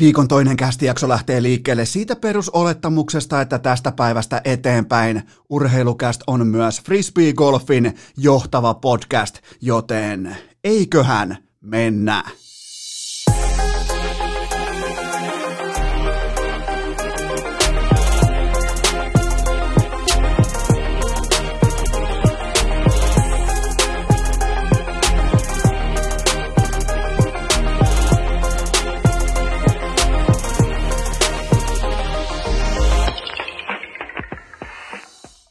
Viikon toinen kästijakso lähtee liikkeelle siitä perusolettamuksesta, että tästä päivästä eteenpäin Urheilukäst on myös Frisbee-golfin johtava podcast, joten eiköhän mennä.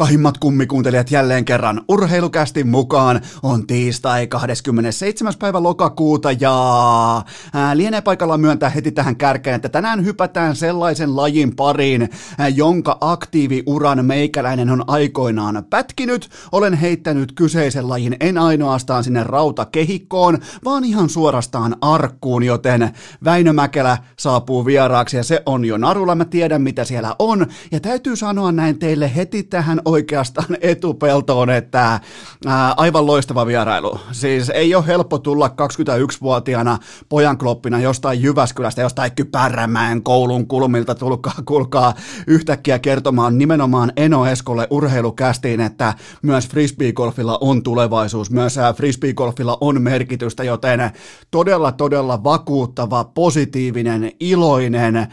rakkahimmat kummikuuntelijat jälleen kerran urheilukästin mukaan. On tiistai 27. päivä lokakuuta ja ää, lienee paikalla myöntää heti tähän kärkeen, että tänään hypätään sellaisen lajin pariin, ää, jonka aktiiviuran meikäläinen on aikoinaan pätkinyt. Olen heittänyt kyseisen lajin en ainoastaan sinne rautakehikkoon, vaan ihan suorastaan arkkuun, joten Väinö Mäkelä saapuu vieraaksi ja se on jo narulla. Mä tiedän mitä siellä on ja täytyy sanoa näin teille heti tähän oikeastaan etupeltoon, että ää, aivan loistava vierailu. Siis ei ole helppo tulla 21-vuotiaana pojankloppina jostain Jyväskylästä, jostain Kypärämäen koulun kulmilta, tulkaa, kulkaa yhtäkkiä kertomaan nimenomaan Eno Eskolle urheilukästiin, että myös frisbeegolfilla on tulevaisuus, myös frisbeegolfilla on merkitystä, joten todella, todella vakuuttava, positiivinen, iloinen,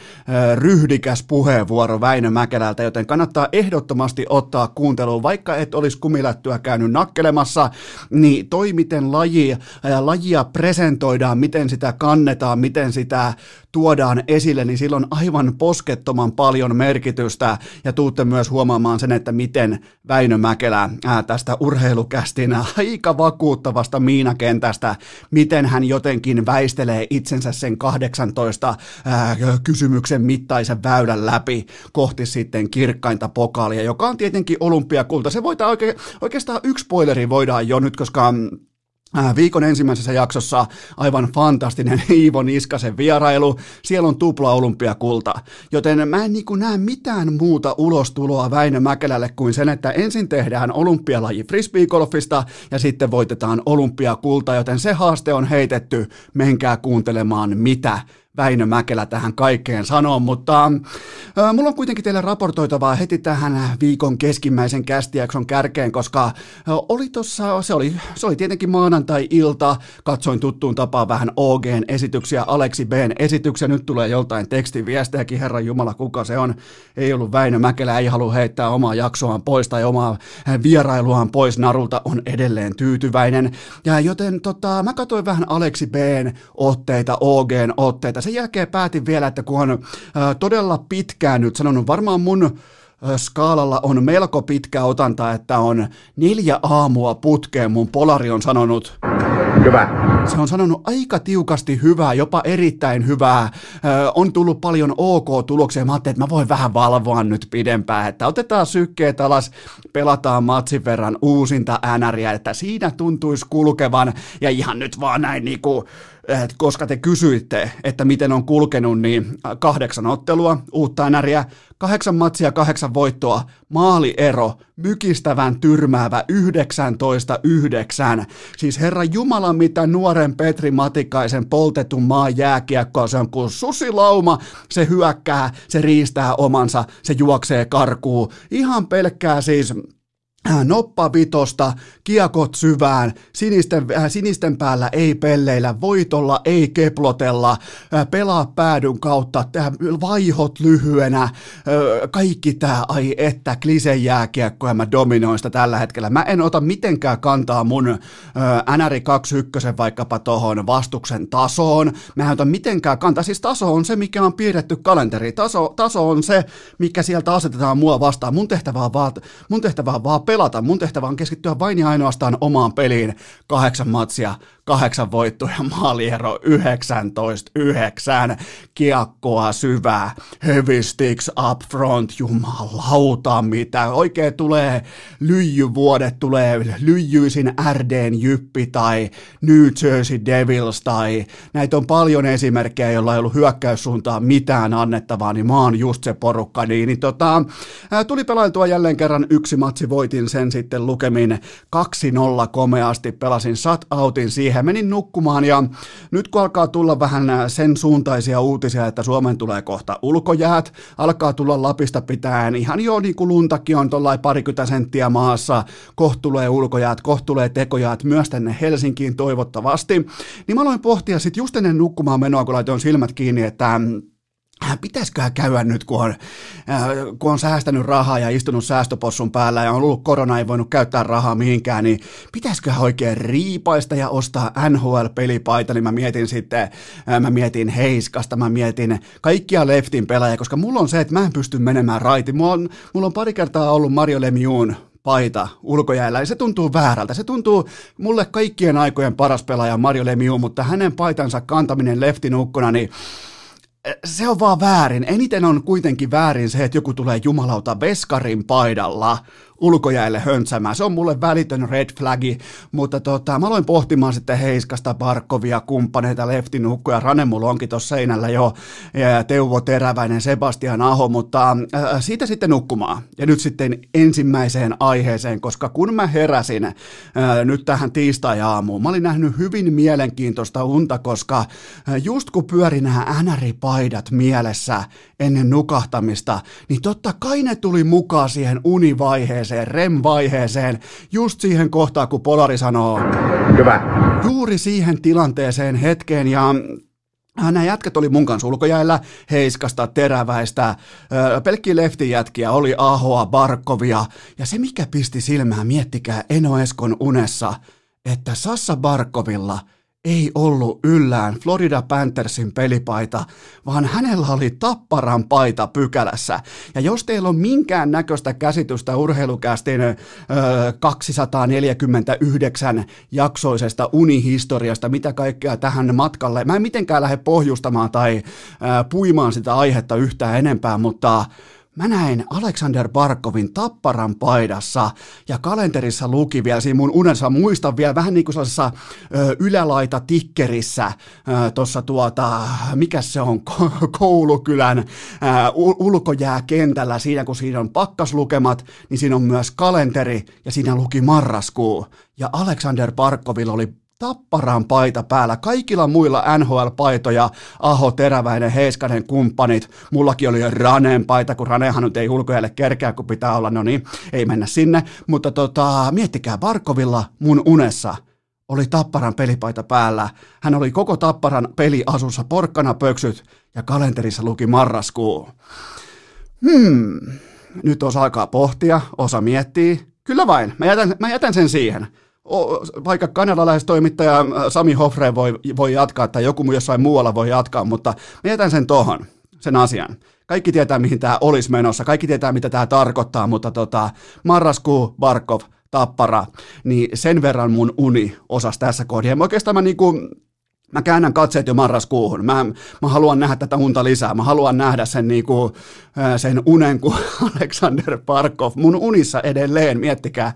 ryhdikäs puheenvuoro Väinö Mäkelältä, joten kannattaa ehdottomasti ottaa kuunteluun, vaikka et olisi kumilättyä käynyt nakkelemassa, niin toi miten laji, lajia presentoidaan, miten sitä kannetaan, miten sitä tuodaan esille, niin silloin aivan poskettoman paljon merkitystä ja tuutte myös huomaamaan sen, että miten Väinö Mäkelä ää, tästä urheilukästin aika vakuuttavasta miinakentästä, miten hän jotenkin väistelee itsensä sen 18 ää, kysymyksen mittaisen väylän läpi kohti sitten kirkkainta pokaalia, joka on tietenkin olympiakulta. Se voidaan oike, oikeastaan yksi spoileri voidaan jo nyt, koska viikon ensimmäisessä jaksossa aivan fantastinen Iivo Niskasen vierailu. Siellä on tupla olympiakulta. Joten mä en niin näe mitään muuta ulostuloa Väinö Mäkelälle kuin sen, että ensin tehdään olympialaji frisbeegolfista ja sitten voitetaan olympiakulta. Joten se haaste on heitetty. Menkää kuuntelemaan mitä Väinö Mäkelä tähän kaikkeen sanoo, mutta äh, mulla on kuitenkin teille raportoitavaa heti tähän viikon keskimmäisen kästijakson kärkeen, koska äh, oli tossa, se oli, se oli tietenkin maanantai-ilta, katsoin tuttuun tapaan vähän OGn esityksiä, Aleksi Bn esityksiä, nyt tulee joltain tekstiviestejäkin, herran Jumala, kuka se on, ei ollut Väinö Mäkelä, ei halua heittää omaa jaksoaan pois tai omaa vierailuaan pois. Narulta, on edelleen tyytyväinen, ja joten tota, mä katsoin vähän Aleksi Bn otteita, OGn otteita, sen jälkeen päätin vielä, että kun on todella pitkään nyt sanonut, varmaan mun skaalalla on melko pitkä otanta, että on neljä aamua putkeen mun polari on sanonut. Hyvä. Se on sanonut aika tiukasti hyvää, jopa erittäin hyvää. Ö, on tullut paljon OK-tuloksia. Mä ajattelin, että mä voin vähän valvoa nyt pidempään, että otetaan sykkeet alas, pelataan matsin verran uusinta äänäriä, että siinä tuntuisi kulkevan. Ja ihan nyt vaan näin niin kuin että koska te kysyitte, että miten on kulkenut, niin kahdeksan ottelua, uutta NRiä, kahdeksan matsia, kahdeksan voittoa, maaliero, mykistävän tyrmäävä 19-9. Siis herra Jumala, mitä nuoren Petri Matikaisen poltetun maan jääkiekkoa, se on kuin susilauma, se hyökkää, se riistää omansa, se juoksee karkuu, ihan pelkkää siis Äh, noppavitosta, kiekot syvään, sinisten, äh, sinisten päällä ei pelleillä, voitolla ei keplotella, äh, pelaa päädyn kautta, äh, vaihot lyhyenä, äh, kaikki tämä, ai että, klisejääkiekkoja mä dominoista tällä hetkellä. Mä en ota mitenkään kantaa mun äh, NR 21 vaikkapa tohon vastuksen tasoon, mä en ota mitenkään kantaa, siis taso on se, mikä on piirretty kalenteri, taso, taso on se, mikä sieltä asetetaan mua vastaan, mun tehtävä on vaan, mun tehtävä on vaan pelata. Mun tehtävä on keskittyä vain ja ainoastaan omaan peliin. Kahdeksan matsia, kahdeksan voittoa ja maaliero 19-9. Kiekkoa syvää, heavy sticks up front, jumalauta mitä. Oikein tulee lyijyvuodet, tulee lyijyisin RDn jyppi tai New Jersey Devils tai näitä on paljon esimerkkejä, joilla ei ollut hyökkäyssuuntaan mitään annettavaa, niin mä oon just se porukka. Niin, niin tota, tuli pelailtua jälleen kerran yksi matsi, voitin sen sitten lukemin 2-0 komeasti, pelasin shutoutin siihen siihen. Menin nukkumaan ja nyt kun alkaa tulla vähän sen suuntaisia uutisia, että Suomen tulee kohta ulkojäät, alkaa tulla Lapista pitäen ihan jo niin kuin luntakin on tuollain parikymmentä senttiä maassa, kohta tulee ulkojäät, kohta tulee tekojäät myös tänne Helsinkiin toivottavasti, niin mä aloin pohtia sitten just ennen nukkumaan menoa, kun laitoin silmät kiinni, että Äh, pitäisiköhän käydä nyt, kun on, äh, kun on säästänyt rahaa ja istunut säästöpossun päällä ja on ollut korona, ei voinut käyttää rahaa mihinkään, niin pitäisiköhän oikein riipaista ja ostaa NHL-pelipaita, niin mä mietin sitten, äh, mä mietin Heiskasta, mä mietin kaikkia Leftin pelaajia, koska mulla on se, että mä en pysty menemään raitiin. Mulla on, mulla on pari kertaa ollut Mario Lemieux paita ulkojäällä, se tuntuu väärältä. Se tuntuu mulle kaikkien aikojen paras pelaaja Mario Lemieux, mutta hänen paitansa kantaminen leftin ukkona, niin se on vaan väärin. Eniten on kuitenkin väärin se, että joku tulee jumalauta veskarin paidalla ulkojäille höntsämään. Se on mulle välitön red flagi, mutta tota, mä aloin pohtimaan sitten Heiskasta, Barkovia, kumppaneita, Leftin hukkuja, Rane mulla onkin tuossa seinällä jo, ja Teuvo Teräväinen, Sebastian Aho, mutta äh, siitä sitten nukkumaan. Ja nyt sitten ensimmäiseen aiheeseen, koska kun mä heräsin äh, nyt tähän tiistai-aamuun, mä olin nähnyt hyvin mielenkiintoista unta, koska äh, just kun pyörin nämä NR-paidat mielessä ennen nukahtamista, niin totta kai ne tuli mukaan siihen univaiheeseen, vaiheeseen, REM-vaiheeseen, just siihen kohtaan, kun Polari sanoo. Hyvä. Juuri siihen tilanteeseen hetkeen ja Nämä jätkät oli mun kanssa ulkojäällä, Heiskasta, Teräväistä, pelkkiä jätkiä, oli Ahoa, Barkovia. Ja se mikä pisti silmään, miettikää Eno Eskon unessa, että Sassa Barkovilla – ei ollut yllään Florida Panthersin pelipaita, vaan hänellä oli tapparan paita pykälässä. Ja jos teillä on minkään näköistä käsitystä urheilukästin ö, 249 jaksoisesta unihistoriasta, mitä kaikkea tähän matkalle, mä en mitenkään lähde pohjustamaan tai ö, puimaan sitä aihetta yhtään enempää, mutta Mä näin Alexander Barkovin tapparan paidassa ja kalenterissa luki vielä siinä mun unessa, muistan vielä vähän niin kuin sellaisessa ö, ylälaita tikkerissä tuossa tuota, mikä se on, koulukylän ö, ulkojääkentällä siinä, kun siinä on pakkaslukemat, niin siinä on myös kalenteri ja siinä luki marraskuu. Ja Alexander Barkovilla oli Tapparan paita päällä, kaikilla muilla NHL-paitoja, Aho, Teräväinen, Heiskanen, kumppanit, mullakin oli Ranen paita, kun Ranehan nyt ei ulkojalle kerkeä, kun pitää olla, no niin, ei mennä sinne, mutta tota, miettikää, Barkovilla mun unessa oli Tapparan pelipaita päällä, hän oli koko Tapparan peliasussa, porkkana pöksyt ja kalenterissa luki marraskuu. Hmm, nyt osa alkaa pohtia, osa miettii, kyllä vain, mä jätän, mä jätän sen siihen vaikka kanadalaistoimittaja äh, Sami Hofre voi, voi jatkaa tai joku jossain muualla voi jatkaa, mutta mä jätän sen tohon, sen asian. Kaikki tietää, mihin tämä olisi menossa, kaikki tietää, mitä tämä tarkoittaa, mutta tota, marraskuu, Barkov, Tappara, niin sen verran mun uni osas tässä kohdassa. Oikeastaan mä niinku, Mä käännän katseet jo marraskuuhun. Mä, mä haluan nähdä tätä unta lisää. Mä haluan nähdä sen, niinku, sen unen kuin Alexander Parkov. Mun unissa edelleen, miettikää,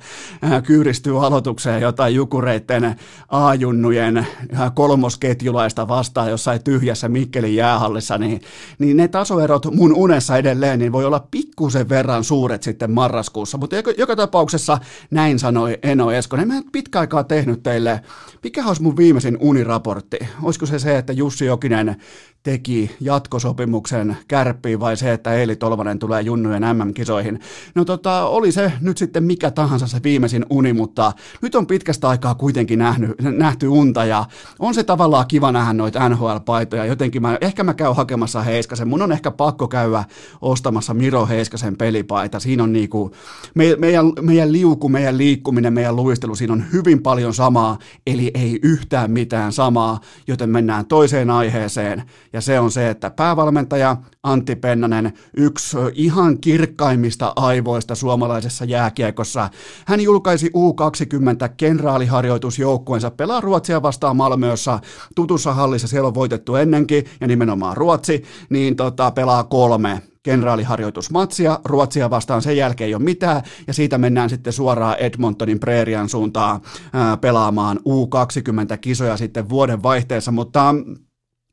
kyyristyy aloitukseen jotain jukureitten A-junnujen kolmosketjulaista vastaan jossain tyhjässä Mikkelin jäähallissa, niin, niin ne tasoerot mun unessa edelleen niin voi olla pikkusen verran suuret sitten marraskuussa. Mutta joka, joka tapauksessa näin sanoi Eno Eskonen. Mä en pitkä aikaa tehnyt teille, mikä olisi mun viimeisin uniraportti olisiko se se, että Jussi Jokinen teki jatkosopimuksen kärppiin vai se, että Eeli Tolvanen tulee junnujen MM-kisoihin. No tota, oli se nyt sitten mikä tahansa se viimeisin uni, mutta nyt on pitkästä aikaa kuitenkin nähny, nähty unta ja on se tavallaan kiva nähdä noita NHL-paitoja. Jotenkin mä, ehkä mä käyn hakemassa Heiskasen. Mun on ehkä pakko käydä ostamassa Miro Heiskasen pelipaita. Siinä on niinku, me, meidän, meidän liuku, meidän liikkuminen, meidän luistelu, siinä on hyvin paljon samaa, eli ei yhtään mitään samaa, joten mennään toiseen aiheeseen ja se on se, että päävalmentaja Antti Pennanen, yksi ihan kirkkaimmista aivoista suomalaisessa jääkiekossa, hän julkaisi U20 kenraaliharjoitusjoukkueensa pelaa Ruotsia vastaan Malmössä tutussa hallissa, siellä on voitettu ennenkin ja nimenomaan Ruotsi, niin tota, pelaa kolme kenraaliharjoitusmatsia, Ruotsia vastaan. Sen jälkeen ei ole mitään, ja siitä mennään sitten suoraan Edmontonin preerian suuntaan ää, pelaamaan U20-kisoja sitten vuoden vaihteessa, mutta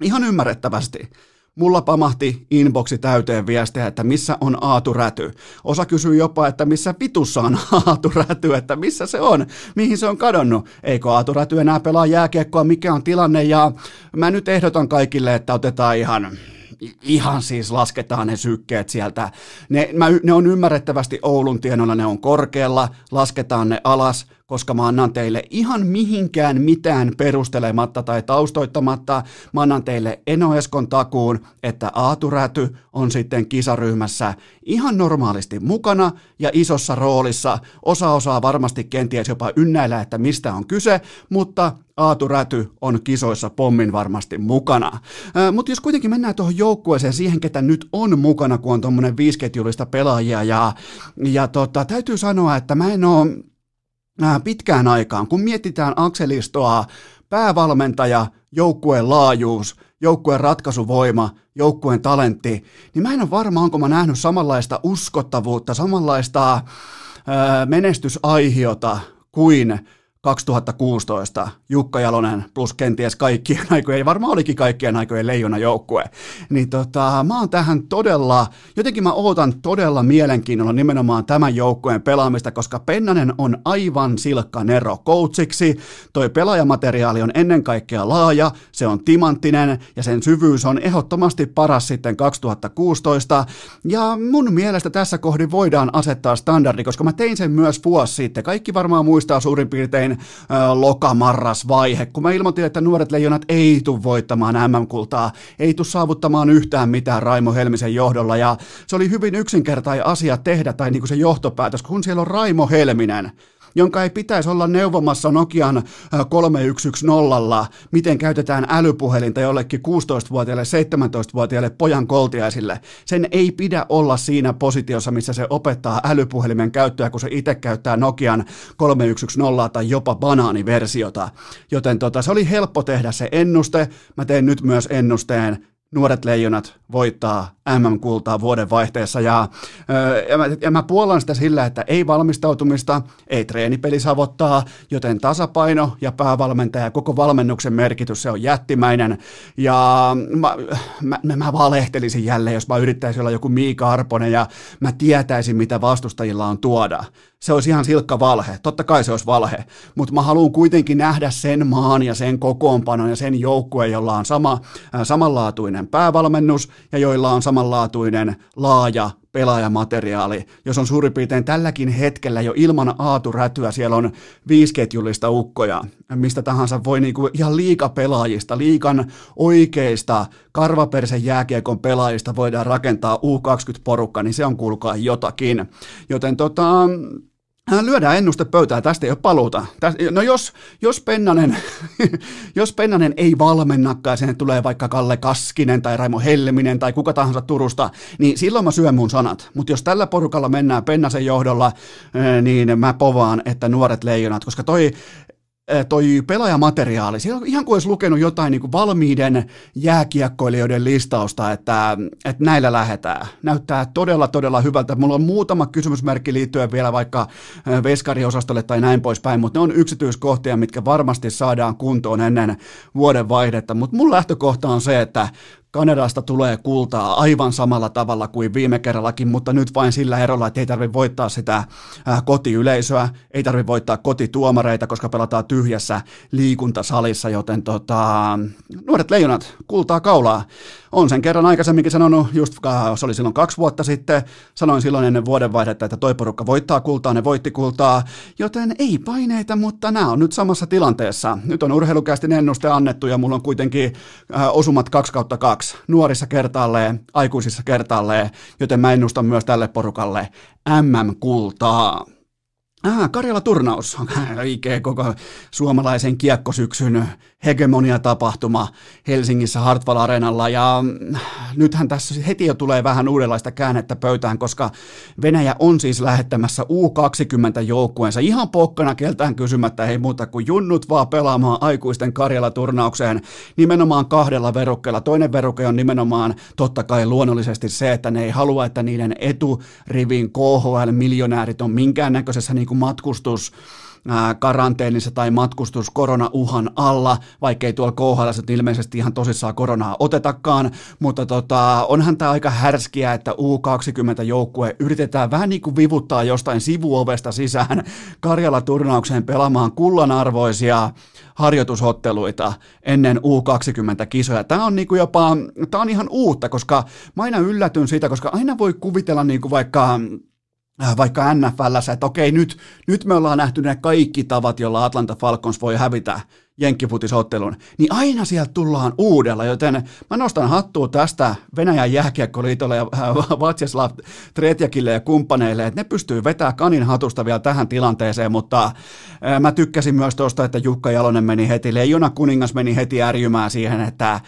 ihan ymmärrettävästi. Mulla pamahti inboxi täyteen viestejä, että missä on Aatu Räty. Osa kysyy jopa, että missä vitussa on Aatu Räty, että missä se on, mihin se on kadonnut. Eikö Aatu Räty enää pelaa jääkiekkoa, mikä on tilanne ja mä nyt ehdotan kaikille, että otetaan ihan ihan siis lasketaan ne sykkeet sieltä. Ne, mä, ne on ymmärrettävästi Oulun tienoilla, ne on korkealla, lasketaan ne alas, koska mä annan teille ihan mihinkään mitään perustelematta tai taustoittamatta. Mä annan teille Enoeskon takuun, että Aatu Räty on sitten kisaryhmässä ihan normaalisti mukana ja isossa roolissa. Osa osaa varmasti kenties jopa ynnäillä, että mistä on kyse, mutta Aatu Räty on kisoissa pommin varmasti mukana. Mutta jos kuitenkin mennään tuohon joukkueeseen, siihen ketä nyt on mukana, kun on tuommoinen viisketjullista pelaajia, ja, ja tota, täytyy sanoa, että mä en ole pitkään aikaan, kun mietitään akselistoa, päävalmentaja, joukkueen laajuus, joukkueen ratkaisuvoima, joukkueen talentti, niin mä en ole varma, onko mä nähnyt samanlaista uskottavuutta, samanlaista menestysaihiota kuin 2016 Jukka Jalonen plus kenties kaikkien aikojen, varmaan olikin kaikkien aikojen leijona joukkue, niin tota, mä oon tähän todella, jotenkin mä ootan todella mielenkiinnolla nimenomaan tämän joukkueen pelaamista, koska Pennanen on aivan silkka nero coachiksi, toi pelaajamateriaali on ennen kaikkea laaja, se on timanttinen ja sen syvyys on ehdottomasti paras sitten 2016, ja mun mielestä tässä kohdin voidaan asettaa standardi, koska mä tein sen myös vuosi sitten, kaikki varmaan muistaa suurin piirtein lokamarras vaihe, kun mä ilmoitin, että nuoret leijonat ei tule voittamaan MM-kultaa, ei tule saavuttamaan yhtään mitään Raimo Helmisen johdolla, ja se oli hyvin yksinkertainen asia tehdä, tai niin kuin se johtopäätös, kun siellä on Raimo Helminen, jonka ei pitäisi olla neuvomassa Nokian 3110, miten käytetään älypuhelinta jollekin 16-vuotiaille, 17-vuotiaille pojan koltiaisille. Sen ei pidä olla siinä positiossa, missä se opettaa älypuhelimen käyttöä, kun se itse käyttää Nokian 3110 tai jopa banaaniversiota. Joten tota, se oli helppo tehdä se ennuste. Mä teen nyt myös ennusteen nuoret leijonat voittaa MM-kultaa vuoden vaihteessa ja, ja, mä, ja mä puolan sitä sillä, että ei valmistautumista, ei treenipeli savottaa, joten tasapaino ja päävalmentaja, koko valmennuksen merkitys, se on jättimäinen. Ja mä, mä, mä valehtelisin jälleen, jos mä yrittäisin olla joku Miika Arponen ja mä tietäisin, mitä vastustajilla on tuoda. Se olisi ihan silkka valhe, totta kai se olisi valhe, mutta mä haluan kuitenkin nähdä sen maan ja sen kokoonpanon ja sen joukkueen, jolla on sama, äh, samanlaatuinen päävalmennus ja joilla on samanlaatuinen laaja pelaajamateriaali, jos on suurin piirtein tälläkin hetkellä jo ilman aaturätyä, siellä on viisketjullista ukkoja, mistä tahansa voi niinku ihan liika pelaajista, liikan oikeista karvapersen jääkiekon pelaajista voidaan rakentaa U20-porukka, niin se on kuulkaa jotakin. Joten tota, Lyödään ennuste pöytään, tästä ei ole paluuta. No jos, jos, Pennanen, jos Pennanen ei valmennakaan, sen tulee vaikka Kalle Kaskinen tai Raimo Helminen tai kuka tahansa Turusta, niin silloin mä syön mun sanat. Mutta jos tällä porukalla mennään Pennasen johdolla, niin mä povaan, että nuoret leijonat, koska toi toi pelaajamateriaali, siellä on ihan kuin olisi lukenut jotain niin kuin valmiiden jääkiekkoilijoiden listausta, että, että näillä lähetään. Näyttää todella, todella hyvältä. Mulla on muutama kysymysmerkki liittyen vielä vaikka veskariosastolle tai näin poispäin, mutta ne on yksityiskohtia, mitkä varmasti saadaan kuntoon ennen vuoden vaihdetta. Mutta mun lähtökohta on se, että Kanadasta tulee kultaa aivan samalla tavalla kuin viime kerrallakin, mutta nyt vain sillä erolla, että ei tarvitse voittaa sitä äh, kotiyleisöä, ei tarvitse voittaa kotituomareita, koska pelataan tyhjässä liikuntasalissa, joten tota, nuoret leijonat, kultaa kaulaa. On sen kerran aikaisemminkin sanonut, just se oli silloin kaksi vuotta sitten, sanoin silloin ennen vuodenvaihdetta, että toi porukka voittaa kultaa, ne voitti kultaa, joten ei paineita, mutta nämä on nyt samassa tilanteessa. Nyt on urheilukästin ennuste annettu ja mulla on kuitenkin äh, osumat 2 kautta 2, nuorissa kertaalleen, aikuisissa kertaalleen, joten mä ennustan myös tälle porukalle MM-kultaa. Ah, Karjala-turnaus, oikein koko suomalaisen kiekkosyksyn hegemonia-tapahtuma Helsingissä Hartwall Areenalla ja nythän tässä heti jo tulee vähän uudenlaista käännettä pöytään, koska Venäjä on siis lähettämässä U20-joukkueensa ihan pokkana keltään kysymättä, ei muuta kuin junnut vaan pelaamaan aikuisten Karjala-turnaukseen nimenomaan kahdella verukkeella. Toinen veruke on nimenomaan totta kai luonnollisesti se, että ne ei halua, että niiden eturivin KHL-miljonäärit on minkäännäköisessä niin kuin matkustus karanteenissa tai matkustus koronauhan alla, vaikkei tuolla KHL ilmeisesti ihan tosissaan koronaa otetakaan, mutta tota, onhan tämä aika härskiä, että U20-joukkue yritetään vähän niin kuin vivuttaa jostain sivuovesta sisään Karjala-turnaukseen pelaamaan kullanarvoisia harjoitusotteluita ennen U20-kisoja. Tämä on niin kuin jopa, tämä on ihan uutta, koska mä aina yllätyn siitä, koska aina voi kuvitella niin kuin vaikka vaikka NFLssä, että okei, nyt, nyt me ollaan nähty ne kaikki tavat, joilla Atlanta Falcons voi hävitä jenkkifutisottelun, niin aina sieltä tullaan uudella, joten mä nostan hattua tästä Venäjän jääkiekkoliitolle ja äh, Vatsaslav Tretjakille ja kumppaneille, että ne pystyy vetämään kanin hatusta vielä tähän tilanteeseen, mutta äh, mä tykkäsin myös tuosta, että Jukka Jalonen meni heti, Leijona kuningas meni heti ärjymään siihen, että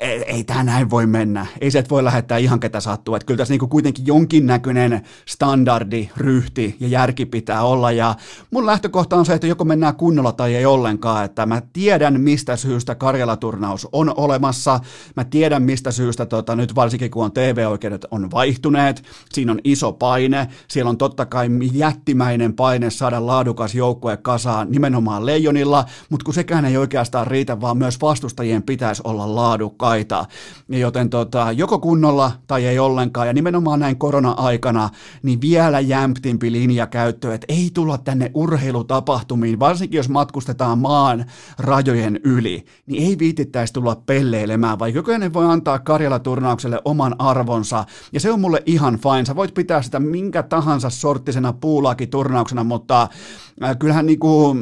ei, ei tämä näin voi mennä. Ei se, voi lähettää ihan ketä sattuu. Että kyllä tässä niinku kuitenkin jonkinnäköinen standardi, ryhti ja järki pitää olla. Ja mun lähtökohta on se, että joko mennään kunnolla tai ei ollenkaan. Että mä tiedän, mistä syystä Karjala-turnaus on olemassa. Mä tiedän, mistä syystä tota, nyt varsinkin kun on TV-oikeudet on vaihtuneet. Siinä on iso paine. Siellä on totta kai jättimäinen paine saada laadukas joukkue kasaan nimenomaan leijonilla. Mutta kun sekään ei oikeastaan riitä, vaan myös vastustajien pitäisi olla laadukkaita laadukkaita, joten tota, joko kunnolla tai ei ollenkaan, ja nimenomaan näin korona-aikana, niin vielä jämptimpi linja käyttö, että ei tulla tänne urheilutapahtumiin, varsinkin jos matkustetaan maan rajojen yli, niin ei viitittäisi tulla pelleilemään, vai jokainen voi antaa Karjala-turnaukselle oman arvonsa, ja se on mulle ihan fine, sä voit pitää sitä minkä tahansa sorttisena puulaki-turnauksena, mutta äh, kyllähän niinku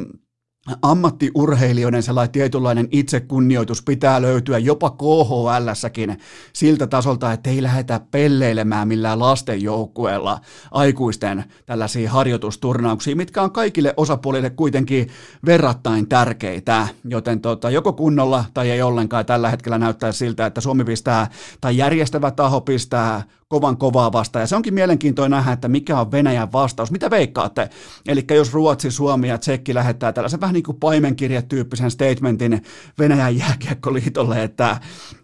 ammattiurheilijoiden sellainen tietynlainen itsekunnioitus pitää löytyä jopa KHLssäkin siltä tasolta, että ei lähdetä pelleilemään millään lastenjoukkueella aikuisten tällaisia harjoitusturnauksia, mitkä on kaikille osapuolille kuitenkin verrattain tärkeitä, joten tota, joko kunnolla tai ei ollenkaan tällä hetkellä näyttää siltä, että Suomi pistää tai järjestävä taho pistää kovan kovaa vastaan. Ja se onkin mielenkiintoinen nähdä, että mikä on Venäjän vastaus. Mitä veikkaatte? Eli jos Ruotsi, Suomi ja Tsekki lähettää tällaisen vähän niin kuin paimenkirjetyyppisen statementin Venäjän jääkiekkoliitolle, että,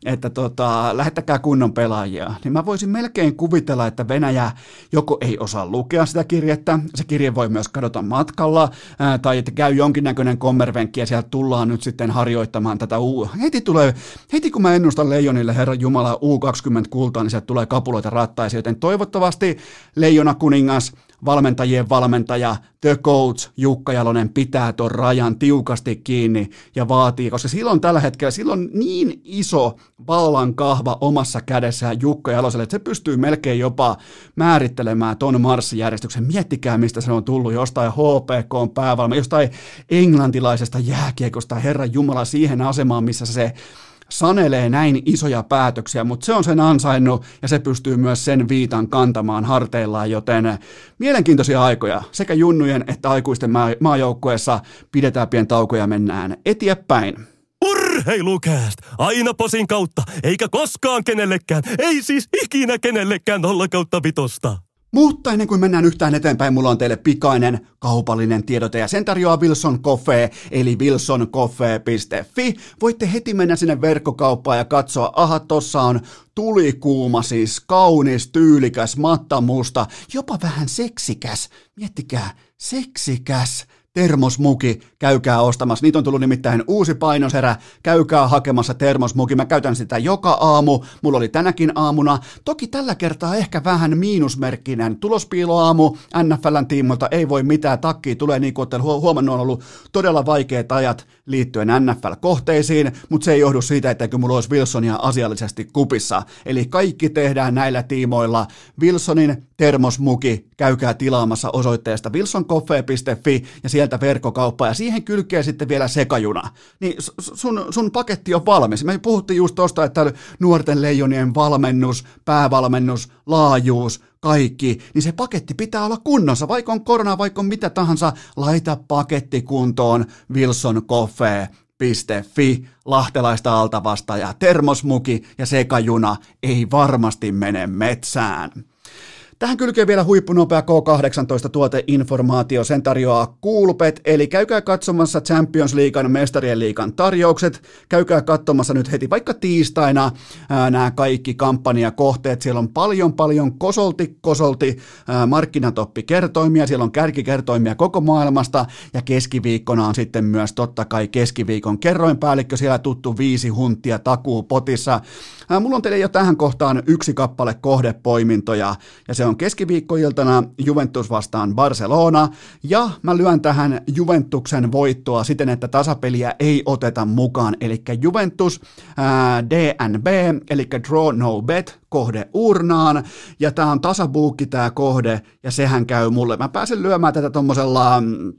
että tota, lähettäkää kunnon pelaajia, niin mä voisin melkein kuvitella, että Venäjä joko ei osaa lukea sitä kirjettä, se kirje voi myös kadota matkalla, ää, tai että käy jonkinnäköinen kommervenkki ja sieltä tullaan nyt sitten harjoittamaan tätä U. Heti tulee, heti kun mä ennustan Leijonille, Herra Jumala, U20 kultaa, niin sieltä tulee kapuloita rattaisi, joten toivottavasti Leijona kuningas, valmentajien valmentaja, the coach Jukka Jalonen pitää tuon rajan tiukasti kiinni ja vaatii, koska silloin tällä hetkellä silloin niin iso vallan kahva omassa kädessään Jukka Jaloselle, että se pystyy melkein jopa määrittelemään ton marssijärjestyksen. Miettikää, mistä se on tullut jostain HPK on päävalma, jostain englantilaisesta jääkiekosta, Herra Jumala, siihen asemaan, missä se sanelee näin isoja päätöksiä, mutta se on sen ansainnut ja se pystyy myös sen viitan kantamaan harteillaan, joten mielenkiintoisia aikoja sekä junnujen että aikuisten maajoukkueessa pidetään pien taukoja mennään eteenpäin. Urheilukääst! Aina posin kautta, eikä koskaan kenellekään, ei siis ikinä kenellekään nolla kautta vitosta. Mutta ennen kuin mennään yhtään eteenpäin, mulla on teille pikainen kaupallinen tiedote ja sen tarjoaa Wilson Coffee, eli wilsoncoffee.fi. Voitte heti mennä sinne verkkokauppaan ja katsoa, aha, tossa on tulikuuma, siis kaunis, tyylikäs, mattamusta, jopa vähän seksikäs. Miettikää, seksikäs termosmuki, käykää ostamassa. Niitä on tullut nimittäin uusi painoserä, käykää hakemassa termosmuki. Mä käytän sitä joka aamu, mulla oli tänäkin aamuna. Toki tällä kertaa ehkä vähän miinusmerkkinen tulospiiloaamu NFLn tiimolta, ei voi mitään, takkiin tulee niin kuin olette huomannut, on ollut todella vaikeat ajat liittyen NFL-kohteisiin, mutta se ei johdu siitä, että mulla olisi Wilsonia asiallisesti kupissa. Eli kaikki tehdään näillä tiimoilla. Wilsonin termosmuki, käykää tilaamassa osoitteesta wilsoncoffee.fi ja sieltä verkkokauppa ja siihen kylkee sitten vielä sekajuna. Niin sun, sun paketti on valmis. Me puhuttiin just tosta, että nuorten leijonien valmennus, päävalmennus, laajuus, kaikki, niin se paketti pitää olla kunnossa, vaikka on korona, vaikka on mitä tahansa, laita paketti kuntoon Wilson Coffee Fi, lahtelaista altavasta ja termosmuki ja sekajuna ei varmasti mene metsään. Tähän kylkee vielä huippunopea K18 tuoteinformaatio, sen tarjoaa Coolbet, eli käykää katsomassa Champions Leaguean mestarien liikan tarjoukset, käykää katsomassa nyt heti vaikka tiistaina ää, nämä kaikki kampanjakohteet, siellä on paljon paljon kosolti kosolti ää, markkinatoppikertoimia, siellä on kärkikertoimia koko maailmasta, ja keskiviikkona on sitten myös totta kai keskiviikon kerroinpäällikkö, siellä tuttu viisi huntia takuu potissa. Mulla on teille jo tähän kohtaan yksi kappale kohdepoimintoja, ja se on keskiviikkoiltana Juventus vastaan Barcelona, ja mä lyön tähän Juventuksen voittoa siten, että tasapeliä ei oteta mukaan, eli Juventus ää, DNB, eli Draw No Bet, kohde urnaan, ja tämä on tasabuukki tämä kohde, ja sehän käy mulle. Mä pääsen lyömään tätä tuommoisella mm,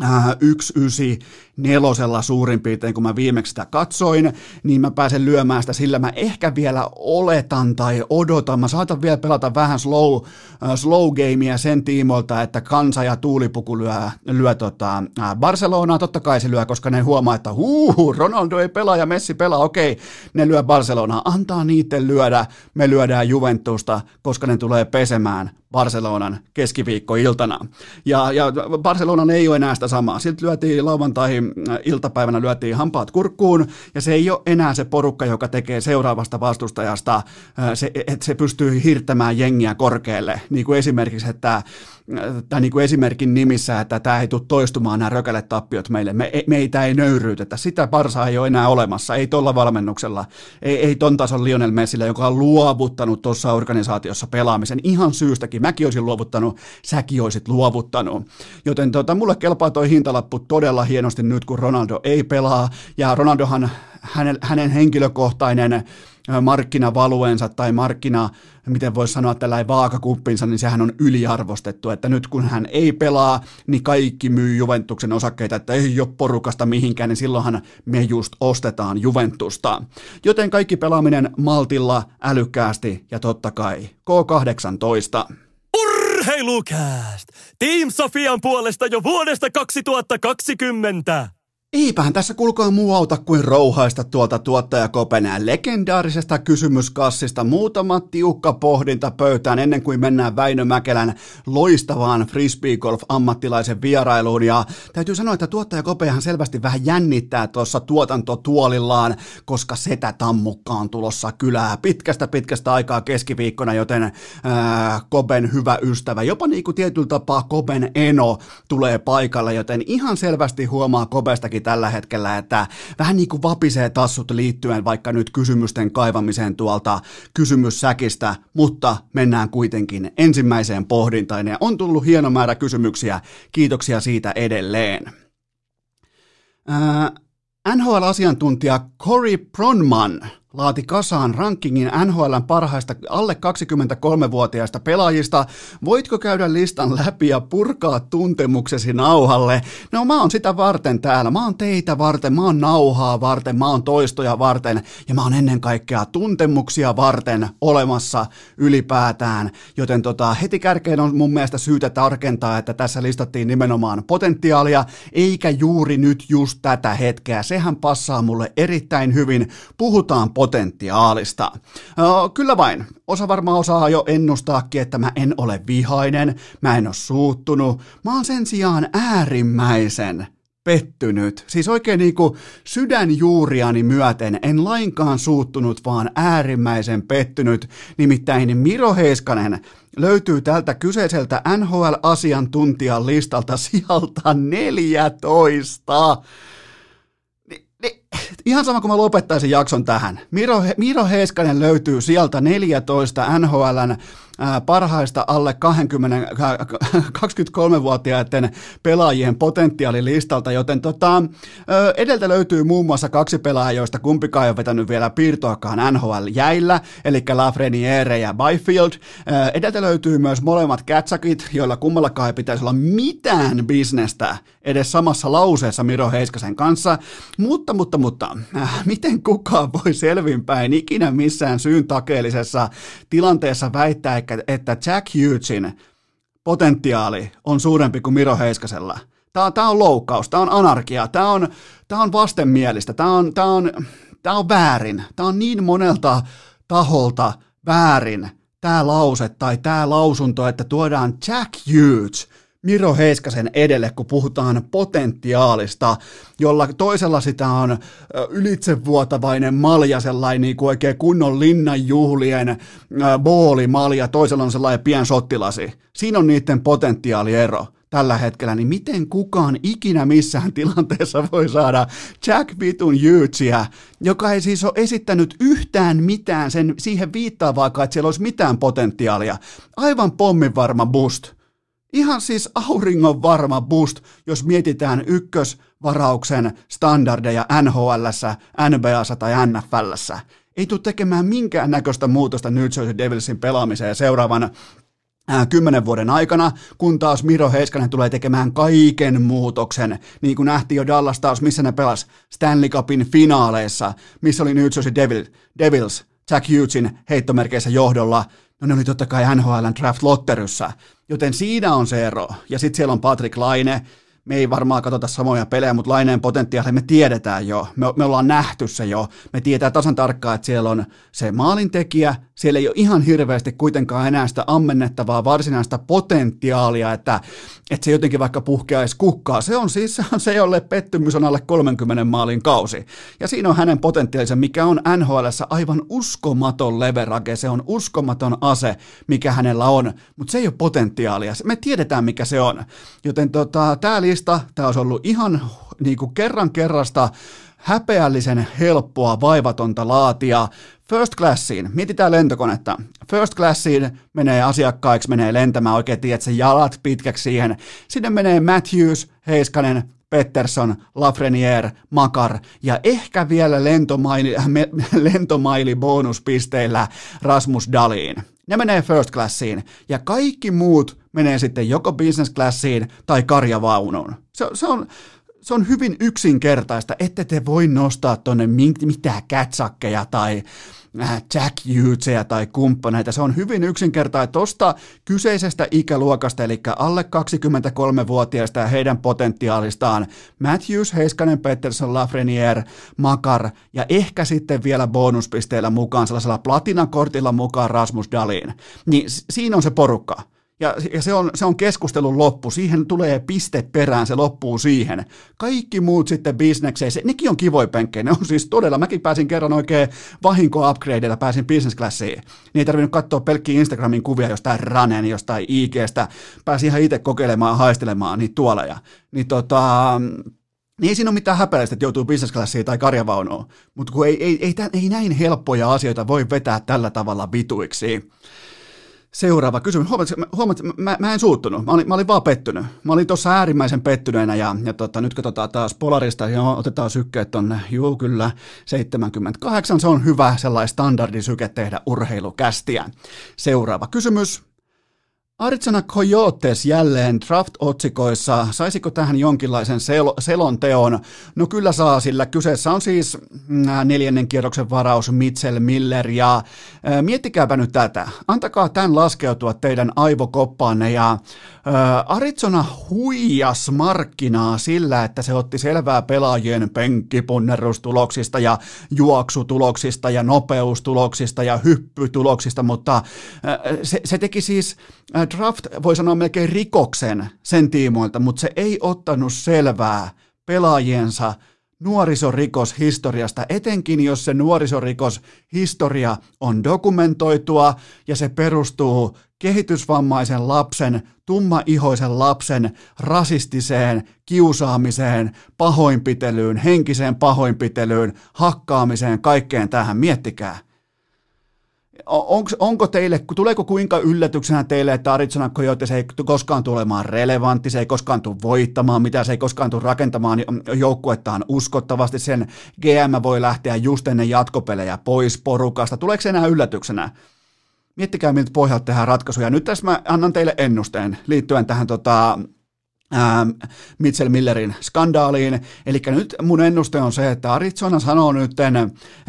194 suurin piirtein, kun mä viimeksi sitä katsoin, niin mä pääsen lyömään sitä sillä mä ehkä vielä oletan tai odotan. Mä saatan vielä pelata vähän slow, äh, slow gamea sen tiimoilta, että kansa ja tuulipuku lyö, lyö tota, äh, Barcelonaa. Totta kai se lyö, koska ne huomaa, että huu, Ronaldo ei pelaa ja Messi pelaa. Okei, ne lyö Barcelonaa. Antaa niiden lyödä. Me lyödään Juventusta, koska ne tulee pesemään Barcelonan keskiviikkoiltana. Ja, ja Barcelonan ei ole enää sitä samaa. Sitten lyötiin lauantai-iltapäivänä lyötiin hampaat kurkkuun, ja se ei ole enää se porukka, joka tekee seuraavasta vastustajasta, se, että se pystyy hirttämään jengiä korkealle. Niin kuin esimerkiksi, että tai niin kuin esimerkin nimissä, että tämä ei tule toistumaan nämä rökäletappiot meille. Me, meitä ei nöyryytetä. Sitä Barsaa ei ole enää olemassa. Ei tuolla valmennuksella. Ei, ei ton tason Lionel Messillä, joka on luovuttanut tuossa organisaatiossa pelaamisen ihan syystäkin. Mäkin olisin luovuttanut, säkin olisit luovuttanut. Joten tota, mulle kelpaa toi hintalappu todella hienosti nyt, kun Ronaldo ei pelaa. Ja Ronaldohan, hänen, hänen henkilökohtainen markkinavaluensa tai markkina, miten voisi sanoa tällä vaakakuppinsa, niin sehän on yliarvostettu, että nyt kun hän ei pelaa, niin kaikki myy Juventuksen osakkeita, että ei ole porukasta mihinkään, niin silloinhan me just ostetaan Juventusta. Joten kaikki pelaaminen maltilla, älykkäästi ja totta kai K18. Urheilukääst! Team Sofian puolesta jo vuodesta 2020! Eipähän tässä kulkaa muu auta kuin rouhaista tuolta tuottajakopenään legendaarisesta kysymyskassista muutama tiukka pohdinta pöytään ennen kuin mennään Väinö Mäkelän loistavaan frisbeegolf-ammattilaisen vierailuun. Ja täytyy sanoa, että tuottajakopeahan selvästi vähän jännittää tuossa tuotantotuolillaan, koska setä tammukka on tulossa kylää pitkästä pitkästä aikaa keskiviikkona, joten ää, Koben hyvä ystävä, jopa niin kuin tietyllä tapaa Koben eno tulee paikalle, joten ihan selvästi huomaa Kobestakin kuitenkin tällä hetkellä, että vähän niin kuin vapisee tassut liittyen vaikka nyt kysymysten kaivamiseen tuolta kysymyssäkistä, mutta mennään kuitenkin ensimmäiseen pohdintaan ja on tullut hieno määrä kysymyksiä. Kiitoksia siitä edelleen. Ää, NHL-asiantuntija Cory Pronman – laati kasaan rankingin NHLn parhaista alle 23-vuotiaista pelaajista. Voitko käydä listan läpi ja purkaa tuntemuksesi nauhalle? No mä oon sitä varten täällä. Mä oon teitä varten, mä oon nauhaa varten, mä oon toistoja varten ja mä oon ennen kaikkea tuntemuksia varten olemassa ylipäätään. Joten tota, heti kärkeen on mun mielestä syytä tarkentaa, että tässä listattiin nimenomaan potentiaalia, eikä juuri nyt just tätä hetkeä. Sehän passaa mulle erittäin hyvin. Puhutaan potentiaalista. Kyllä vain. Osa varmaan osaa jo ennustaakin, että mä en ole vihainen, mä en ole suuttunut. Mä oon sen sijaan äärimmäisen pettynyt. Siis oikein niin kuin sydänjuuriani myöten, en lainkaan suuttunut, vaan äärimmäisen pettynyt. Nimittäin Miro Heiskanen löytyy tältä kyseiseltä NHL-asiantuntijan listalta sieltä 14 ihan sama kuin mä lopettaisin jakson tähän. Miro, Miro Heiskanen löytyy sieltä 14 NHLn parhaista alle 20, 23-vuotiaiden pelaajien potentiaalilistalta, joten tota, edeltä löytyy muun muassa kaksi pelaajaa, joista kumpikaan ei ole vetänyt vielä piirtoakaan NHL-jäillä, eli Lafreniere ja Byfield. Edeltä löytyy myös molemmat kätsakit, joilla kummallakaan ei pitäisi olla mitään bisnestä edes samassa lauseessa Miro Heiskasen kanssa, mutta, mutta, mutta, miten kukaan voi selvinpäin ikinä missään syyn takeellisessa tilanteessa väittää, että Jack Hughesin potentiaali on suurempi kuin Miro Heiskasella. Tämä, tämä on loukkaus, tämä on anarkia, tämä on, tämä on vastenmielistä, tämä on, tämä, on, on väärin, tämä on niin monelta taholta väärin tämä lause tai tämä lausunto, että tuodaan Jack Hughes Miro Heiskasen edelle, kun puhutaan potentiaalista, jolla toisella sitä on ylitsevuotavainen malja, sellainen niin kuin oikein kunnon linnanjuhlien boolimalja, toisella on sellainen pien sottilasi. Siinä on niiden potentiaaliero tällä hetkellä, niin miten kukaan ikinä missään tilanteessa voi saada Jack Bitun Hughesiä, joka ei siis ole esittänyt yhtään mitään sen siihen viittaavaakaan, että siellä olisi mitään potentiaalia. Aivan pomminvarma boost. Ihan siis auringon varma boost, jos mietitään ykkösvarauksen standardeja NHL, NBAssa tai NFLssä. Ei tule tekemään minkään näköistä muutosta New Jersey Devilsin pelaamiseen seuraavan kymmenen vuoden aikana, kun taas Miro Heiskanen tulee tekemään kaiken muutoksen, niin kuin nähtiin jo Dallas taas, missä ne pelas Stanley Cupin finaaleissa, missä oli New Jersey Devil, Devils Jack Hughesin heittomerkeissä johdolla, no ne oli totta kai NHLn draft lotteryssä, joten siinä on se ero. Ja sitten siellä on Patrick Laine, me ei varmaan katsota samoja pelejä, mutta Laineen potentiaali me tiedetään jo, me, me ollaan nähty se jo, me tietää tasan tarkkaan, että siellä on se maalintekijä, siellä ei ole ihan hirveästi kuitenkaan enää sitä ammennettavaa varsinaista potentiaalia, että, että se jotenkin vaikka puhkeaisi kukkaa. Se on siis se, jolle pettymys on alle 30 maalin kausi. Ja siinä on hänen potentiaalisen, mikä on nhl aivan uskomaton leverage, se on uskomaton ase, mikä hänellä on, mutta se ei ole potentiaalia. Me tiedetään, mikä se on. Joten tota, tämä tämä olisi ollut ihan niin kuin kerran kerrasta häpeällisen helppoa, vaivatonta laatia. First classiin, mietitään lentokonetta. First classiin menee asiakkaiksi, menee lentämään oikein, tiedät se jalat pitkäksi siihen. Sinne menee Matthews, Heiskanen, Pettersson, Lafreniere, Makar ja ehkä vielä lentomaili, lentomaili bonuspisteillä Rasmus Daliin. Ne menee first classiin ja kaikki muut menee sitten joko business classiin tai karjavaunuun. Se, se on, se on hyvin yksinkertaista, ette te voi nostaa tonne mitään kätsakkeja tai äh, Jack Hughesia tai kumppaneita. Se on hyvin yksinkertaista tuosta kyseisestä ikäluokasta, eli alle 23-vuotiaista ja heidän potentiaalistaan Matthews, Heiskanen, Pettersson, Lafreniere, Makar ja ehkä sitten vielä bonuspisteillä mukaan, sellaisella platinakortilla mukaan Rasmus Dalin. Niin siinä on se porukka. Ja, ja se, on, se on keskustelun loppu. Siihen tulee piste perään, se loppuu siihen. Kaikki muut sitten bisnekseissä, nekin on kivoja penkkejä. Ne on siis todella, mäkin pääsin kerran oikein vahinko upgradeilla, pääsin business classiin. Niin ei tarvinnut katsoa pelkkiä Instagramin kuvia jostain Ranen, jostain IGstä. Pääsin ihan itse kokeilemaan, haistelemaan niitä tuoleja. Niin tota, niin ei siinä ole mitään häpeällistä, että joutuu business classiin tai karjavaunuun. Mutta kun ei, ei, ei, ei, näin helppoja asioita voi vetää tällä tavalla vituiksi. Seuraava kysymys. Huomaat, huomaat mä, mä, en suuttunut. Mä olin, mä olin vaan pettynyt. Mä olin tuossa äärimmäisen pettyneenä ja, ja tota, nyt katsotaan taas Polarista ja otetaan sykkeet tonne. Juu, kyllä, 78. Se on hyvä sellainen standardisyke tehdä urheilukästiä. Seuraava kysymys. Arizona Coyotes jälleen draft-otsikoissa. Saisiko tähän jonkinlaisen sel- selonteon? No kyllä saa, sillä kyseessä on siis mm, neljännen kierroksen varaus Mitchell Miller. Ja ää, miettikääpä nyt tätä. Antakaa tämän laskeutua teidän aivokoppaanne ja Arizona huijas markkinaa sillä, että se otti selvää pelaajien penkkipunnerustuloksista ja juoksutuloksista ja nopeustuloksista ja hyppytuloksista, mutta se, se teki siis draft, voi sanoa melkein rikoksen sen tiimoilta, mutta se ei ottanut selvää pelaajiensa nuorisorikoshistoriasta, etenkin jos se nuorisorikoshistoria on dokumentoitua ja se perustuu kehitysvammaisen lapsen, tummaihoisen lapsen rasistiseen kiusaamiseen, pahoinpitelyyn, henkiseen pahoinpitelyyn, hakkaamiseen, kaikkeen tähän. Miettikää onko, onko teille, tuleeko kuinka yllätyksenä teille, että Arizona Coyotes ei koskaan tule olemaan relevantti, se ei koskaan tule voittamaan, mitä se ei koskaan tule rakentamaan joukkuettaan uskottavasti, sen GM voi lähteä just ennen jatkopelejä pois porukasta, tuleeko se enää yllätyksenä? Miettikää, miltä pohjalta tehdään ratkaisuja. Nyt tässä mä annan teille ennusteen liittyen tähän tota, Ähm, Mitchell Millerin skandaaliin. Eli nyt mun ennuste on se, että Arizona sanoo nyt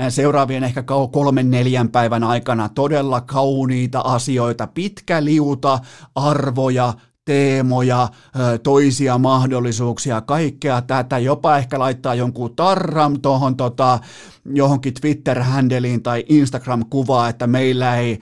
seuraavien ehkä kolmen neljän päivän aikana todella kauniita asioita, pitkä liuta, arvoja, teemoja, toisia mahdollisuuksia, kaikkea tätä, jopa ehkä laittaa jonkun tarram tuohon tota, johonkin Twitter-händeliin tai Instagram-kuvaa, että meillä ei,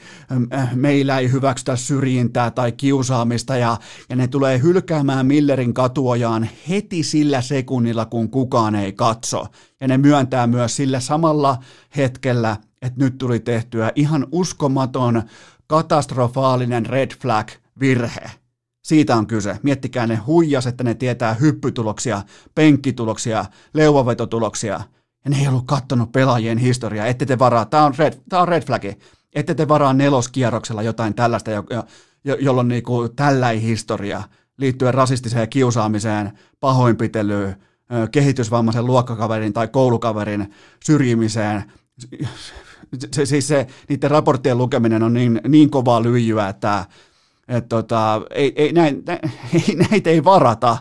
meillä ei hyväksytä syrjintää tai kiusaamista ja, ja ne tulee hylkäämään Millerin katuojaan heti sillä sekunnilla, kun kukaan ei katso. Ja ne myöntää myös sillä samalla hetkellä, että nyt tuli tehtyä ihan uskomaton, katastrofaalinen red flag virhe. Siitä on kyse. Miettikää ne huijas, että ne tietää hyppytuloksia, penkkituloksia, leuvavetotuloksia. Ja ne ei ollut kattonut pelaajien historiaa. Ette te varaa, tämä on on red flagi. Ette te varaa neloskierroksella jotain tällaista, jo, jo, jo, jolloin niinku tälläin historia liittyen rasistiseen kiusaamiseen, pahoinpitelyyn, kehitysvammaisen luokkakaverin tai koulukaverin syrjimiseen. Se, siis se, niiden raporttien lukeminen on niin, niin kovaa lyijyä, että et tota, ei, ei, näin, ei, näitä ei varata.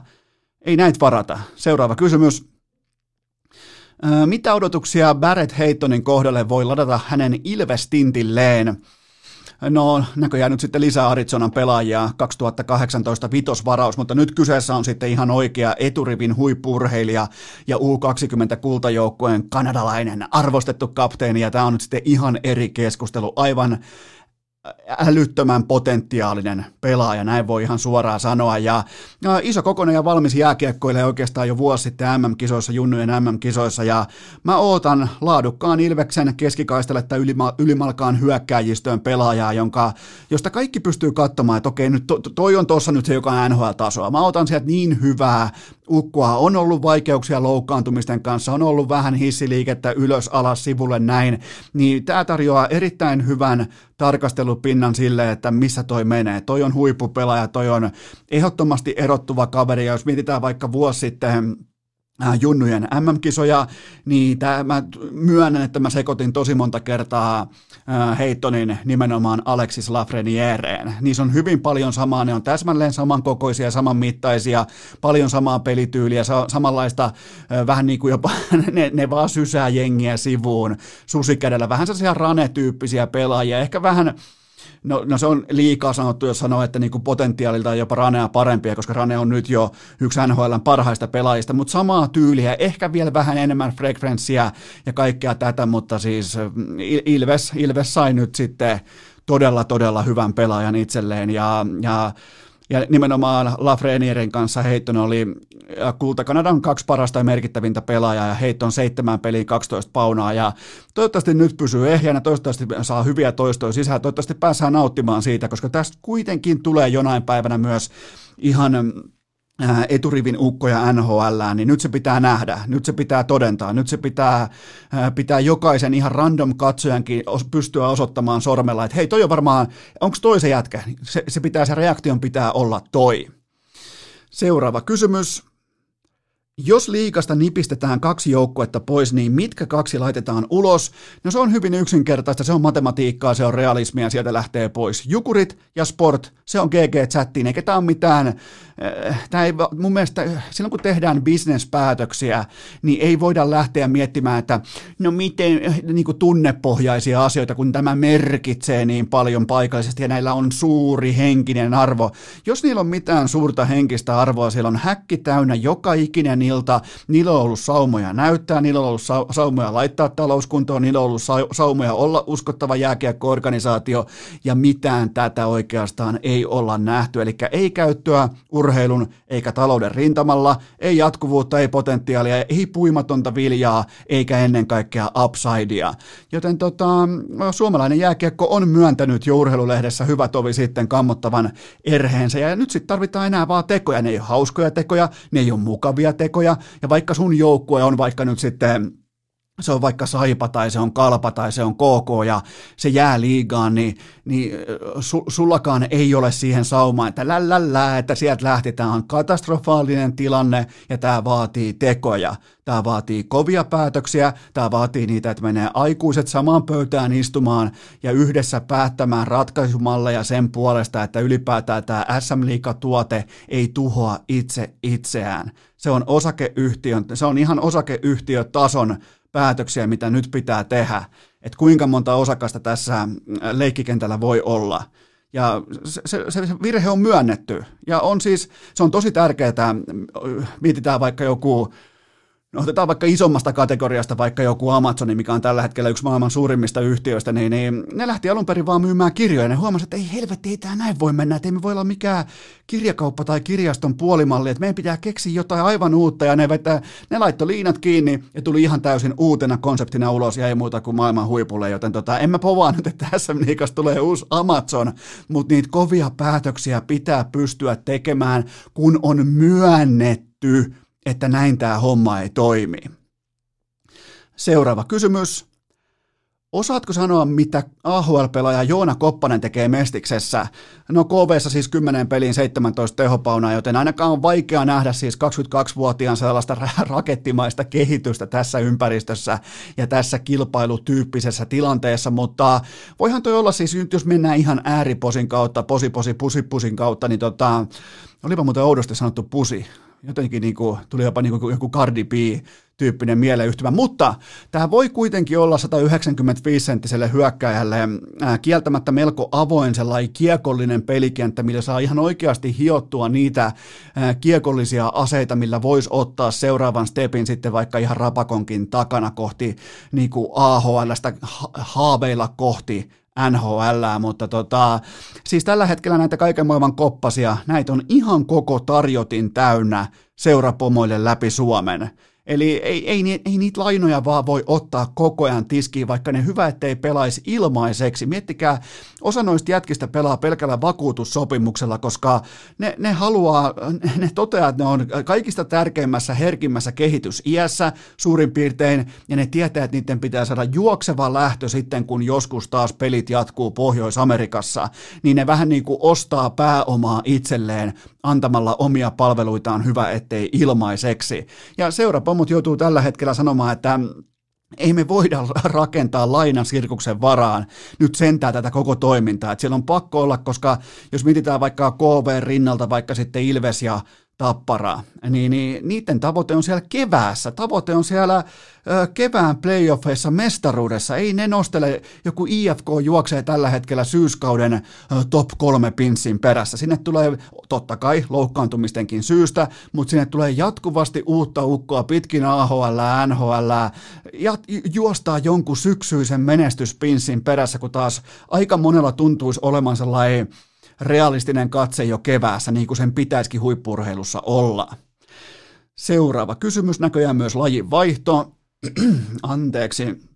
Ei näitä varata. Seuraava kysymys. Mitä odotuksia Barrett Haytonin kohdalle voi ladata hänen Ilvestintilleen? No näköjään nyt sitten lisää Arizonan pelaajia 2018 vitosvaraus, mutta nyt kyseessä on sitten ihan oikea eturivin huippurheilija ja U20 kultajoukkueen kanadalainen arvostettu kapteeni ja tämä on nyt sitten ihan eri keskustelu, aivan älyttömän potentiaalinen pelaaja, näin voi ihan suoraan sanoa. Ja, ja iso kokoinen ja valmis jääkiekkoille oikeastaan jo vuosi sitten MM-kisoissa, junnujen MM-kisoissa, ja mä ootan laadukkaan Ilveksen keskikaistelle tai ylimalkaan hyökkääjistöön pelaajaa, jonka, josta kaikki pystyy katsomaan, että okei, nyt to, toi on tuossa nyt se, joka on NHL-tasoa. Mä otan sieltä niin hyvää ukkoa, on ollut vaikeuksia loukkaantumisten kanssa, on ollut vähän hissiliikettä ylös, alas, sivulle näin, niin tämä tarjoaa erittäin hyvän tarkastelupinnan sille, että missä toi menee. Toi on huippupelaaja, toi on ehdottomasti erottuva kaveri, ja jos mietitään vaikka vuosi sitten junnujen MM-kisoja, niin tämä, mä myönnän, että mä sekoitin tosi monta kertaa äh, Heittonin nimenomaan Alexis Lafreniereen. Niissä on hyvin paljon samaa, ne on täsmälleen samankokoisia, samanmittaisia, paljon samaa pelityyliä, samanlaista, äh, vähän niin kuin jopa ne, ne vaan sysää jengiä sivuun susikädellä, vähän sellaisia rane-tyyppisiä pelaajia, ehkä vähän No, no se on liikaa sanottu, jos sanoo, että niin kuin potentiaalilta jopa Ranea parempia, koska Rane on nyt jo yksi NHLn parhaista pelaajista, mutta samaa tyyliä, ehkä vielä vähän enemmän frekvenssiä ja kaikkea tätä, mutta siis mm, Ilves, Ilves sai nyt sitten todella, todella hyvän pelaajan itselleen ja, ja ja nimenomaan Lafrenierin kanssa Heitton oli Kulta Kanadan kaksi parasta ja merkittävintä pelaajaa ja Heitton seitsemän peliin 12 paunaa. Ja toivottavasti nyt pysyy ehjänä, toivottavasti saa hyviä toistoja sisään, toivottavasti pääsään nauttimaan siitä, koska tästä kuitenkin tulee jonain päivänä myös ihan Äh, eturivin ukkoja NHL, niin nyt se pitää nähdä, nyt se pitää todentaa, nyt se pitää, äh, pitää jokaisen ihan random katsojankin pystyä osoittamaan sormella, että hei toi on varmaan, onko toi se jätkä, se, se pitää, se reaktion pitää olla toi. Seuraava kysymys. Jos liikasta nipistetään kaksi joukkuetta pois, niin mitkä kaksi laitetaan ulos? No se on hyvin yksinkertaista, se on matematiikkaa, se on realismia, sieltä lähtee pois. Jukurit ja sport, se on GG-chattiin, eikä tämä ole mitään Äh, tämä ei, mun mielestä silloin kun tehdään bisnespäätöksiä, niin ei voida lähteä miettimään, että no miten niin kuin tunnepohjaisia asioita, kun tämä merkitsee niin paljon paikallisesti ja näillä on suuri henkinen arvo. Jos niillä on mitään suurta henkistä arvoa, siellä on häkki täynnä joka ikinen ilta, niillä on ollut saumoja näyttää, niillä on ollut saumoja laittaa talouskuntoon, niillä on ollut saumoja olla uskottava jääkiekko-organisaatio ja mitään tätä oikeastaan ei olla nähty. Eli ei käyttöä ur- urheilun eikä talouden rintamalla, ei jatkuvuutta, ei potentiaalia, ei puimatonta viljaa, eikä ennen kaikkea upsidea. Joten tota, suomalainen jääkiekko on myöntänyt jo urheilulehdessä hyvä tovi sitten kammottavan erheensä, ja nyt sitten tarvitaan enää vaan tekoja. Ne ei ole hauskoja tekoja, ne ei ole mukavia tekoja, ja vaikka sun joukkue on vaikka nyt sitten se on vaikka Saipa tai se on Kalpa tai se on KK ja se jää liigaan, niin, niin su, sullakaan ei ole siihen saumaan, että lällällä, että sieltä lähtetään on katastrofaalinen tilanne ja tämä vaatii tekoja. Tämä vaatii kovia päätöksiä, tämä vaatii niitä, että menee aikuiset samaan pöytään istumaan ja yhdessä päättämään ratkaisumalleja sen puolesta, että ylipäätään tämä SM tuote ei tuhoa itse itseään. Se on osakeyhtiön, se on ihan osakeyhtiötason päätöksiä, mitä nyt pitää tehdä, että kuinka monta osakasta tässä leikkikentällä voi olla. Ja se, se, se virhe on myönnetty. Ja on siis, se on tosi tärkeää, mietitään vaikka joku No otetaan vaikka isommasta kategoriasta, vaikka joku Amazoni, mikä on tällä hetkellä yksi maailman suurimmista yhtiöistä, niin, niin ne lähti alun perin vaan myymään kirjoja. Ne huomasivat, että ei helvetti, ei tämä näin voi mennä, että ei me voi olla mikään kirjakauppa tai kirjaston puolimalli, että meidän pitää keksiä jotain aivan uutta, ja ne, vetää, ne laittoi liinat kiinni ja tuli ihan täysin uutena konseptina ulos, ja ei muuta kuin maailman huipulle, joten tota, en mä povaa nyt, että tässä Niikasta tulee uusi Amazon, mutta niitä kovia päätöksiä pitää pystyä tekemään, kun on myönnetty, että näin tämä homma ei toimi. Seuraava kysymys. Osaatko sanoa, mitä AHL-pelaaja Joona Koppanen tekee Mestiksessä? No kv siis 10 peliin 17 tehopaunaa, joten ainakaan on vaikea nähdä siis 22-vuotiaan sellaista rakettimaista kehitystä tässä ympäristössä ja tässä kilpailutyyppisessä tilanteessa, mutta voihan toi olla siis, jos mennään ihan ääriposin kautta, posi, posi, pusi, pusin kautta, niin tota, olipa muuten oudosti sanottu pusi, jotenkin niin kuin, tuli jopa niin kuin joku Cardi B tyyppinen mieleyhtymä, mutta tämä voi kuitenkin olla 195-senttiselle hyökkäjälle ää, kieltämättä melko avoin sellainen kiekollinen pelikenttä, millä saa ihan oikeasti hiottua niitä ää, kiekollisia aseita, millä voisi ottaa seuraavan stepin sitten vaikka ihan rapakonkin takana kohti niin kuin AHLstä haaveilla kohti NHL, mutta tota, siis tällä hetkellä näitä kaiken maailman koppasia, näitä on ihan koko tarjotin täynnä seurapomoille läpi Suomen. Eli ei, ei, ei niitä lainoja vaan voi ottaa koko ajan tiskiin, vaikka ne hyvä, ettei pelaisi ilmaiseksi. Miettikää, osa noista jätkistä pelaa pelkällä vakuutussopimuksella, koska ne, ne haluaa, ne toteaa, että ne on kaikista tärkeimmässä, herkimmässä kehitysiässä suurin piirtein, ja ne tietää, että niiden pitää saada juokseva lähtö sitten, kun joskus taas pelit jatkuu Pohjois-Amerikassa, niin ne vähän niin kuin ostaa pääomaa itselleen antamalla omia palveluitaan hyvä, ettei ilmaiseksi. Ja seurapomot joutuu tällä hetkellä sanomaan, että ei me voida rakentaa lainasirkuksen varaan nyt sentään tätä koko toimintaa. että siellä on pakko olla, koska jos mietitään vaikka KV rinnalta vaikka sitten Ilves ja Tappara, niin, niin niiden tavoite on siellä keväässä. Tavoite on siellä ö, kevään playoffeissa mestaruudessa. Ei ne nostele, joku IFK juoksee tällä hetkellä syyskauden ö, top kolme pinssin perässä. Sinne tulee totta kai loukkaantumistenkin syystä, mutta sinne tulee jatkuvasti uutta ukkoa pitkin AHL, NHL, ja juostaa jonkun syksyisen menestyspinssin perässä, kun taas aika monella tuntuisi olemaan sellainen realistinen katse jo keväässä, niin kuin sen pitäisikin huippurheilussa olla. Seuraava kysymys, näköjään myös lajin vaihto. Anteeksi,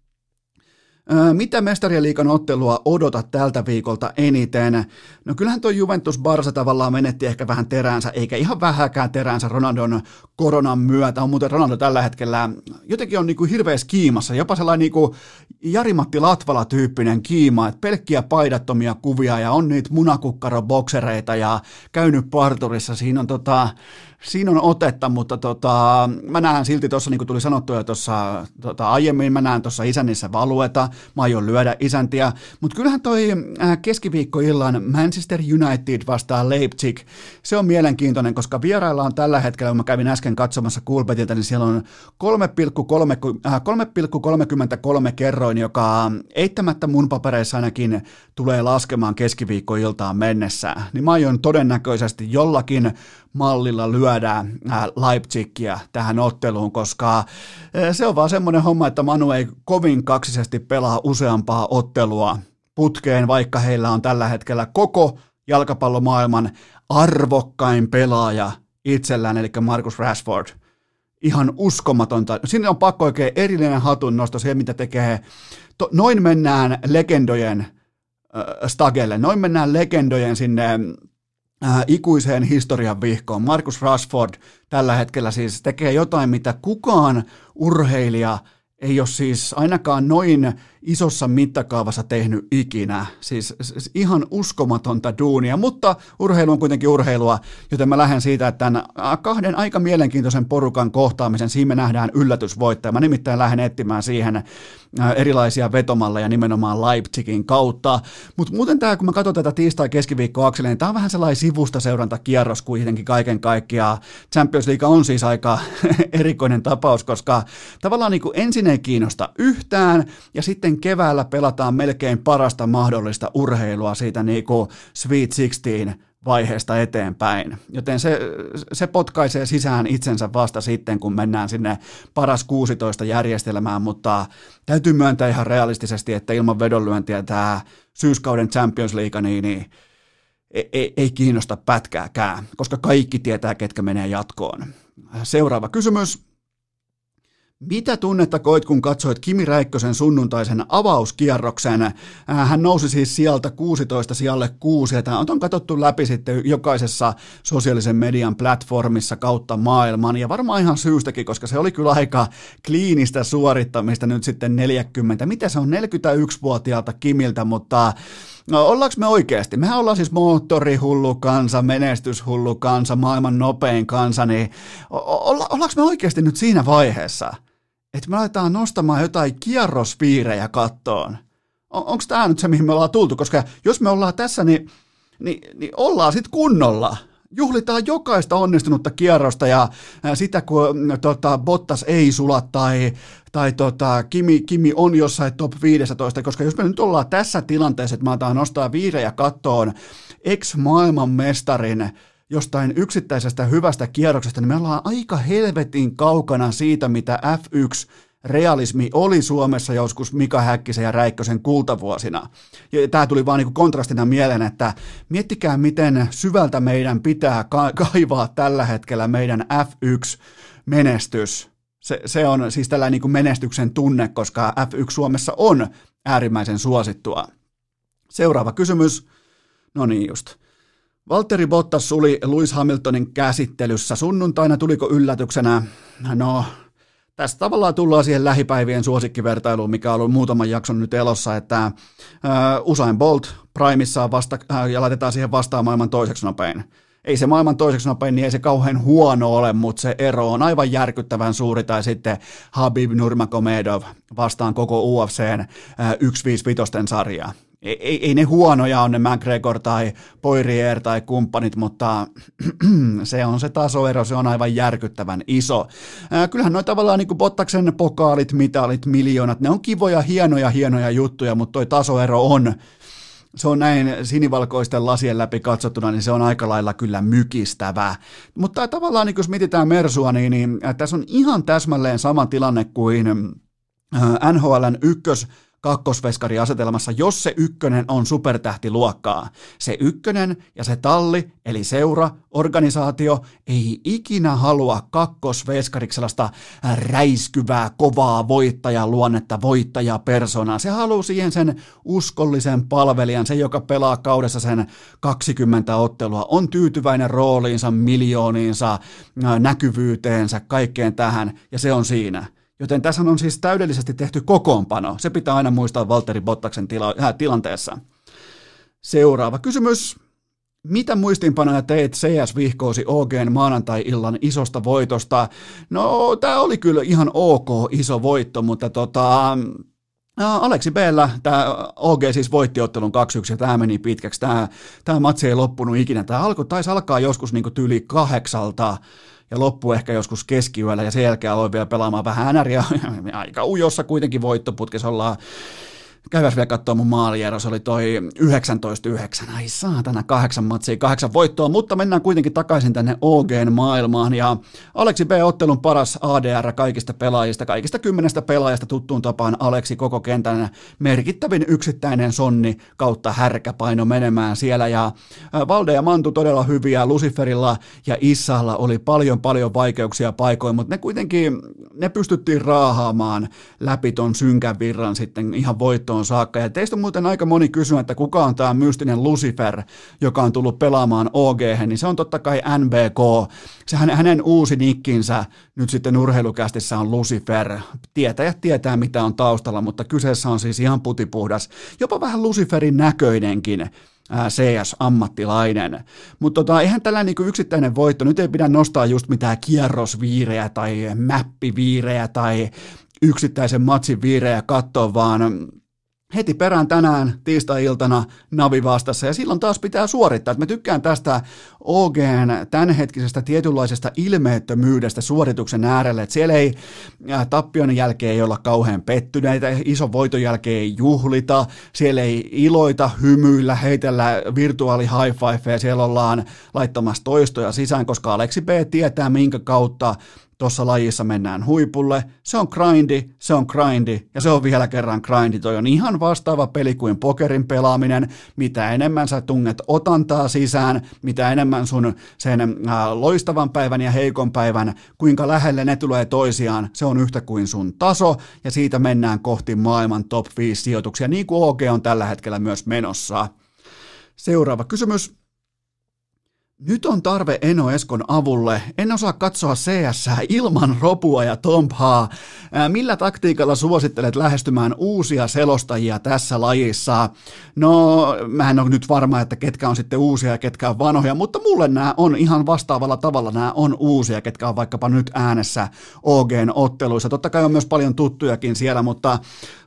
mitä mestarien liikan ottelua odotat tältä viikolta eniten? No kyllähän tuo Juventus Barsa tavallaan menetti ehkä vähän teräänsä, eikä ihan vähäkään teräänsä Ronaldon koronan myötä. On muuten Ronaldo tällä hetkellä jotenkin on niinku hirveässä kiimassa, jopa sellainen niinku Jari-Matti Latvala-tyyppinen kiima, että pelkkiä paidattomia kuvia ja on niitä munakukkaroboksereita ja käynyt parturissa. Siinä on tota, siinä on otetta, mutta tota, mä näen silti tuossa, niin kuin tuli sanottua tuossa tota, aiemmin, mä näen tuossa isännissä valueta, mä aion lyödä isäntiä, mutta kyllähän toi äh, keskiviikkoillan Manchester United vastaa Leipzig, se on mielenkiintoinen, koska vierailla on tällä hetkellä, kun mä kävin äsken katsomassa Coolbetiltä, niin siellä on 3,33 äh, kerroin, joka eittämättä mun papereissa ainakin tulee laskemaan keskiviikkoiltaan mennessä, niin mä aion todennäköisesti jollakin mallilla lyödä äh, Leipzigia tähän otteluun, koska äh, se on vaan semmoinen homma, että Manu ei kovin kaksisesti pelaa useampaa ottelua putkeen, vaikka heillä on tällä hetkellä koko jalkapallomaailman arvokkain pelaaja itsellään, eli Marcus Rashford. Ihan uskomatonta. Sinne on pakko oikein erillinen hatun nosto siihen, mitä tekee. Noin mennään legendojen äh, stagelle, noin mennään legendojen sinne äh, ikuiseen historian vihkoon. Markus Rashford tällä hetkellä siis tekee jotain, mitä kukaan urheilija ei ole siis ainakaan noin isossa mittakaavassa tehnyt ikinä. Siis, siis ihan uskomatonta duunia, mutta urheilu on kuitenkin urheilua, joten mä lähden siitä, että tämän kahden aika mielenkiintoisen porukan kohtaamisen, siinä me nähdään yllätysvoittaja. Mä nimittäin lähden etsimään siihen erilaisia vetomalleja nimenomaan Leipzigin kautta. Mutta muuten tämä, kun mä katson tätä tiistai-keskiviikko niin tämä on vähän sellainen sivusta seurantakierros kuitenkin kaiken kaikkiaan. Champions League on siis aika erikoinen tapaus, koska tavallaan niin kuin ensin ei kiinnosta yhtään, ja sitten miten keväällä pelataan melkein parasta mahdollista urheilua siitä niin kuin Sweet 16 vaiheesta eteenpäin. Joten se, se potkaisee sisään itsensä vasta sitten, kun mennään sinne paras 16 järjestelmään, mutta täytyy myöntää ihan realistisesti, että ilman vedonlyöntiä tämä syyskauden Champions League niin, niin ei, ei, ei kiinnosta pätkääkään, koska kaikki tietää, ketkä menee jatkoon. Seuraava kysymys. Mitä tunnetta koit, kun katsoit Kimi Räikkösen sunnuntaisen avauskierroksen? Äh, hän nousi siis sieltä 16 sijalle 6, ja on katsottu läpi sitten jokaisessa sosiaalisen median platformissa kautta maailman, ja varmaan ihan syystäkin, koska se oli kyllä aika kliinistä suorittamista nyt sitten 40, mitä se on 41-vuotiaalta Kimiltä, mutta No ollaanko me oikeasti? Mehän ollaan siis moottorihullu kansa, menestyshullu kansa, maailman nopein kansa, niin olla, ollaanko me oikeasti nyt siinä vaiheessa, että me aletaan nostamaan jotain kierrosviirejä kattoon? On, Onko tämä nyt se, mihin me ollaan tultu? Koska jos me ollaan tässä, niin, niin, niin ollaan sitten kunnolla juhlitaan jokaista onnistunutta kierrosta ja sitä, kun tota, Bottas ei sula tai, tai tota, Kimi, Kimi on jossain top 15, koska jos me nyt ollaan tässä tilanteessa, että mä otan nostaa viirejä kattoon ex-maailmanmestarin jostain yksittäisestä hyvästä kierroksesta, niin me ollaan aika helvetin kaukana siitä, mitä F1 realismi oli Suomessa joskus Mika Häkkisen ja Räikkösen kultavuosina. Ja tämä tuli vaan niin kontrastina mieleen, että miettikää miten syvältä meidän pitää ka- kaivaa tällä hetkellä meidän F1-menestys. Se, se on siis tällainen niin menestyksen tunne, koska F1 Suomessa on äärimmäisen suosittua. Seuraava kysymys. No niin just. Valtteri Bottas suli Lewis Hamiltonin käsittelyssä sunnuntaina. Tuliko yllätyksenä? No, Tästä tavallaan tullaan siihen lähipäivien suosikkivertailuun, mikä on ollut muutaman jakson nyt elossa, että äh, Usain Bolt Primissa vasta, äh, ja laitetaan siihen vastaan maailman toiseksi nopein. Ei se maailman toiseksi nopein, niin ei se kauhean huono ole, mutta se ero on aivan järkyttävän suuri. Tai sitten Habib Nurmagomedov vastaan koko UFCn äh, 155 sarjaa ei, ei, ei ne huonoja on ne McGregor tai Poirier tai kumppanit, mutta se on se tasoero, se on aivan järkyttävän iso. Ää, kyllähän noin tavallaan niin Bottaksen pokaalit, mitalit, miljoonat, ne on kivoja, hienoja, hienoja juttuja, mutta toi tasoero on, se on näin sinivalkoisten lasien läpi katsottuna, niin se on aika lailla kyllä mykistävä. Mutta tavallaan, niin jos mietitään Mersua, niin, niin tässä on ihan täsmälleen sama tilanne kuin NHLn ykkös kakkosveskariasetelmassa, jos se ykkönen on supertähtiluokkaa. Se ykkönen ja se talli, eli seura, organisaatio, ei ikinä halua kakkosveskariksi sellaista räiskyvää, kovaa voittajaluonnetta, voittajapersonaa. Se haluaa siihen sen uskollisen palvelijan, se joka pelaa kaudessa sen 20 ottelua, on tyytyväinen rooliinsa, miljooniinsa, näkyvyyteensä, kaikkeen tähän, ja se on siinä. Joten tässä on siis täydellisesti tehty kokoonpano. Se pitää aina muistaa Valtteri Bottaksen tila- äh, tilanteessa. Seuraava kysymys. Mitä muistiinpanoja teit CS-vihkoosi OGn maanantai-illan isosta voitosta? No, tämä oli kyllä ihan ok iso voitto, mutta tota, Aleksi b tämä OG siis voitti ottelun 2-1 ja tämä meni pitkäksi. Tämä, tämä matsi ei loppunut ikinä. Tämä alkoi, taisi alkaa joskus niin tyyli kahdeksalta ja loppu ehkä joskus keskiyöllä ja sen jälkeen aloin vielä pelaamaan vähän NRiä. Aika ujossa kuitenkin voittoputkessa ollaan Käydään vielä katsoa mun maalierä, se oli toi 19-9, ai saatana, kahdeksan matsia, kahdeksan voittoa, mutta mennään kuitenkin takaisin tänne OGn maailmaan, ja Aleksi B. ottelun paras ADR kaikista pelaajista, kaikista kymmenestä pelaajasta tuttuun tapaan Aleksi koko kentän merkittävin yksittäinen sonni kautta härkäpaino menemään siellä, ja Valde ja Mantu todella hyviä, Luciferilla ja Issalla oli paljon paljon vaikeuksia paikoin, mutta ne kuitenkin, ne pystyttiin raahaamaan läpi ton synkän virran sitten ihan voittoon voittoon saakka. Ja teistä on muuten aika moni kysyä, että kuka on tämä mystinen Lucifer, joka on tullut pelaamaan OG, niin se on totta kai NBK. Sehän hänen uusi nikkinsä nyt sitten urheilukästissä on Lucifer. Tietäjät tietää, mitä on taustalla, mutta kyseessä on siis ihan putipuhdas, jopa vähän Luciferin näköinenkin CS-ammattilainen. Mutta tota, eihän tällainen niinku yksittäinen voitto, nyt ei pidä nostaa just mitään kierrosviirejä tai mäppiviirejä tai yksittäisen matsin viirejä katsoa, vaan heti perään tänään tiistai-iltana Navi vastassa ja silloin taas pitää suorittaa. Mä tykkään tästä OGn tämänhetkisestä tietynlaisesta ilmeettömyydestä suorituksen äärelle, että siellä ei tappion jälkeen ei olla kauhean pettyneitä, ison voiton jälkeen ei juhlita, siellä ei iloita, hymyillä, heitellä virtuaali high five siellä ollaan laittamassa toistoja sisään, koska Aleksi B tietää minkä kautta tuossa lajissa mennään huipulle. Se on grindi, se on grindi ja se on vielä kerran grindi. Toi on ihan vastaava peli kuin pokerin pelaaminen. Mitä enemmän sä tunget otantaa sisään, mitä enemmän sun sen äh, loistavan päivän ja heikon päivän, kuinka lähelle ne tulee toisiaan, se on yhtä kuin sun taso ja siitä mennään kohti maailman top 5 sijoituksia, niin kuin OG on tällä hetkellä myös menossa. Seuraava kysymys. Nyt on tarve Eno Eskon avulle. En osaa katsoa CS ilman Ropua ja Tomphaa. Millä taktiikalla suosittelet lähestymään uusia selostajia tässä lajissa? No, mä en ole nyt varma, että ketkä on sitten uusia ja ketkä on vanhoja, mutta mulle nämä on ihan vastaavalla tavalla. Nämä on uusia, ketkä on vaikkapa nyt äänessä OGn otteluissa. Totta kai on myös paljon tuttujakin siellä, mutta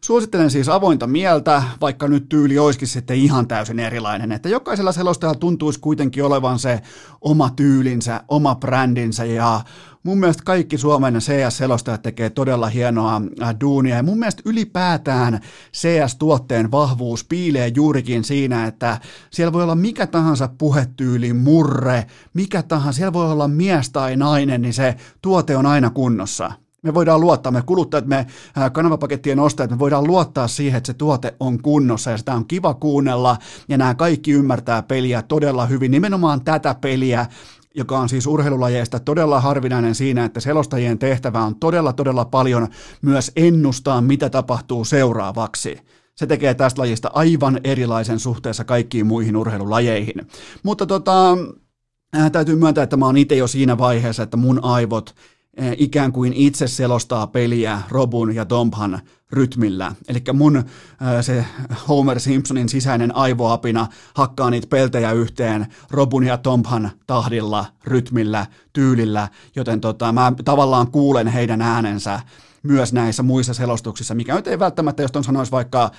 suosittelen siis avointa mieltä, vaikka nyt tyyli olisikin sitten ihan täysin erilainen. Että jokaisella selostajalla tuntuisi kuitenkin olevan se oma tyylinsä, oma brändinsä ja mun mielestä kaikki Suomen CS-selostajat tekee todella hienoa äh, duunia ja mun mielestä ylipäätään CS-tuotteen vahvuus piilee juurikin siinä, että siellä voi olla mikä tahansa puhetyyli, murre, mikä tahansa, siellä voi olla mies tai nainen, niin se tuote on aina kunnossa. Me voidaan luottaa, me kuluttajat, me kanavapakettien ostajat, me voidaan luottaa siihen, että se tuote on kunnossa ja sitä on kiva kuunnella ja nämä kaikki ymmärtää peliä todella hyvin, nimenomaan tätä peliä, joka on siis urheilulajeista todella harvinainen siinä, että selostajien tehtävä on todella todella paljon myös ennustaa, mitä tapahtuu seuraavaksi. Se tekee tästä lajista aivan erilaisen suhteessa kaikkiin muihin urheilulajeihin. Mutta tota, täytyy myöntää, että mä oon itse jo siinä vaiheessa, että mun aivot ikään kuin itse selostaa peliä Robun ja Tomphan rytmillä. Eli mun eh, se Homer Simpsonin sisäinen aivoapina hakkaa niitä peltejä yhteen Robun ja Tomphan tahdilla, rytmillä, tyylillä, joten tota, mä tavallaan kuulen heidän äänensä myös näissä muissa selostuksissa, mikä nyt ei välttämättä, jos on sanoisi vaikka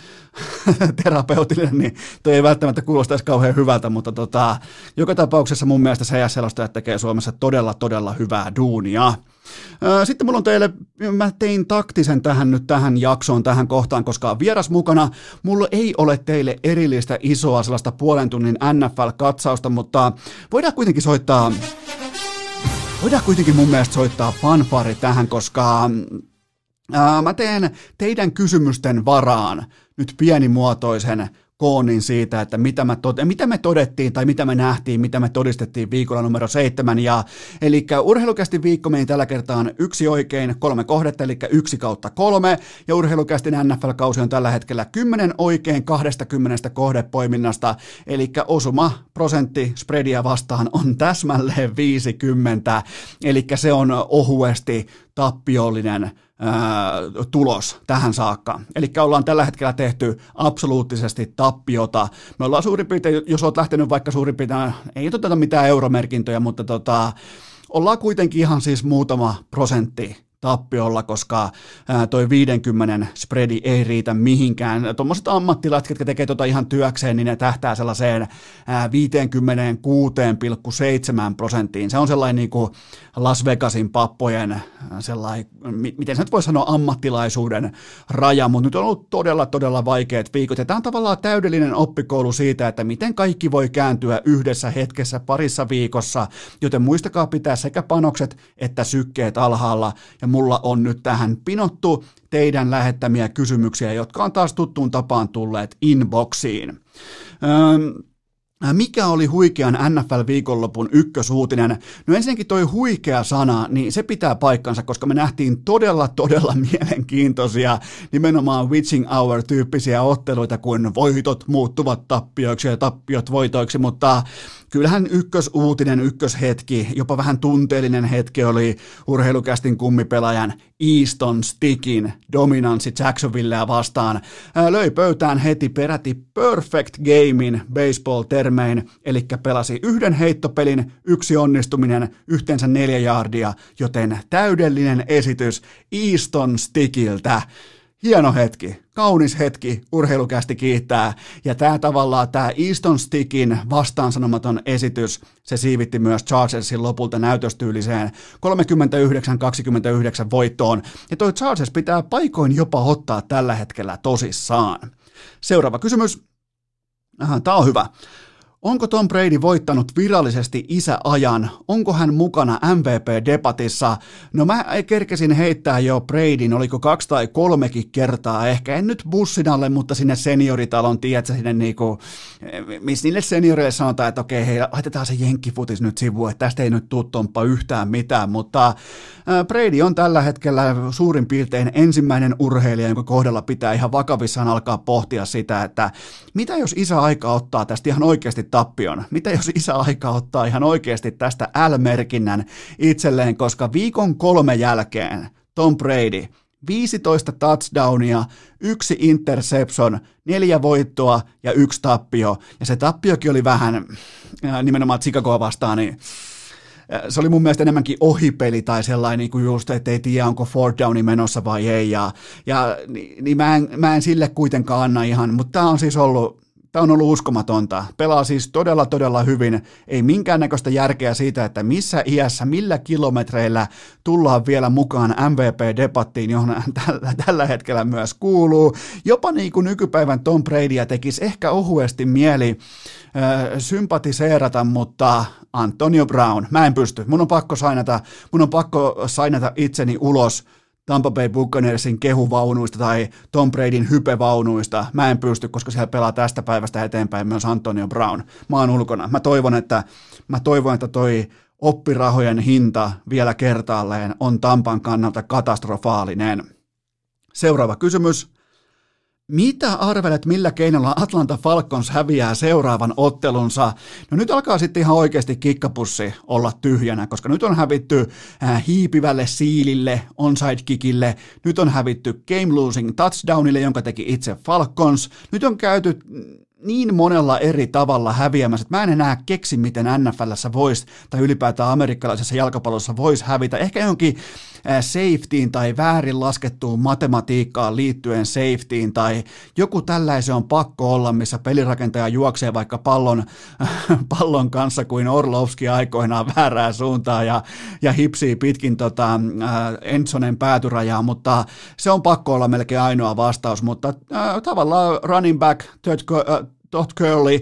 terapeutille, niin toi ei välttämättä kuulostaisi kauhean hyvältä, mutta tota, joka tapauksessa mun mielestä CS-selostajat tekee Suomessa todella, todella hyvää duunia. Sitten mulla on teille, mä tein taktisen tähän nyt tähän jaksoon, tähän kohtaan, koska vieras mukana. Mulla ei ole teille erillistä isoa sellaista puolen tunnin NFL-katsausta, mutta voidaan kuitenkin soittaa, voidaan kuitenkin mun mielestä soittaa fanfari tähän, koska ää, mä teen teidän kysymysten varaan nyt pienimuotoisen koonin siitä, että mitä, mä tod- mitä me todettiin tai mitä me nähtiin, mitä me todistettiin viikolla numero seitsemän. Ja, eli urheilukästi viikko meidän tällä kertaa yksi oikein, kolme kohdetta, eli yksi kautta kolme. Ja urheilukästin NFL-kausi on tällä hetkellä kymmenen oikein 20 kohdepoiminnasta, eli osuma prosentti spreadia vastaan on täsmälleen 50, eli se on ohuesti tappiollinen tulos tähän saakka. Eli ollaan tällä hetkellä tehty absoluuttisesti tappiota. Me ollaan suurin piirtein, jos olet lähtenyt vaikka suurin piirtein, ei oteta mitään euromerkintöjä, mutta tota, ollaan kuitenkin ihan siis muutama prosentti tappiolla, koska toi 50 spreadi ei riitä mihinkään. Tuommoiset ammattilaiset, jotka tekee tota ihan työkseen, niin ne tähtää sellaiseen 56,7 prosenttiin. Se on sellainen niin kuin Las Vegasin pappojen sellainen, miten se nyt voi sanoa, ammattilaisuuden raja, mutta nyt on ollut todella, todella vaikeat viikot. Ja tämä on tavallaan täydellinen oppikoulu siitä, että miten kaikki voi kääntyä yhdessä hetkessä parissa viikossa, joten muistakaa pitää sekä panokset että sykkeet alhaalla ja mulla on nyt tähän pinottu teidän lähettämiä kysymyksiä, jotka on taas tuttuun tapaan tulleet inboxiin. Öö, mikä oli huikean NFL-viikonlopun ykkösuutinen? No ensinnäkin toi huikea sana, niin se pitää paikkansa, koska me nähtiin todella, todella mielenkiintoisia nimenomaan witching hour-tyyppisiä otteluita, kun voitot muuttuvat tappioiksi ja tappiot voitoiksi, mutta kyllähän ykkösuutinen, ykköshetki, jopa vähän tunteellinen hetki oli urheilukästin kummipelaajan Easton Stickin dominanssi Jacksonvillea vastaan. Löi pöytään heti peräti perfect gamein baseball-termein, eli pelasi yhden heittopelin, yksi onnistuminen, yhteensä neljä jardia, joten täydellinen esitys Easton Stickiltä. Hieno hetki, kaunis hetki, urheilukästi kiittää. Ja tämä tavallaan, tämä Easton Stickin vastaansanomaton esitys, se siivitti myös Chargersin lopulta näytöstyyliseen 39-29 voittoon. Ja toi Chargers pitää paikoin jopa ottaa tällä hetkellä tosissaan. Seuraava kysymys. Tämä on hyvä. Onko Tom Brady voittanut virallisesti isäajan? Onko hän mukana MVP-debatissa? No mä kerkesin heittää jo Bradyn, oliko kaksi tai kolmekin kertaa, ehkä en nyt bussinalle, mutta sinne senioritalon, tiedätkö, sinne niinku, missä niille senioreille sanotaan, että okei, hei, laitetaan se jenkkifutis nyt sivuun, että tästä ei nyt tuu yhtään mitään, mutta Brady on tällä hetkellä suurin piirtein ensimmäinen urheilija, jonka kohdalla pitää ihan vakavissaan alkaa pohtia sitä, että mitä jos isä aika ottaa tästä ihan oikeasti tappion? Mitä jos isä aika ottaa ihan oikeasti tästä L-merkinnän itselleen, koska viikon kolme jälkeen Tom Brady 15 touchdownia, yksi interception, neljä voittoa ja yksi tappio. Ja se tappiokin oli vähän nimenomaan Chicagoa vastaan, niin se oli mun mielestä enemmänkin ohipeli tai sellainen niin kuin just, että ei tiedä onko fourth downi menossa vai ei. Ja, ja niin mä, en, mä en sille kuitenkaan anna ihan, mutta tämä on siis ollut Tämä on ollut uskomatonta. Pelaa siis todella, todella hyvin. Ei minkäännäköistä järkeä siitä, että missä iässä, millä kilometreillä tullaan vielä mukaan MVP-debattiin, johon tällä, tällä hetkellä myös kuuluu. Jopa niin kuin nykypäivän Tom Bradya tekisi ehkä ohuesti mieli äh, sympatiseerata, mutta Antonio Brown, mä en pysty. Mun on pakko sainata, mun on pakko sainata itseni ulos Tampa Bay Buccaneersin kehuvaunuista tai Tom Bradyn hypevaunuista. Mä en pysty, koska siellä pelaa tästä päivästä eteenpäin myös Antonio Brown. Mä oon ulkona. Mä toivon, että, mä toivon, että toi oppirahojen hinta vielä kertaalleen on Tampan kannalta katastrofaalinen. Seuraava kysymys. Mitä arvelet, millä keinolla Atlanta Falcons häviää seuraavan ottelunsa? No nyt alkaa sitten ihan oikeasti kikkapussi olla tyhjänä, koska nyt on hävitty hiipivälle siilille, onside kickille, nyt on hävitty game losing touchdownille, jonka teki itse Falcons, nyt on käyty niin monella eri tavalla häviämässä, että mä en enää keksi, miten NFLssä voisi, tai ylipäätään amerikkalaisessa jalkapallossa voisi hävitä. Ehkä jonkin safetyin tai väärin laskettuun matematiikkaan liittyen safetyin tai joku tällaisen on pakko olla, missä pelirakentaja juoksee vaikka pallon, pallon kanssa kuin Orlovski aikoinaan väärää suuntaan ja, ja hipsii pitkin tota, Ensonen päätyrajaa, mutta se on pakko olla melkein ainoa vastaus, mutta äh, tavallaan running back, Todd Curley,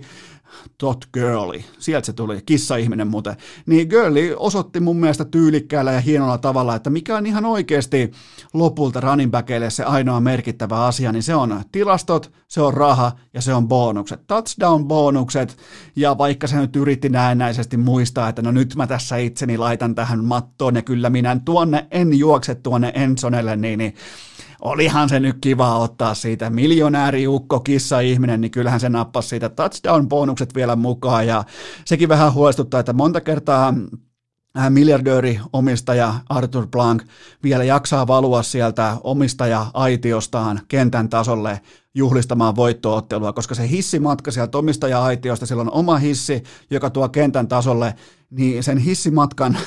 Tot Girli, sieltä se tuli, kissa-ihminen muuten, niin Girli osoitti mun mielestä tyylikkäällä ja hienolla tavalla, että mikä on ihan oikeasti lopulta running backeille se ainoa merkittävä asia, niin se on tilastot, se on raha ja se on bonukset, touchdown-bonukset, ja vaikka se nyt yritti näennäisesti muistaa, että no nyt mä tässä itseni laitan tähän mattoon ja kyllä minä tuonne en juokse tuonne Ensonelle, niin, niin olihan se nyt kiva ottaa siitä miljonääriukko, kissa-ihminen, niin kyllähän se nappasi siitä touchdown-bonukset vielä mukaan, ja sekin vähän huolestuttaa, että monta kertaa äh, miljardööri omistaja Arthur Blank vielä jaksaa valua sieltä omistaja-aitiostaan kentän tasolle juhlistamaan voittoottelua, koska se hissimatka sieltä omistaja-aitiosta, sillä on oma hissi, joka tuo kentän tasolle, niin sen hissimatkan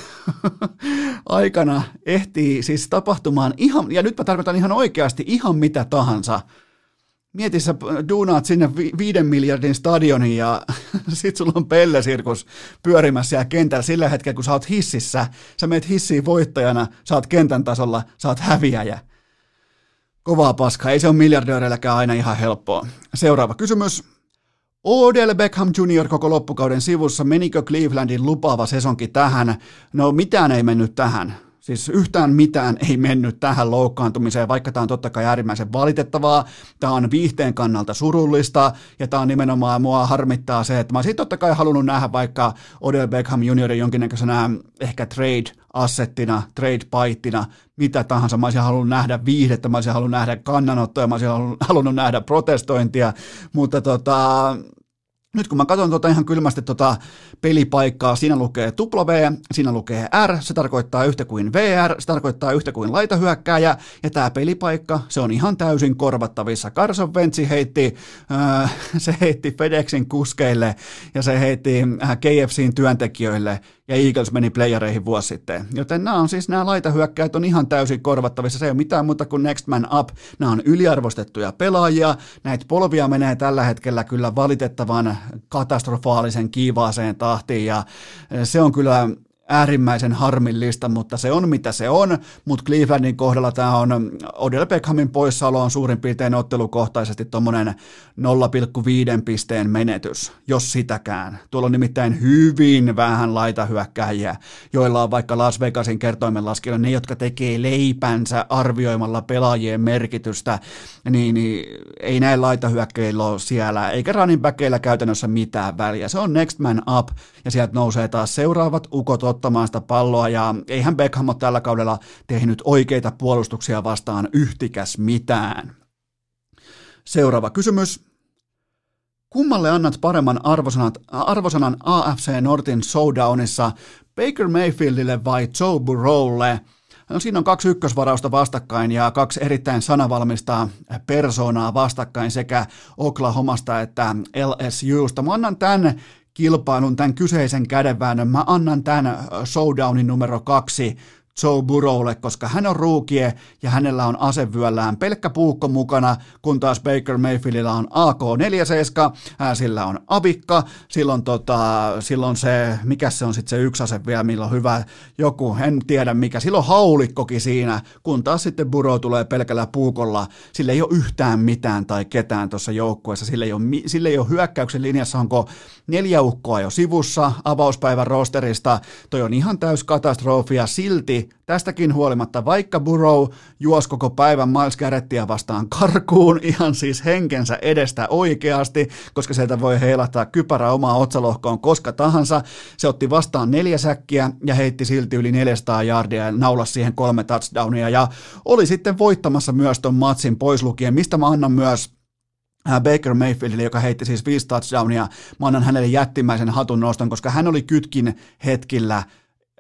aikana ehtii siis tapahtumaan ihan, ja nyt mä tarkoitan ihan oikeasti ihan mitä tahansa. Mieti sä duunaat sinne vi- viiden miljardin stadionin ja sit sulla on pellesirkus pyörimässä siellä kentällä sillä hetkellä, kun sä oot hississä. Sä meet hissiin voittajana, sä oot kentän tasolla, sä oot häviäjä. Kovaa paskaa, ei se ole miljardööreilläkään aina ihan helppoa. Seuraava kysymys. Odell Beckham Jr. koko loppukauden sivussa, menikö Clevelandin lupaava sesonki tähän? No mitään ei mennyt tähän. Siis yhtään mitään ei mennyt tähän loukkaantumiseen, vaikka tämä on totta kai äärimmäisen valitettavaa. Tämä on viihteen kannalta surullista ja tämä on nimenomaan mua harmittaa se, että mä olisin totta kai halunnut nähdä vaikka Odell Beckham Jr. jonkinnäköisenä ehkä trade-assettina, trade-paittina, mitä tahansa. Mä olisin halunnut nähdä viihdettä, mä olisin halunnut nähdä kannanottoja, mä olisin halunnut nähdä protestointia, mutta tota, nyt kun mä katson tota ihan kylmästi tota pelipaikkaa, siinä lukee W, siinä lukee R, se tarkoittaa yhtä kuin VR, se tarkoittaa yhtä kuin laitahyökkääjä, ja tämä pelipaikka, se on ihan täysin korvattavissa. Carson Wentz heitti, äh, se heitti FedExin kuskeille, ja se heitti äh, KFCin työntekijöille ja Eagles meni playereihin vuosi sitten. Joten nämä on siis nämä laitahyökkäät on ihan täysin korvattavissa. Se ei ole mitään muuta kuin next man up. Nämä on yliarvostettuja pelaajia. Näitä polvia menee tällä hetkellä kyllä valitettavan katastrofaalisen kiivaaseen tahtiin ja se on kyllä äärimmäisen harmillista, mutta se on mitä se on, mutta Clevelandin kohdalla tämä on, Odell Beckhamin poissaolo on suurin piirtein ottelukohtaisesti tuommoinen 0,5 pisteen menetys, jos sitäkään. Tuolla on nimittäin hyvin vähän laitahyökkääjiä, joilla on vaikka Las Vegasin kertoimen laskella ne, jotka tekee leipänsä arvioimalla pelaajien merkitystä, niin, niin ei näin laitahyökkäillä ole siellä, eikä running käytännössä mitään väliä. Se on next man up, ja sieltä nousee taas seuraavat ukot ottamaan sitä palloa, ja eihän Beckham ole tällä kaudella tehnyt oikeita puolustuksia vastaan yhtikäs mitään. Seuraava kysymys. Kummalle annat paremman arvosanat, arvosanan AFC Nortin showdownissa, Baker Mayfieldille vai Joe Burrowlle? No siinä on kaksi ykkösvarausta vastakkain ja kaksi erittäin sanavalmista persoonaa vastakkain sekä Oklahomasta että LSUsta. Mä annan tämän kilpailun, tämän kyseisen kädenväännön. Mä annan tämän showdownin numero kaksi Joe Burrowlle, koska hän on ruukie ja hänellä on asevyöllään pelkkä puukko mukana, kun taas Baker Mayfieldillä on AK-47, ää, sillä on avikka, silloin, tota, silloin se, mikä se on sitten se yksi ase vielä, millä hyvä joku, en tiedä mikä, silloin haulikkokin siinä, kun taas sitten Burrow tulee pelkällä puukolla, sillä ei ole yhtään mitään tai ketään tuossa joukkueessa, sillä ei ole, sillä ei ole hyökkäyksen linjassa, onko neljä ukkoa jo sivussa avauspäivän rosterista, toi on ihan täys katastrofia, silti tästäkin huolimatta, vaikka Burrow juos koko päivän Miles Garrettia vastaan karkuun, ihan siis henkensä edestä oikeasti, koska sieltä voi heilahtaa kypärä omaa otsalohkoon koska tahansa. Se otti vastaan neljä säkkiä ja heitti silti yli 400 jardia ja naulasi siihen kolme touchdownia ja oli sitten voittamassa myös ton matsin pois lukien, mistä mä annan myös äh, Baker Mayfieldille, joka heitti siis viisi touchdownia. Mä annan hänelle jättimäisen hatun noston, koska hän oli kytkin hetkillä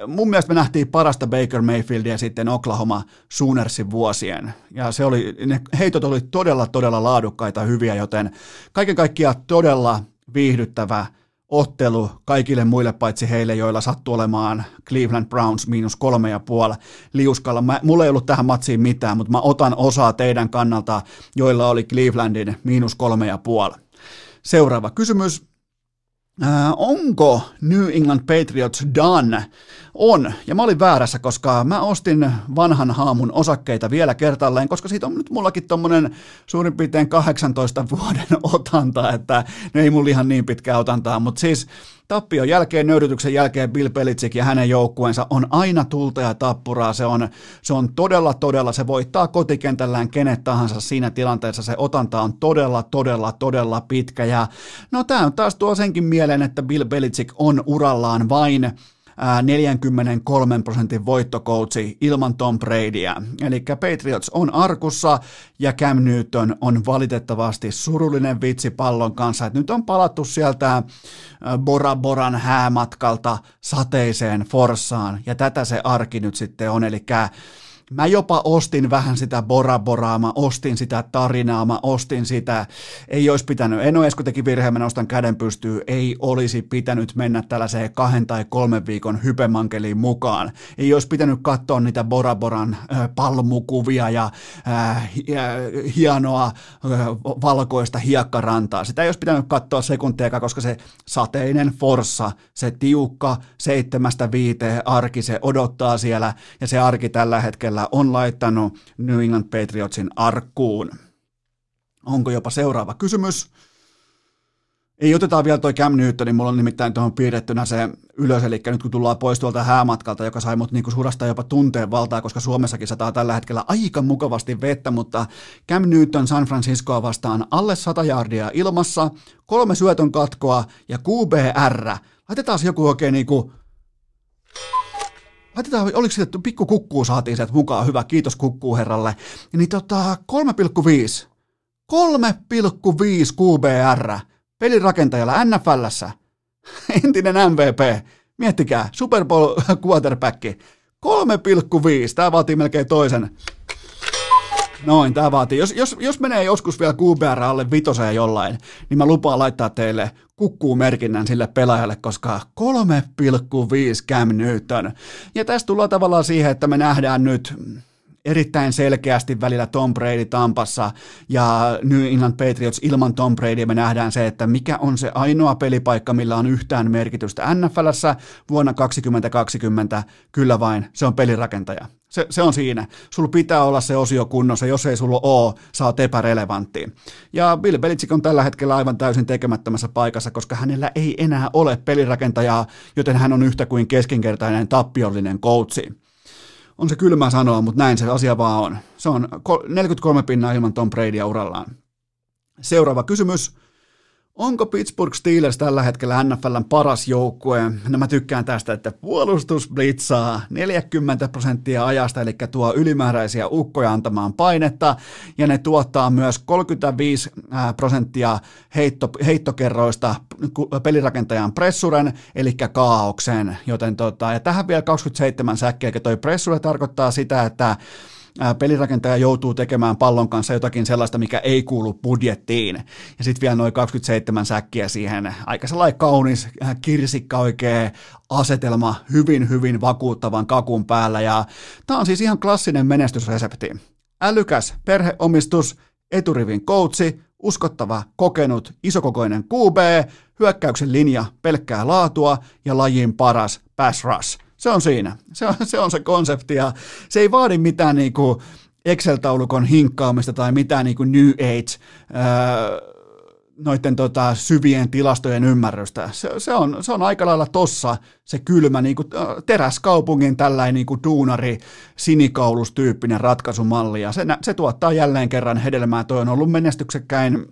mun mielestä me nähtiin parasta Baker Mayfieldia sitten Oklahoma Soonersin vuosien. Ja se oli, ne heitot oli todella, todella laadukkaita, hyviä, joten kaiken kaikkiaan todella viihdyttävä ottelu kaikille muille paitsi heille, joilla sattuu olemaan Cleveland Browns miinus kolme ja puoli liuskalla. Mä, mulla ei ollut tähän matsiin mitään, mutta mä otan osaa teidän kannalta, joilla oli Clevelandin miinus kolme ja puoli. Seuraava kysymys. Äh, onko New England Patriots done? On, ja mä olin väärässä, koska mä ostin vanhan haamun osakkeita vielä kertalleen, koska siitä on nyt mullakin tommonen suurin piirtein 18 vuoden otanta, että ne ei mulla ihan niin pitkää otantaa, mutta siis Tappion jälkeen, nöyrytyksen jälkeen Bill Belichick ja hänen joukkueensa on aina tulta ja tappuraa. Se on, se on todella, todella, se voittaa kotikentällään kenet tahansa siinä tilanteessa. Se otanta on todella, todella, todella pitkä. Ja no tämä taas tuo senkin mieleen, että Bill Belichick on urallaan vain 43 prosentin voittokoutsi ilman Tom Bradyä. Eli Patriots on arkussa ja Cam Newton on valitettavasti surullinen vitsi pallon kanssa. Et nyt on palattu sieltä Bora Boran häämatkalta sateiseen Forssaan ja tätä se arki nyt sitten on. Eli Mä jopa ostin vähän sitä Bora Boraa, mä ostin sitä tarinaa, mä ostin sitä, ei olisi pitänyt, en ole edes teki virheen, mä nostan käden pystyy, ei olisi pitänyt mennä tällaiseen kahden tai kolmen viikon hypemankeliin mukaan. Ei olisi pitänyt katsoa niitä Bora Boran äh, palmukuvia ja, äh, hienoa äh, valkoista hiekkarantaa. Sitä ei olisi pitänyt katsoa sekuntiakaan, koska se sateinen forssa, se tiukka seitsemästä viiteen arki, se odottaa siellä ja se arki tällä hetkellä hetkellä on laittanut New England Patriotsin arkkuun. Onko jopa seuraava kysymys? Ei otetaan vielä toi Cam Newton, niin mulla on nimittäin tuohon piirrettynä se ylös, eli nyt kun tullaan pois tuolta häämatkalta, joka sai mut niinku surasta jopa tunteen valtaa, koska Suomessakin sataa tällä hetkellä aika mukavasti vettä, mutta Cam Newton San Franciscoa vastaan alle 100 jardia ilmassa, kolme syötön katkoa ja QBR. Laitetaan joku oikein niinku laitetaan, oliko että pikku kukkuu saatiin sieltä mukaan, hyvä, kiitos kukkuu herralle, niin tota 3,5, 3,5 QBR pelirakentajalle NFLssä, entinen MVP, miettikää, Super Bowl quarterback, 3,5, tämä vaatii melkein toisen Noin, tämä vaatii. Jos, jos, jos menee joskus vielä QBR alle vitoseen jollain, niin mä lupaan laittaa teille kukkuu merkinnän sille pelaajalle, koska 3,5 Cam Newton. Ja tästä tullaan tavallaan siihen, että me nähdään nyt erittäin selkeästi välillä Tom Brady Tampassa ja New England Patriots ilman Tom Brady me nähdään se, että mikä on se ainoa pelipaikka, millä on yhtään merkitystä NFLssä vuonna 2020, kyllä vain, se on pelirakentaja. Se, se on siinä. Sulla pitää olla se osio kunnossa, jos ei sulla ole, sä oot epärelevantti. Ja Bill Belichick on tällä hetkellä aivan täysin tekemättömässä paikassa, koska hänellä ei enää ole pelirakentajaa, joten hän on yhtä kuin keskinkertainen tappiollinen coachi on se kylmä sanoa, mutta näin se asia vaan on. Se on 43 pinnaa ilman Tom Bradya urallaan. Seuraava kysymys. Onko Pittsburgh Steelers tällä hetkellä NFLn paras joukkue? No mä tykkään tästä, että puolustus blitzaa 40 prosenttia ajasta, eli tuo ylimääräisiä ukkoja antamaan painetta, ja ne tuottaa myös 35 prosenttia heitto, heittokerroista pelirakentajan pressuren, eli kaauksen, joten tota, ja tähän vielä 27 säkkiä, eli toi pressure tarkoittaa sitä, että pelirakentaja joutuu tekemään pallon kanssa jotakin sellaista, mikä ei kuulu budjettiin. Ja sitten vielä noin 27 säkkiä siihen. Aika sellainen kaunis, kirsikka oikea asetelma, hyvin, hyvin vakuuttavan kakun päällä. Ja tämä on siis ihan klassinen menestysresepti. Älykäs perheomistus, eturivin koutsi, uskottava, kokenut, isokokoinen QB, hyökkäyksen linja, pelkkää laatua ja lajin paras pass rush. Se on siinä. Se on se, on se konsepti ja se ei vaadi mitään niin kuin Excel-taulukon hinkkaamista tai mitään niin kuin New Age öö, noiden tota, syvien tilastojen ymmärrystä. Se, se, on, se on aika lailla tossa se kylmä niin kuin, teräskaupungin tällainen niin kuin duunari sinikaulustyyppinen ratkaisumalli ja se, se tuottaa jälleen kerran hedelmää. Toi on ollut menestyksekkäin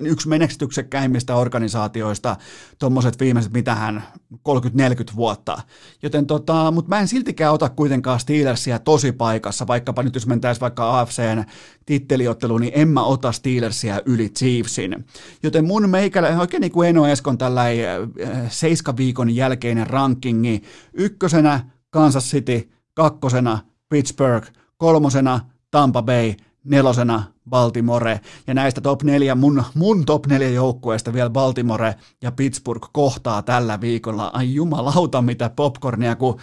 yksi menestyksekkäimmistä organisaatioista tuommoiset viimeiset mitähän 30-40 vuotta. Joten tota, mutta mä en siltikään ota kuitenkaan Steelersia tosi paikassa, vaikkapa nyt jos mentäisiin vaikka AFCn titteliottelu, niin en mä ota Steelersia yli Chiefsin. Joten mun meikällä, oikein niin kuin Eno Eskon tällainen äh, seiska viikon jälkeinen rankingi, ykkösenä Kansas City, kakkosena Pittsburgh, kolmosena Tampa Bay, nelosena Baltimore, ja näistä top neljä, mun, mun top neljä joukkueesta vielä Baltimore ja Pittsburgh kohtaa tällä viikolla. Ai jumalauta mitä popcornia, kun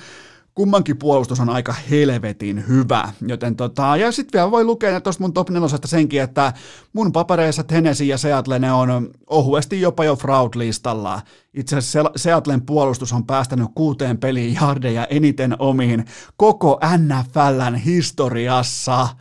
kummankin puolustus on aika helvetin hyvä. Joten tota, ja sitten vielä voi lukea tuosta mun top nelosesta senkin, että mun papereissa Tennessee ja Seattle ne on ohuesti jopa jo fraud-listalla. Itse asiassa Seattlen puolustus on päästänyt kuuteen peliin jardeja eniten omiin koko NFLn historiassa –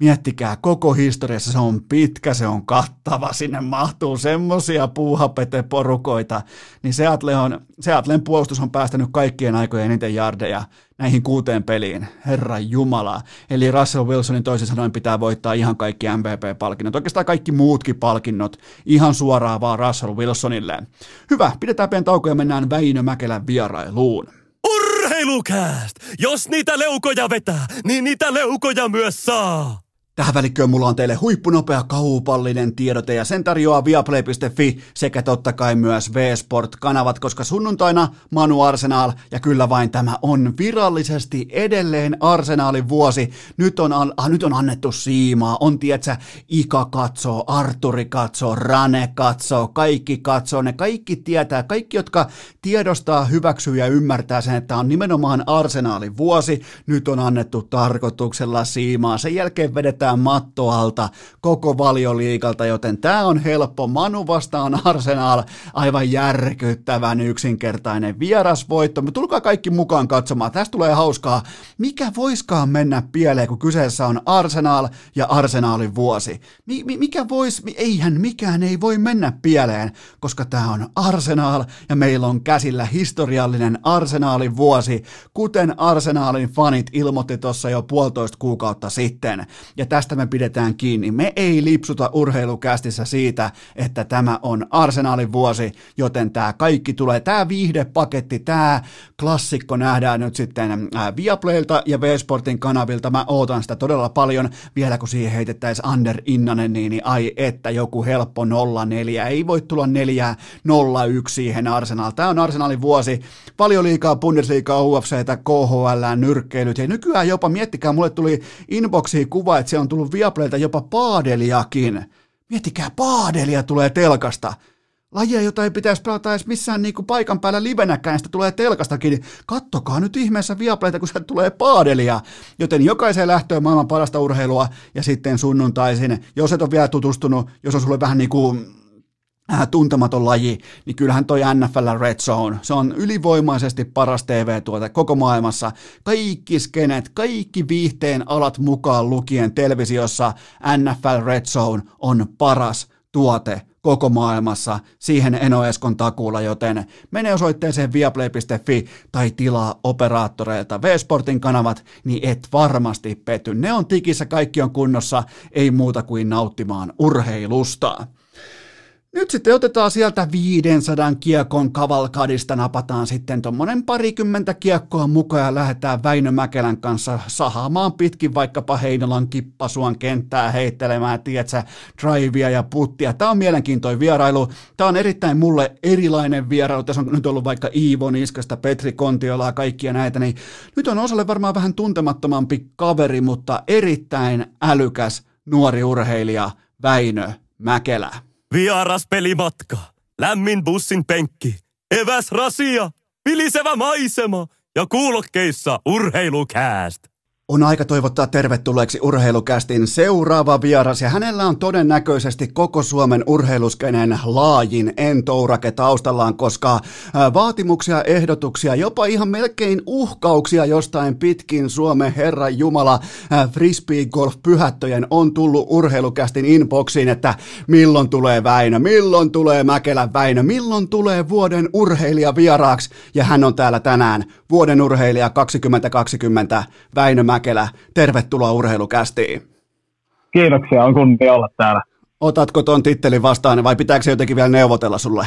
Miettikää, koko historiassa se on pitkä, se on kattava, sinne mahtuu semmosia puuhapete-porukoita, niin Seattle on, Seattlen puolustus on päästänyt kaikkien aikojen eniten jardeja näihin kuuteen peliin, herra jumala. Eli Russell Wilsonin toisin sanoen pitää voittaa ihan kaikki MVP-palkinnot, oikeastaan kaikki muutkin palkinnot, ihan suoraan vaan Russell Wilsonille. Hyvä, pidetään pieni tauko ja mennään Väinö Mäkelän vierailuun. Urheilukääst! Jos niitä leukoja vetää, niin niitä leukoja myös saa! Tähän välikköön mulla on teille huippunopea kaupallinen tiedote ja sen tarjoaa viaplay.fi sekä totta kai myös V-Sport-kanavat, koska sunnuntaina Manu Arsenal ja kyllä vain tämä on virallisesti edelleen Arsenaalin vuosi. Nyt on, ah, nyt on annettu siimaa, on tietsä, Ika katsoo, Arturi katsoo, Rane katsoo, kaikki katsoo, ne kaikki tietää, kaikki jotka tiedostaa, hyväksyy ja ymmärtää sen, että on nimenomaan Arsenaalin vuosi, nyt on annettu tarkoituksella siimaa. Sen jälkeen vedetään vetää matto alta koko valioliikalta, joten tämä on helppo. Manu vastaan Arsenal, aivan järkyttävän yksinkertainen vierasvoitto. Me tulkaa kaikki mukaan katsomaan, tästä tulee hauskaa. Mikä voiskaan mennä pieleen, kun kyseessä on Arsenal ja Arsenalin vuosi? Mi- mi- mikä vois, eihän mikään ei voi mennä pieleen, koska tämä on Arsenal ja meillä on käsillä historiallinen Arsenalin vuosi, kuten Arsenalin fanit ilmoitti tuossa jo puolitoista kuukautta sitten. Ja tästä me pidetään kiinni. Me ei lipsuta urheilukästissä siitä, että tämä on arsenaalin vuosi, joten tämä kaikki tulee, tämä viihdepaketti, tämä klassikko nähdään nyt sitten Viaplaylta ja V-Sportin kanavilta. Mä ootan sitä todella paljon, vielä kun siihen heitettäisiin Ander Innanen, niin, niin ai että joku helppo 0-4, ei voi tulla 4-0-1 siihen Arsenal. Tämä on Arsenalin vuosi, paljon liikaa Bundesliigaa, UFCtä, KHL, nyrkkeilyt ja nykyään jopa, miettikää, mulle tuli inboxiin kuva, että se on on tullut Viaplayta jopa paadeliakin. Miettikää, paadelia tulee telkasta. Lajia, jota ei pitäisi pelata edes missään niinku paikan päällä livenäkään, sitä tulee telkastakin. Kattokaa nyt ihmeessä Viaplayta, kun se tulee paadelia. Joten jokaiseen lähtöön maailman parasta urheilua ja sitten sunnuntaisin, jos et ole vielä tutustunut, jos on sulle vähän niin kuin tuntematon laji, niin kyllähän toi NFL Red Zone, se on ylivoimaisesti paras TV-tuote koko maailmassa. Kaikki skenet, kaikki viihteen alat mukaan lukien televisiossa NFL Red Zone on paras tuote koko maailmassa. Siihen Eno Eskon takuulla, joten mene osoitteeseen viaplay.fi tai tilaa operaattoreilta V-Sportin kanavat, niin et varmasti pety. Ne on tikissä, kaikki on kunnossa, ei muuta kuin nauttimaan urheilusta. Nyt sitten otetaan sieltä 500 kiekon kavalkadista, napataan sitten tuommoinen parikymmentä kiekkoa mukaan ja lähdetään Väinö Mäkelän kanssa sahaamaan pitkin vaikkapa Heinolan kippasuon kenttää heittelemään, tietsä, drivea ja puttia. Tämä on mielenkiintoinen vierailu. Tämä on erittäin mulle erilainen vierailu. Tässä on nyt ollut vaikka Iivo Niskasta, Petri Kontiolaa, kaikkia näitä, niin nyt on osalle varmaan vähän tuntemattomampi kaveri, mutta erittäin älykäs nuori urheilija Väinö Mäkelä. Vieras pelimatka, lämmin bussin penkki, eväs rasia, vilisevä maisema ja kuulokkeissa urheilukääst. On aika toivottaa tervetulleeksi urheilukästin seuraava vieras ja hänellä on todennäköisesti koko Suomen urheiluskenen laajin entourake taustallaan, koska vaatimuksia, ehdotuksia, jopa ihan melkein uhkauksia jostain pitkin Suomen Herra Jumala frisbee golf pyhättöjen on tullut urheilukästin inboxiin, että milloin tulee Väinö, milloin tulee Mäkelä Väinö, milloin tulee vuoden urheilija vieraaksi ja hän on täällä tänään vuoden urheilija 2020 Väinö Mäkelä. Tervetuloa urheilukästiin. Kiitoksia, on kunnia olla täällä. Otatko tuon tittelin vastaan vai pitääkö se jotenkin vielä neuvotella sulle?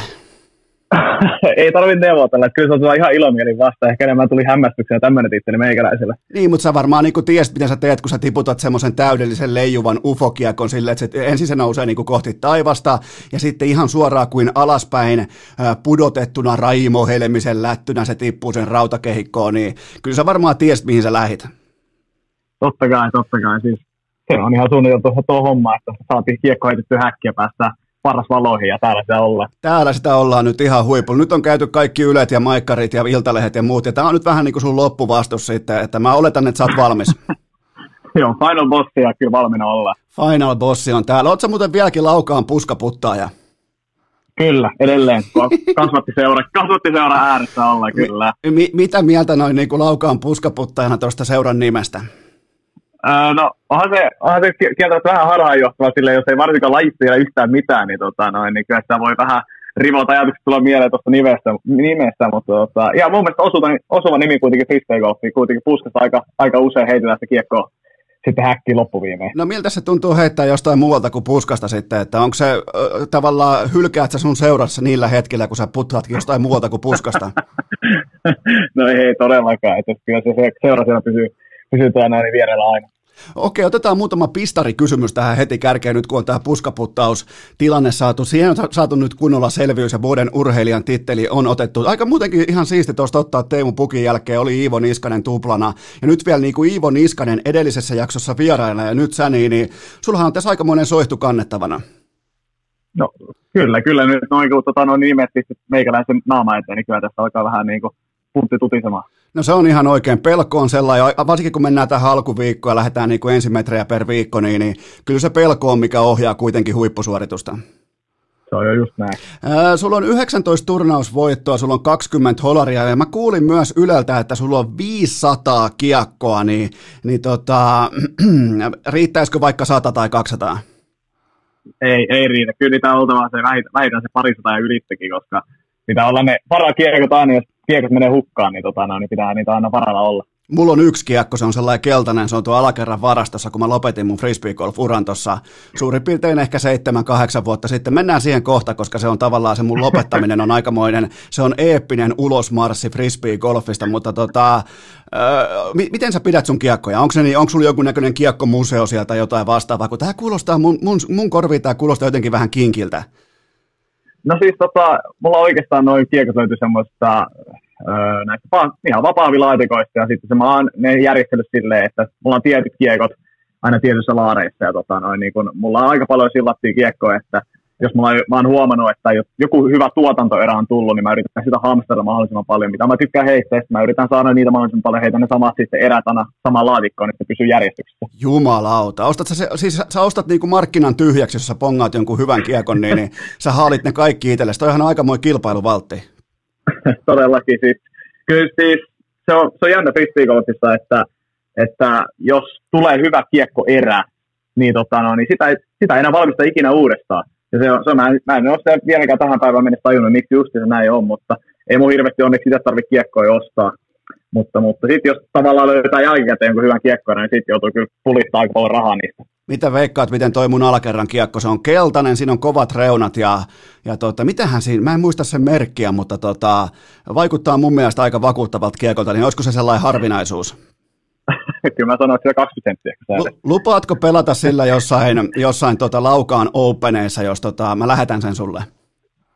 ei tarvitse neuvotella, kyllä se on ihan ilomielin vasta. Ehkä enemmän tuli hämmästyksiä tämmöinen titteli meikäläiselle. Niin, mutta sä varmaan niin tiesit, mitä sä teet, kun sä tiputat semmoisen täydellisen leijuvan ufokiekon silleen, että se ensin se nousee niin kohti taivasta ja sitten ihan suoraan kuin alaspäin pudotettuna Raimo Helmisen lättynä se tippuu sen rautakehikkoon, niin kyllä sä varmaan tiesit, mihin sä lähit. Totta kai, totta kai. Siis se on ihan suunniteltu tuo homma, että saatiin kiekko heitetty häkkiä päästä paras valoihin ja täällä sitä ollaan. Täällä sitä ollaan nyt ihan huipulla. Nyt on käyty kaikki ylet ja maikkarit ja iltalehet ja muut. Ja tämä on nyt vähän niin kuin sun loppuvastus sitten, että mä oletan, että sä oot valmis. Joo, Final Bossi ja kyllä valmiina olla. Final Bossi on täällä. Oletko muuten vieläkin laukaan puskaputtaaja? Kyllä, edelleen. Kasvatti seura, kasvatti seura ääressä olla, kyllä. Mi, mitä mieltä noin niin kuin laukaan puskaputtajana tuosta seuran nimestä? Öö, no, onhan se, onhan se kieltämättä vähän harhaanjohtava sille, jos ei varsinkaan lajista tiedä yhtään mitään, niin, tota, noin, niin kyllä sitä voi vähän rivota ajatukset tulla mieleen tuosta nimestä, nimestä mutta tota, ja mun mielestä osuva, osuva nimi kuitenkin frisbee golfi, kuitenkin puskasta aika, aika usein heitetään sitä kiekkoa sitten häkkiin loppuviimeen. No miltä se tuntuu heittää jostain muualta kuin puskasta sitten, että onko se äh, tavallaan, hylkäät sä sun seurassa niillä hetkillä, kun sä puttaatkin jostain muualta kuin puskasta? no ei todellakaan, että kyllä se seura siellä pysyy, pysyy näin niin vierellä aina. Okei, otetaan muutama pistarikysymys tähän heti kärkeen nyt, kun on tämä puskaputtaus tilanne saatu. Siihen on saatu nyt kunnolla selvyys ja vuoden urheilijan titteli on otettu. Aika muutenkin ihan siisti tuosta ottaa Teemu Pukin jälkeen, oli Iivo Niskanen tuplana. Ja nyt vielä niin kuin Iivo Niskanen edellisessä jaksossa vierailla ja nyt sä niin, niin sullahan on tässä aikamoinen soihtu kannettavana. No kyllä, kyllä nyt noin kun tota, noin nimet meikäläisen naama eteen, niin kyllä tässä alkaa vähän niin kuin puntti tutisemaan. No se on ihan oikein. Pelko on sellainen, varsinkin kun mennään tähän alkuviikkoon ja lähdetään niin kuin ensimetrejä per viikko, niin, niin kyllä se pelko on, mikä ohjaa kuitenkin huippusuoritusta. Se on jo just näin. Sulla on 19 turnausvoittoa, sulla on 20 holaria ja mä kuulin myös Yleltä, että sulla on 500 kiekkoa, niin, niin tota, riittäisikö vaikka 100 tai 200? Ei, ei riitä. Kyllä niitä on oltava se vähintään se parisataa ja ylittäkin, koska pitää olla ne parakiekot aina, jos kiekot menee hukkaan, niin, tota, no, niin pitää niitä aina varalla olla. Mulla on yksi kiekko, se on sellainen keltainen, se on tuo alakerran varastossa, kun mä lopetin mun frisbeegolf-uran tuossa suurin piirtein ehkä seitsemän, kahdeksan vuotta sitten. Mennään siihen kohta, koska se on tavallaan se mun lopettaminen on aikamoinen, se on eeppinen ulosmarssi frisbeegolfista, mutta tota, öö, miten sä pidät sun kiekkoja? Onko, se niin, onko sulla joku näköinen kiekkomuseo sieltä tai jotain vastaavaa? Kun tää kuulostaa, mun, mun, mun korviin tää kuulostaa jotenkin vähän kinkiltä. No siis tota, mulla oikeastaan noin kiekot löytyi semmoista öö, näistä ihan vapaavilaatikoista ja sitten se mä oon ne järjestänyt silleen, että mulla on tietyt kiekot, aina tietyissä laareissa. Ja tota, noin, niin kun, mulla on aika paljon sillattia kiekkoa, että jos mulla, mä oon huomannut, että joku hyvä tuotantoerä on tullut, niin mä yritän sitä hamstella mahdollisimman paljon, mitä mä tykkään heistä, ja mä yritän saada niitä mahdollisimman paljon, heitä ne samat sitten erät aina samaan laatikkoon, että pysyy järjestyksessä. Jumalauta. Ostat sä, siis sä ostat niinku markkinan tyhjäksi, jos sä pongaat jonkun hyvän kiekon, niin, niin sä haalit ne kaikki itsellesi. Toihan on aika moi kilpailuvaltti. Todellakin siis. Kyllä siis se on, se on jännä frisbeegolfissa, että, että jos tulee hyvä kiekko erä, niin, tota, no, niin sitä, ei, sitä ei enää valmista ikinä uudestaan. Ja se on, se on, mä, en, mä en ole sitä vieläkään tähän päivään mennessä tajunnut, miksi just se näin on, mutta ei mun hirveästi onneksi sitä tarvitse kiekkoja ostaa. Mutta, mutta sitten jos tavallaan löytää jälkikäteen jonkun hyvän kiekkoa, niin sitten joutuu kyllä pulittaa aika paljon rahaa niistä. Mitä veikkaat, miten toi mun alakerran kiekko, se on keltainen, siinä on kovat reunat ja, ja tota, mitähän siinä, mä en muista sen merkkiä, mutta tota, vaikuttaa mun mielestä aika vakuuttavalta kiekolta, niin olisiko se sellainen harvinaisuus? Kyllä mä sanoin, että 20 senttiä. Lupaatko pelata sillä jossain, jossain tota Laukaan Openeissa, jos tota, mä lähetän sen sulle?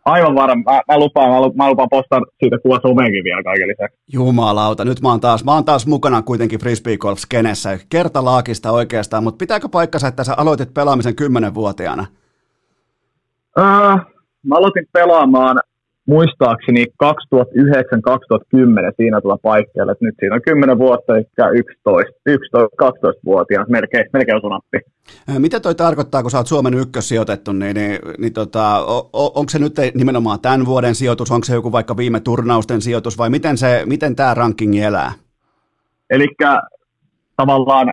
Aivan varma. Mä, mä, lupaan, mä, lupaan, mä lupaan postaa siitä kuva someenkin vielä kaiken lisäksi. Jumalauta, nyt mä oon taas, mä oon taas mukana kuitenkin frisbee golf skenessä. Kertalaakista oikeastaan, mutta pitääkö paikkansa, että sä aloitit pelaamisen kymmenenvuotiaana? Öö, mä aloitin pelaamaan muistaakseni 2009-2010 siinä tuolla paikkeella, että nyt siinä on 10 vuotta, eli 11, 11 12 vuotiaan melkein, melkein osunappi. Mitä toi tarkoittaa, kun sä oot Suomen ykkössijoitettu, niin, niin, niin tota, on, onko se nyt nimenomaan tämän vuoden sijoitus, onko se joku vaikka viime turnausten sijoitus, vai miten, se, miten tämä rankingi elää? Eli tavallaan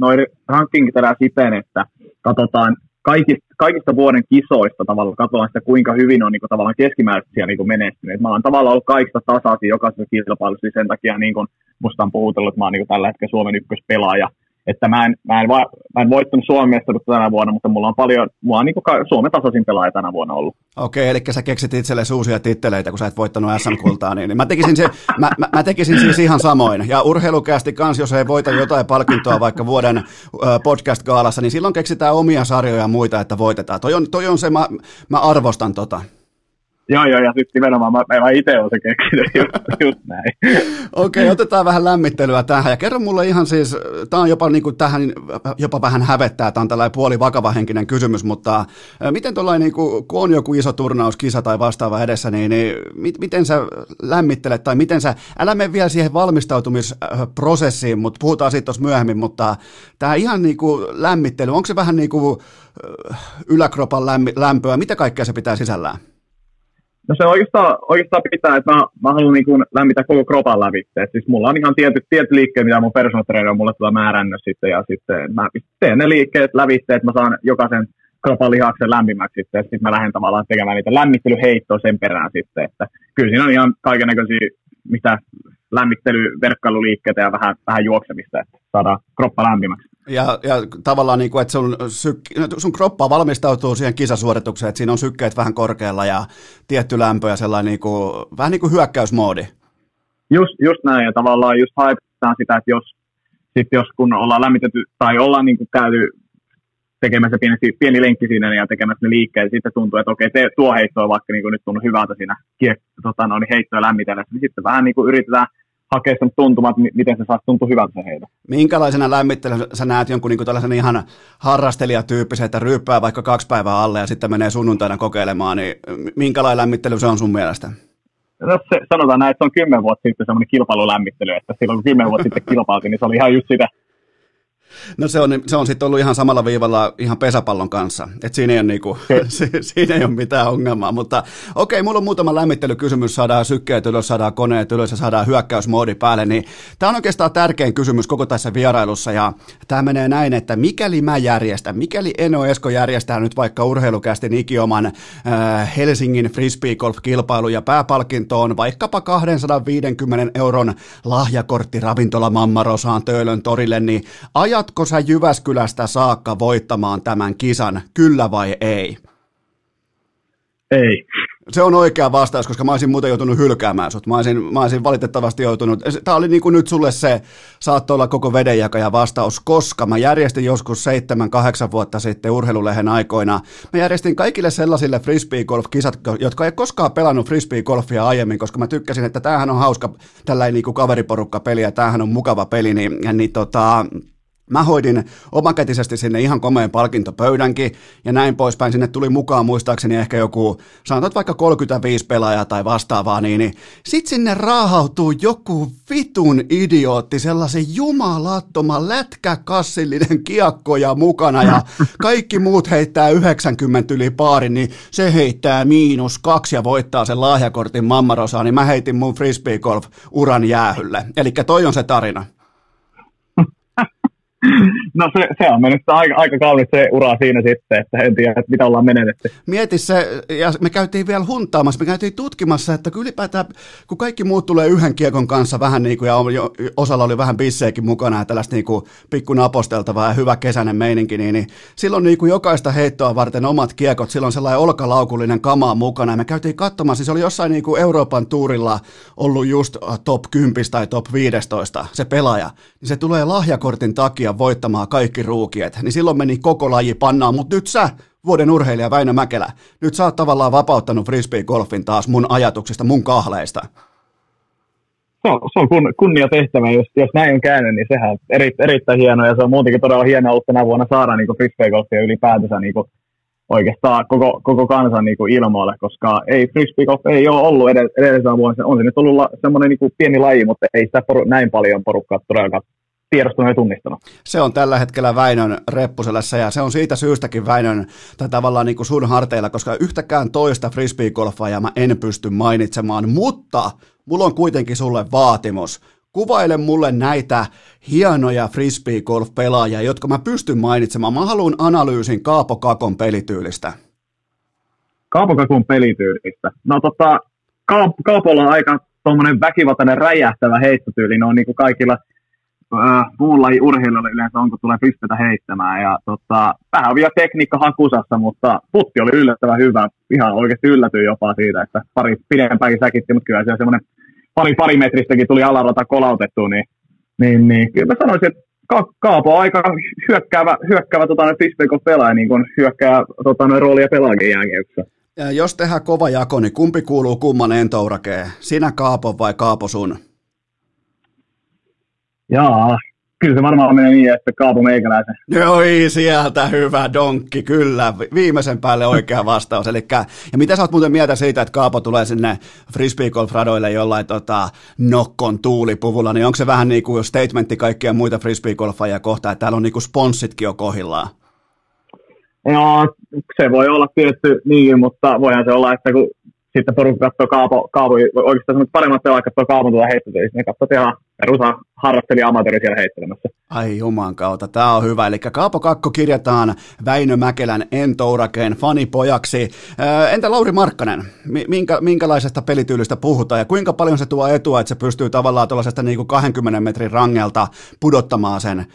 noin rankingit elää siten, että katsotaan kaikista, kaikista vuoden kisoista tavallaan katsotaan sitä, kuinka hyvin on niin kuin, tavallaan keskimääräisiä niin menestyneet. Mä oon tavallaan ollut kaikista tasaisin jokaisessa kilpailussa, niin sen takia niin kuin, musta on puhutellut, että mä oon niin kuin, tällä hetkellä Suomen ykköspelaaja että mä en, mä en, va, mä en voittanut Suomen mestaruutta tänä vuonna, mutta mulla on paljon, mulla on niin Suomen tasaisin pelaaja tänä vuonna ollut. Okei, eli sä keksit itsellesi uusia titteleitä, kun sä et voittanut SM-kultaa, niin, niin mä, tekisin se, mä, mä, mä, tekisin siis ihan samoin. Ja urheilukästi kans, jos ei voita jotain palkintoa vaikka vuoden podcast-gaalassa, niin silloin keksitään omia sarjoja ja muita, että voitetaan. Toi on, toi on se, mä, mä arvostan tota. Joo, joo, ja sitten nimenomaan mä, mä itse olen se keksinyt, just, just näin. Okei, okay, otetaan vähän lämmittelyä tähän, ja kerro mulle ihan siis, tämä on jopa niin kuin tähän, jopa vähän hävettää, tämä on tällainen puoli vakava henkinen kysymys, mutta miten tuollainen, niin kuin, kun on joku iso turnaus, kisa tai vastaava edessä, niin, niin miten sä lämmittelet, tai miten sä, älä mene vielä siihen valmistautumisprosessiin, mutta puhutaan siitä tuossa myöhemmin, mutta tämä ihan niin kuin lämmittely, onko se vähän niin kuin yläkropan lämpöä, mitä kaikkea se pitää sisällään? No se oikeastaan, oikeastaan pitää, että mä, mä haluan niin kuin lämmitä koko kropan lävitse. siis mulla on ihan tietyt, tietyt liikkeet, mitä mun personal on mulle tulee määrännös sitten, ja sitten mä teen ne liikkeet lävitse, että mä saan jokaisen kropan lihaksen lämpimäksi sitten, ja sitten mä lähden tavallaan tekemään niitä lämmittelyheittoja sen perään sitten, että kyllä siinä on ihan kaikenlaisia mitä lämmittelyverkkailuliikkeitä ja vähän, vähän juoksemista, että saadaan kroppa lämpimäksi. Ja, ja tavallaan, niin kuin, että sun, syk- no, sun kroppa valmistautuu siihen kisasuoritukseen, että siinä on sykkeet vähän korkealla ja tietty lämpö ja sellainen niin kuin, vähän niin kuin hyökkäysmoodi. Just, just näin, ja tavallaan just haetaan sitä, että jos, sit jos kun ollaan lämmitetty tai ollaan niin kuin käyty tekemässä pieni, pieni lenkki siinä ja tekemässä ne liikkeet, ja sitten tuntuu, että okei, te, tuo heitto on vaikka niin kuin nyt tunnu hyvältä siinä kiek, tota, no, niin heittoja lämmitellessä, niin sitten vähän niin kuin yritetään hakea sen tuntumat, miten se saa tuntua hyvältä se heitä. Minkälaisena lämmittelyn sä näet jonkun niin tällaisen ihan harrastelijatyyppisen, että ryyppää vaikka kaksi päivää alle ja sitten menee sunnuntaina kokeilemaan, niin minkälainen lämmittely se on sun mielestä? No se, sanotaan näin, että se on kymmen vuotta sitten semmoinen kilpailulämmittely, että silloin kun kymmen vuotta sitten kilpailtiin, niin se oli ihan just sitä No se on, se on sitten ollut ihan samalla viivalla ihan pesäpallon kanssa, että siinä ei ole, niinku, siinä ei ole mitään ongelmaa, mutta okei, mulla on muutama lämmittelykysymys, saadaan sykkeet ylös, saadaan koneet ylös ja saadaan hyökkäysmoodi päälle, niin tämä on oikeastaan tärkein kysymys koko tässä vierailussa ja tämä menee näin, että mikäli mä järjestän, mikäli Eno Esko järjestää nyt vaikka urheilukästin ikioman äh, Helsingin frisbee golf kilpailu ja pääpalkinto on vaikkapa 250 euron lahjakortti ravintola Mammarosaan Töölön torille, niin ajat Tuletko sä Jyväskylästä saakka voittamaan tämän kisan, kyllä vai ei? Ei. Se on oikea vastaus, koska mä olisin muuten joutunut hylkäämään sut. Mä olisin, mä olisin valitettavasti joutunut, tämä oli niin kuin nyt sulle se, saattoi olla koko vedenjakaja vastaus, koska mä järjestin joskus seitsemän, kahdeksan vuotta sitten urheilulehen aikoina. Mä järjestin kaikille sellaisille frisbee-golf-kisat, jotka ei koskaan pelannut frisbee-golfia aiemmin, koska mä tykkäsin, että tämähän on hauska tällainen niin kuin kaveriporukka peli ja tämähän on mukava peli, niin, niin tota, Mä hoidin omakätisesti sinne ihan komeen palkintopöydänkin ja näin poispäin. Sinne tuli mukaan muistaakseni ehkä joku, sanotaan vaikka 35 pelaajaa tai vastaavaa, niin, niin sit sinne raahautuu joku vitun idiootti, sellaisen jumalattoman lätkäkassillinen kiekkoja mukana ja kaikki muut heittää 90 yli paarin, niin se heittää miinus kaksi ja voittaa sen lahjakortin mammarosaan, niin mä heitin mun frisbee golf uran jäähylle. Eli toi on se tarina. No se, se on mennyt aika, aika kaunis se ura siinä sitten, että en tiedä, että mitä ollaan menetetty. Mieti se, ja me käytiin vielä huntaamassa, me käytiin tutkimassa, että kun ylipäätään, kun kaikki muut tulee yhden kiekon kanssa vähän niin kuin, ja osalla oli vähän bissejäkin mukana ja tällaista niin kuin pikkun aposteltavaa ja hyvä kesäinen meininki, niin, niin silloin niin kuin jokaista heittoa varten omat kiekot, silloin sellainen olkalaukullinen kamaa mukana, ja me käytiin katsomassa, siis se oli jossain niin kuin Euroopan tuurilla ollut just top 10 tai top 15 se pelaaja, niin se tulee lahjakortin takia voittamaan kaikki ruukiet, niin silloin meni koko laji pannaan, mutta nyt sä, vuoden urheilija Väinö Mäkelä, nyt sä oot tavallaan vapauttanut frisbee-golfin taas mun ajatuksista, mun kahleista. Se on, se on kun, kunnia tehtävä, jos, jos näin on käynyt, niin sehän on eri, erittäin hienoa ja se on muutenkin todella hienoa ollut tänä vuonna saada niin frisbee-golfia ylipäätänsä niin oikeastaan koko, koko kansan niin kuin ilmoille, koska ei frisbee golf ei ole ollut edellisenä vuonna. On se nyt ollut la, semmoinen niin pieni laji, mutta ei sitä poru, näin paljon porukkaa todellakaan tiedostanut ja tunnistanut. Se on tällä hetkellä Väinön reppuselässä ja se on siitä syystäkin Väinön tai tavallaan niin kuin sun harteilla, koska yhtäkään toista frisbee-golfaa mä en pysty mainitsemaan, mutta mulla on kuitenkin sulle vaatimus. Kuvaile mulle näitä hienoja frisbee-golf-pelaajia, jotka mä pystyn mainitsemaan. Mä haluan analyysin Kaapo Kakon pelityylistä. Kaapo Kakon pelityylistä? No tota, Kaapolla on aika tuommoinen väkivaltainen räjähtävä heittotyyli. Ne on niin kuin kaikilla – äh, muulla urheilijoilla yleensä on, kun tulee pisteitä heittämään. Ja, tota, vähän on vielä tekniikka hakusassa, mutta putti oli yllättävän hyvä. Ihan oikeasti yllätyin jopa siitä, että pari pidempäänkin säkitti, mutta kyllä siellä semmoinen pari pari metristäkin tuli alarata kolautettu, niin, niin, niin kyllä mä sanoisin, että Ka- Kaapo on aika hyökkäävä, hyökkäävä tota, pelaaja, niin kuin hyökkää tota, roolia pelaajan jääkiekossa. Jos tehdään kova jako, niin kumpi kuuluu kumman entourakeen? Sinä Kaapo vai Kaapo sun? Jaa, kyllä se varmaan menee niin, että Kaapo meikäläisen. Oi, sieltä hyvä donkki, kyllä. Viimeisen päälle oikea vastaus. Elikkä, ja mitä sä oot muuten mieltä siitä, että Kaapo tulee sinne frisbee golf radoille jollain tota, nokkon tuulipuvulla, niin onko se vähän niin kuin statementti kaikkia muita frisbee golfajia kohtaan, että täällä on niin kuin sponssitkin jo kohillaan? No, se voi olla tietty niin, mutta voihan se olla, että kun sitten porukka katsoo Kaapo, Kaapo oikeastaan paremmat pelaajat katsoo Kaapon tuota heittotyössä, ne katsoo ihan perusa harrasteli amatööri siellä heittelemässä. Ai juman kautta, tämä on hyvä. Eli Kaapo Kakko kirjataan Väinö Mäkelän Entourakeen fanipojaksi. Entä Lauri Markkanen, minkä, minkälaisesta pelityylistä puhutaan ja kuinka paljon se tuo etua, että se pystyy tavallaan tuollaisesta niin kuin 20 metrin rangelta pudottamaan sen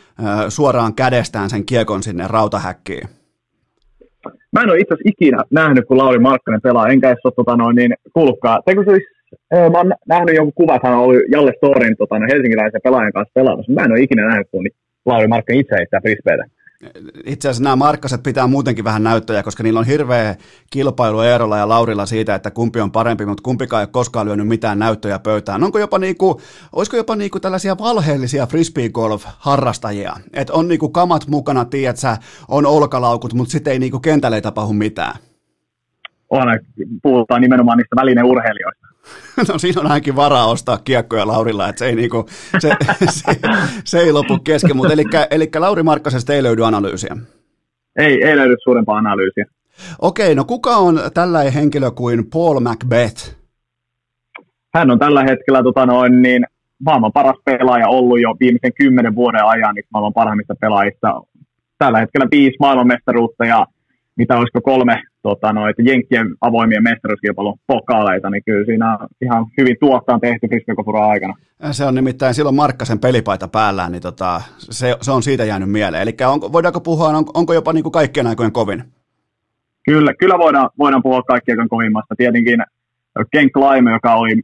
suoraan kädestään sen kiekon sinne rautahäkkiin? Mä en ole itse asiassa ikinä nähnyt, kun Lauri Markkanen pelaa, enkä edes ole tota, noin, niin kuullutkaan. Teikö se olisi, äh, mä oon nähnyt jonkun kuvat, hän on ollut Jalle Storin tota, no, helsinkiläisen pelaajan kanssa pelaamassa. Mä en ole ikinä nähnyt, kun Lauri Markkanen itse heittää frisbeitä itse asiassa nämä Markkaset pitää muutenkin vähän näyttöjä, koska niillä on hirveä kilpailu Eerolla ja Laurilla siitä, että kumpi on parempi, mutta kumpikaan ei ole koskaan lyönyt mitään näyttöjä pöytään. Onko jopa niinku, olisiko jopa niinku tällaisia valheellisia frisbee-golf-harrastajia? Että on niinku kamat mukana, tiedät sä, on olkalaukut, mutta sitten ei niinku kentällä ei tapahdu mitään. On, puhutaan nimenomaan niistä välineurheilijoista. No siinä on ainakin varaa ostaa kiekkoja Laurilla, että se ei, niinku, se, se, se, ei lopu kesken, mutta eli, Lauri Markkasesta ei löydy analyysiä. Ei, ei löydy suurempaa analyysiä. Okei, no kuka on tällainen henkilö kuin Paul Macbeth? Hän on tällä hetkellä tota noin, niin, maailman paras pelaaja ollut jo viimeisen kymmenen vuoden ajan niin maailman parhaimmista pelaajista. Tällä hetkellä viisi maailmanmestaruutta ja mitä olisiko kolme tota, noita Jenkkien avoimien mestaruuskilpailun pokaaleita, niin kyllä siinä ihan hyvin tuottaan tehty frisbeegolfuran aikana. Se on nimittäin silloin Markkasen pelipaita päällään, niin tota, se, se, on siitä jäänyt mieleen. Eli onko, voidaanko puhua, on, onko jopa niin kuin kaikkien aikojen kovin? Kyllä, kyllä voidaan, voidaan puhua kaikkien aikojen kovimmasta. Tietenkin Ken Kleime, joka oli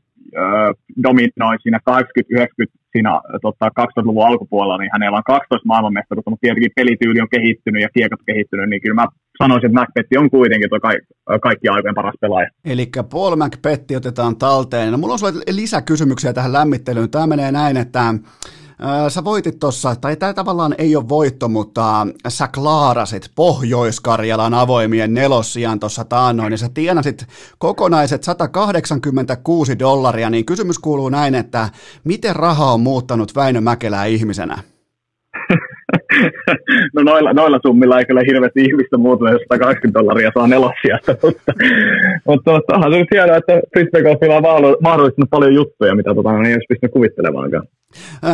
dominoi siinä 80-90 siinä tota, 2000-luvun alkupuolella, niin hänellä on 12 maailmanmestaruutta, mutta tietenkin pelityyli on kehittynyt ja kiekat kehittynyt, niin kyllä mä sanoisin, että Macbeth on kuitenkin tuo ka- kaikki aikojen paras pelaaja. Eli Paul Macbeth otetaan talteen. No, mulla on sulle lisäkysymyksiä tähän lämmittelyyn. Tämä menee näin, että Sä voitit tuossa, tai tämä tavallaan ei ole voitto, mutta sä klaarasit Pohjois-Karjalan avoimien nelossian tuossa taannoin, ja sä tienasit kokonaiset 186 dollaria, niin kysymys kuuluu näin, että miten raha on muuttanut Väinö Mäkelää ihmisenä? no noilla, noilla summilla ei kyllä hirveästi ihmistä muuta, jos 120 dollaria saa nelossia. mutta, mutta, onhan se nyt hienoa, että frisbee golfilla on mahdollistanut paljon juttuja, mitä tota, niin ei olisi pystynyt kuvittelemaankaan.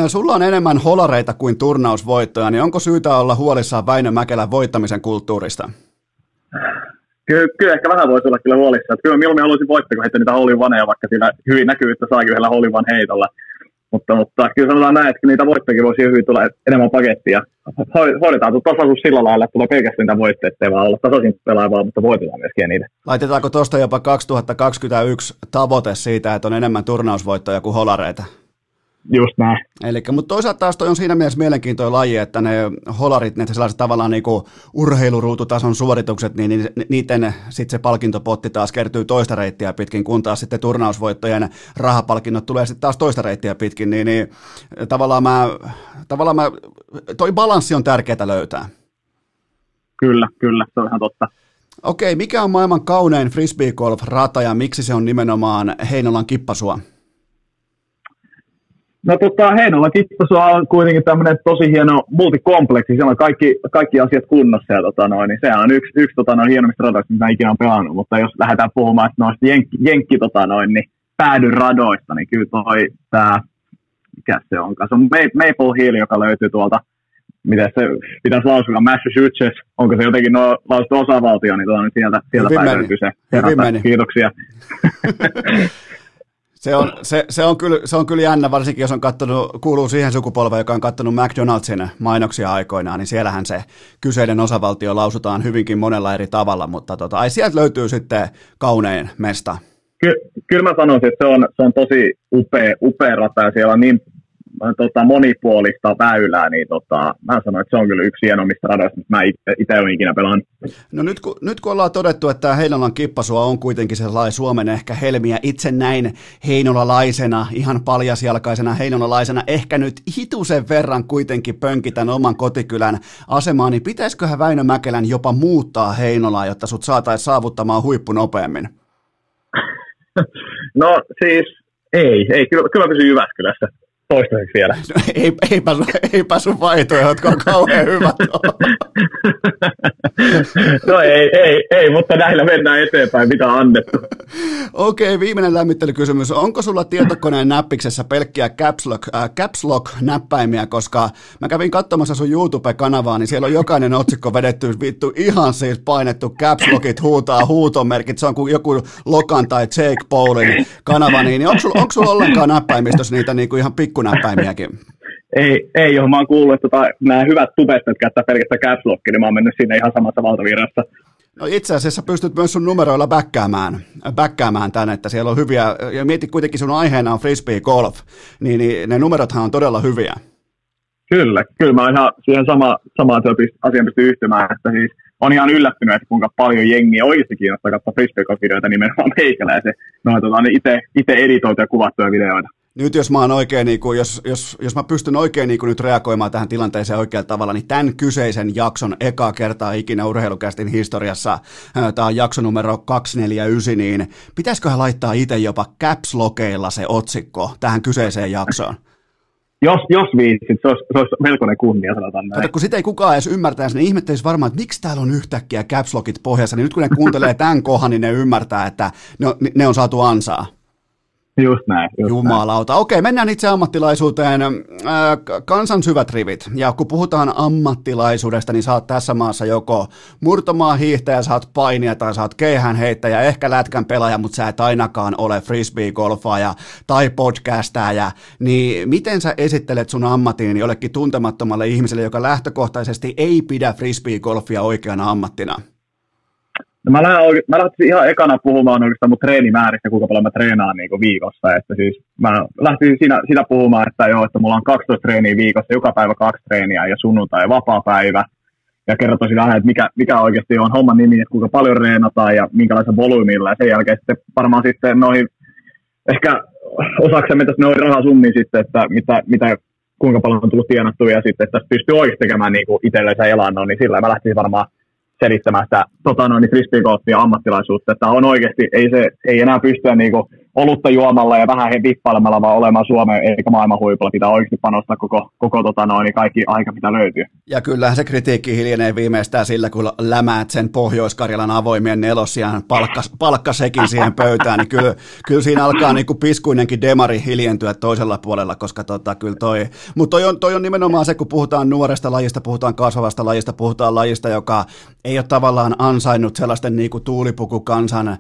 Sulla on enemmän holareita kuin turnausvoittoja, niin onko syytä olla huolissaan Väinö Mäkelän voittamisen kulttuurista? Kyllä, kyllä ehkä vähän voisi olla kyllä huolissaan. Kyllä mieluummin haluaisin voittaa, kun heittää niitä holivaneja, vaikka siinä hyvin näkyy, että saakin yhdellä holivan heitolla. Mutta, mutta kyllä sanotaan näin, että niitä voittoja voisi hyvin tulla enemmän pakettia. Hoidetaan tuo tasaisuus sillä lailla, että tulee pelkästään niitä voitteja, ettei vaan olla tasaisin pelaavaa, mutta voitetaan myöskin niitä. Laitetaanko tuosta jopa 2021 tavoite siitä, että on enemmän turnausvoittoja kuin holareita? Just näin. Elikkä, mutta toisaalta taas toi on siinä mielessä mielenkiintoinen laji, että ne holarit, ne sellaiset tavallaan niinku urheiluruututason suoritukset, niin niiden sitten se palkintopotti taas kertyy toista reittiä pitkin, kun taas sitten turnausvoittojen rahapalkinnot tulee sitten taas toista reittiä pitkin, niin, niin tavallaan mä, tavallaan mä, toi balanssi on tärkeää löytää. Kyllä, kyllä, se on ihan totta. Okei, mikä on maailman kaunein frisbee golf rata ja miksi se on nimenomaan Heinolan kippasua? No tota, Heinola Kippasua on kuitenkin tämmöinen tosi hieno multikompleksi, siellä on kaikki, kaikki asiat kunnossa ja tota noin, niin sehän on yksi, yksi tota noin, hienommista radoista, mitä ikinä on pelannut, mutta jos lähdetään puhumaan noista jenkki, jenkki tota noin, niin päädyn radoista, niin kyllä toi tää, mikä se on, se on Maple Hill, joka löytyy tuolta, miten se pitäisi lausua, Massachusetts, onko se jotenkin no, lausuttu osavaltio, niin, tuota, niin sieltä, sieltä päin löytyy se. Meni. Kiitoksia. Se on, se, se, on kyllä, se on kyllä jännä, varsinkin jos on kattonut, kuuluu siihen sukupolveen, joka on katsonut McDonaldsin mainoksia aikoinaan, niin siellähän se kyseinen osavaltio lausutaan hyvinkin monella eri tavalla, mutta tota, ai sieltä löytyy sitten kaunein mesta. Ky- kyllä mä sanoisin, että se on, se on tosi upea, upea rata ja siellä on niin tota, monipuolista väylää, niin tota, mä sanoin, että se on kyllä yksi hienommista radoista, mitä mä itse olen ikinä pelannut. No nyt kun, nyt kun ollaan todettu, että Heinolan kippasua on kuitenkin sellainen Suomen ehkä helmiä, itse näin heinolalaisena, ihan paljasjalkaisena heinolalaisena, ehkä nyt hitusen verran kuitenkin pönkitän oman kotikylän asemaan, niin pitäisiköhän Väinö Mäkelän jopa muuttaa Heinolaa, jotta sut saataisiin saavuttamaan huippu nopeammin? No siis ei, ei kyllä, kyllä pysy Jyväskylässä toistaiseksi vielä. No, ei, eipä, eipä sun vaihtoehdot on kauhean hyvät No ei, ei, ei, mutta näillä mennään eteenpäin, mitä on annettu. Okei, okay, viimeinen lämmittelykysymys. Onko sulla tietokoneen näppiksessä pelkkiä caps lock, äh, caps lock näppäimiä, koska mä kävin katsomassa sun YouTube-kanavaa, niin siellä on jokainen otsikko vedetty vittu ihan siis painettu caps lockit huutaa huutomerkit, se on kuin joku Lokan tai Jake Paulin kanava, niin onko sulla, onko sulla ollenkaan näppäimistössä niitä niin kuin ihan pikku pikkunäppäimiäkin. ei, ei johon mä oon kuullut, että tota, nämä hyvät tubettajat käyttää pelkästään caps lockia, niin mä oon mennyt sinne ihan samassa valtavirrassa. No itse asiassa pystyt myös sun numeroilla bäkkäämään, bäkkäämään tämän, että siellä on hyviä, ja mieti kuitenkin sun aiheena on frisbee golf, niin, niin ne numerothan on todella hyviä. Kyllä, kyllä mä ihan siihen sama, samaan asiaan pystyn yhtymään, että siis on ihan yllättynyt, että kuinka paljon jengiä oikeasti kiinnostaa katsoa frisbee videoita nimenomaan meikäläisen. No, tota, itse, itse editoituja ja kuvattuja videoita nyt jos mä, oon oikein, niin kuin, jos, jos, jos mä pystyn oikein niin kuin nyt reagoimaan tähän tilanteeseen oikealla tavalla, niin tämän kyseisen jakson eka kertaa ikinä urheilukästin historiassa, tämä on jakso numero 249, niin pitäisiköhän laittaa itse jopa caps lokeilla se otsikko tähän kyseiseen jaksoon? Jos, jos viitsit, se olisi, se olisi melkoinen kunnia, sanotaan näin. Kato, kun sitä ei kukaan edes ymmärtäisi, niin ihmettelisi varmaan, että miksi täällä on yhtäkkiä caps lockit pohjassa, niin nyt kun ne kuuntelee tämän kohan, niin ne ymmärtää, että ne on, ne on saatu ansaa. Just näin. Just Jumalauta. Näin. Okei, mennään itse ammattilaisuuteen. Äh, kansan syvät rivit. Ja kun puhutaan ammattilaisuudesta, niin saat tässä maassa joko murtomaa hiihtäjä, saat painia tai saat keihän heittäjä, ehkä lätkän pelaaja, mutta sä et ainakaan ole frisbee-golfaaja tai podcastaaja. Niin miten sä esittelet sun ammatin jollekin tuntemattomalle ihmiselle, joka lähtökohtaisesti ei pidä frisbee-golfia oikeana ammattina? No mä, lähdin, mä lähtin ihan ekana puhumaan oikeastaan mun treenimääristä, kuinka paljon mä treenaan niin viikossa. Että siis mä lähtin siinä, sitä puhumaan, että joo, että mulla on 12 treeniä viikossa, joka päivä kaksi treeniä ja sunnuntai ja vapaa päivä. Ja kertoisin vähän, että mikä, mikä oikeasti on homman nimi, että kuinka paljon reenataan ja minkälaisen volyymilla. Ja sen jälkeen sitten varmaan sitten noihin, ehkä osaksemme tässä noihin rahasummiin sitten, että mitä, mitä kuinka paljon on tullut tienattua ja sitten, että pystyy oikeasti tekemään niin itsellensä elannon, niin sillä mä lähtisin varmaan selittämään sitä tota noin, frisbeegolfia ammattilaisuutta, että on oikeasti, ei, se, ei enää pystyä niin kuin, olutta juomalla ja vähän vippailemalla vaan olemaan Suomen eikä maailman huipulla. Pitää oikeasti panostaa koko, koko tota noin, kaikki aika, mitä löytyy. Ja kyllähän se kritiikki hiljenee viimeistään sillä, kun lämäät sen Pohjois-Karjalan avoimien nelosiaan palkkas, palkkasekin siihen pöytään, niin kyllä, kyllä siinä alkaa niin kuin piskuinenkin demari hiljentyä toisella puolella, koska tota, kyllä toi, mutta toi on, toi on nimenomaan se, kun puhutaan nuoresta lajista, puhutaan kasvavasta lajista, puhutaan lajista, joka ei ole tavallaan ansainnut sellaisten niin kuin tuulipukukansan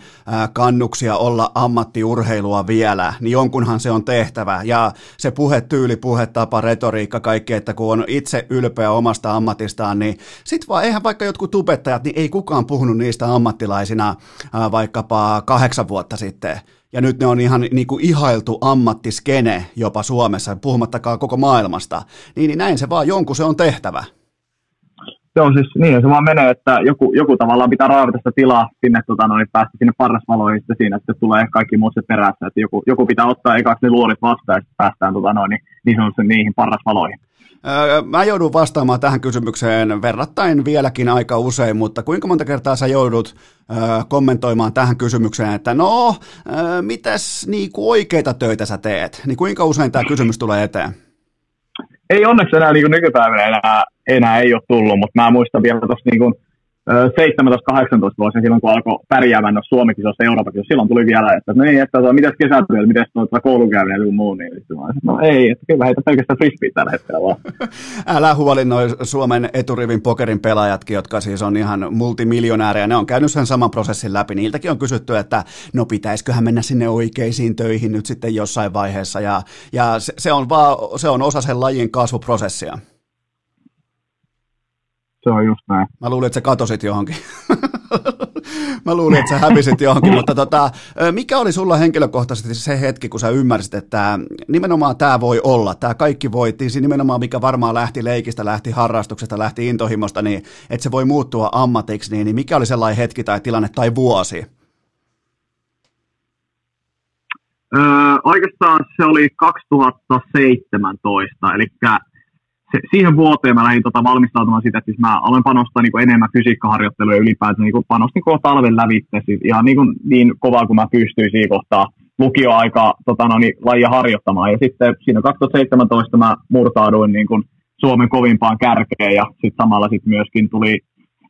kannuksia olla ammattiurheilija urheilua vielä, niin jonkunhan se on tehtävä. Ja se puhetyyli, puhetapa, retoriikka, kaikki, että kun on itse ylpeä omasta ammatistaan, niin sit vaan, eihän vaikka jotkut tubettajat, niin ei kukaan puhunut niistä ammattilaisina ää, vaikkapa kahdeksan vuotta sitten. Ja nyt ne on ihan niin kuin ihailtu ammattiskene jopa Suomessa, puhumattakaan koko maailmasta. Niin, niin näin se vaan, jonkun se on tehtävä se on siis niin, se vaan menee, että joku, joku tavallaan pitää raavita sitä tilaa sinne, tota, noin, päästä sinne parrasvaloihin sitten siinä, että tulee kaikki muut se perässä, että joku, joku pitää ottaa ekaksi ne luolit vastaan, että päästään tota, noin, niin, niin sanotusti niihin parrasvaloihin. Mä joudun vastaamaan tähän kysymykseen verrattain vieläkin aika usein, mutta kuinka monta kertaa sä joudut kommentoimaan tähän kysymykseen, että no, mitäs niin oikeita töitä sä teet? Niin kuinka usein tämä kysymys tulee eteen? Ei onneksi enää niin nykypäivänä enää enää ei ole tullut, mutta mä muistan vielä tuossa niin 17-18 vuosia silloin, kun alkoi pärjäämään noissa Suomikisossa Euroopan silloin tuli vielä, että no niin, että mitäs kesätyöllä, mitäs tuota koulukäyminen ja muu, niin no ei, että kyllä heitä pelkästään frisbee tällä hetkellä vaan. Älä huoli noin Suomen eturivin pokerin pelaajatkin, jotka siis on ihan multimiljonäärejä, ne on käynyt sen saman prosessin läpi, niiltäkin on kysytty, että no pitäisiköhän mennä sinne oikeisiin töihin nyt sitten jossain vaiheessa, ja, ja se, se, on vaan, se on osa sen lajin kasvuprosessia se on just näin. Mä luulin, että sä katosit johonkin. Mä luulin, että sä hävisit johonkin, mutta tota, mikä oli sulla henkilökohtaisesti se hetki, kun sä ymmärsit, että nimenomaan tämä voi olla, tämä kaikki voi, nimenomaan mikä varmaan lähti leikistä, lähti harrastuksesta, lähti intohimosta, niin että se voi muuttua ammatiksi, niin, niin mikä oli sellainen hetki tai tilanne tai vuosi? Öö, oikeastaan se oli 2017, eli se, siihen vuoteen mä lähdin tota valmistautumaan sitä, että siis mä aloin panostaa niin enemmän fysiikkaharjoittelua ja ylipäätään niin panostin koko talven lävitse siis ihan niin, kuin, niin kovaa kuin mä pystyin siinä kohtaa lukioaika tota, no, niin, lajia harjoittamaan. Ja sitten siinä 2017 mä murtauduin niin kuin Suomen kovimpaan kärkeen ja sitten samalla sitten myöskin tuli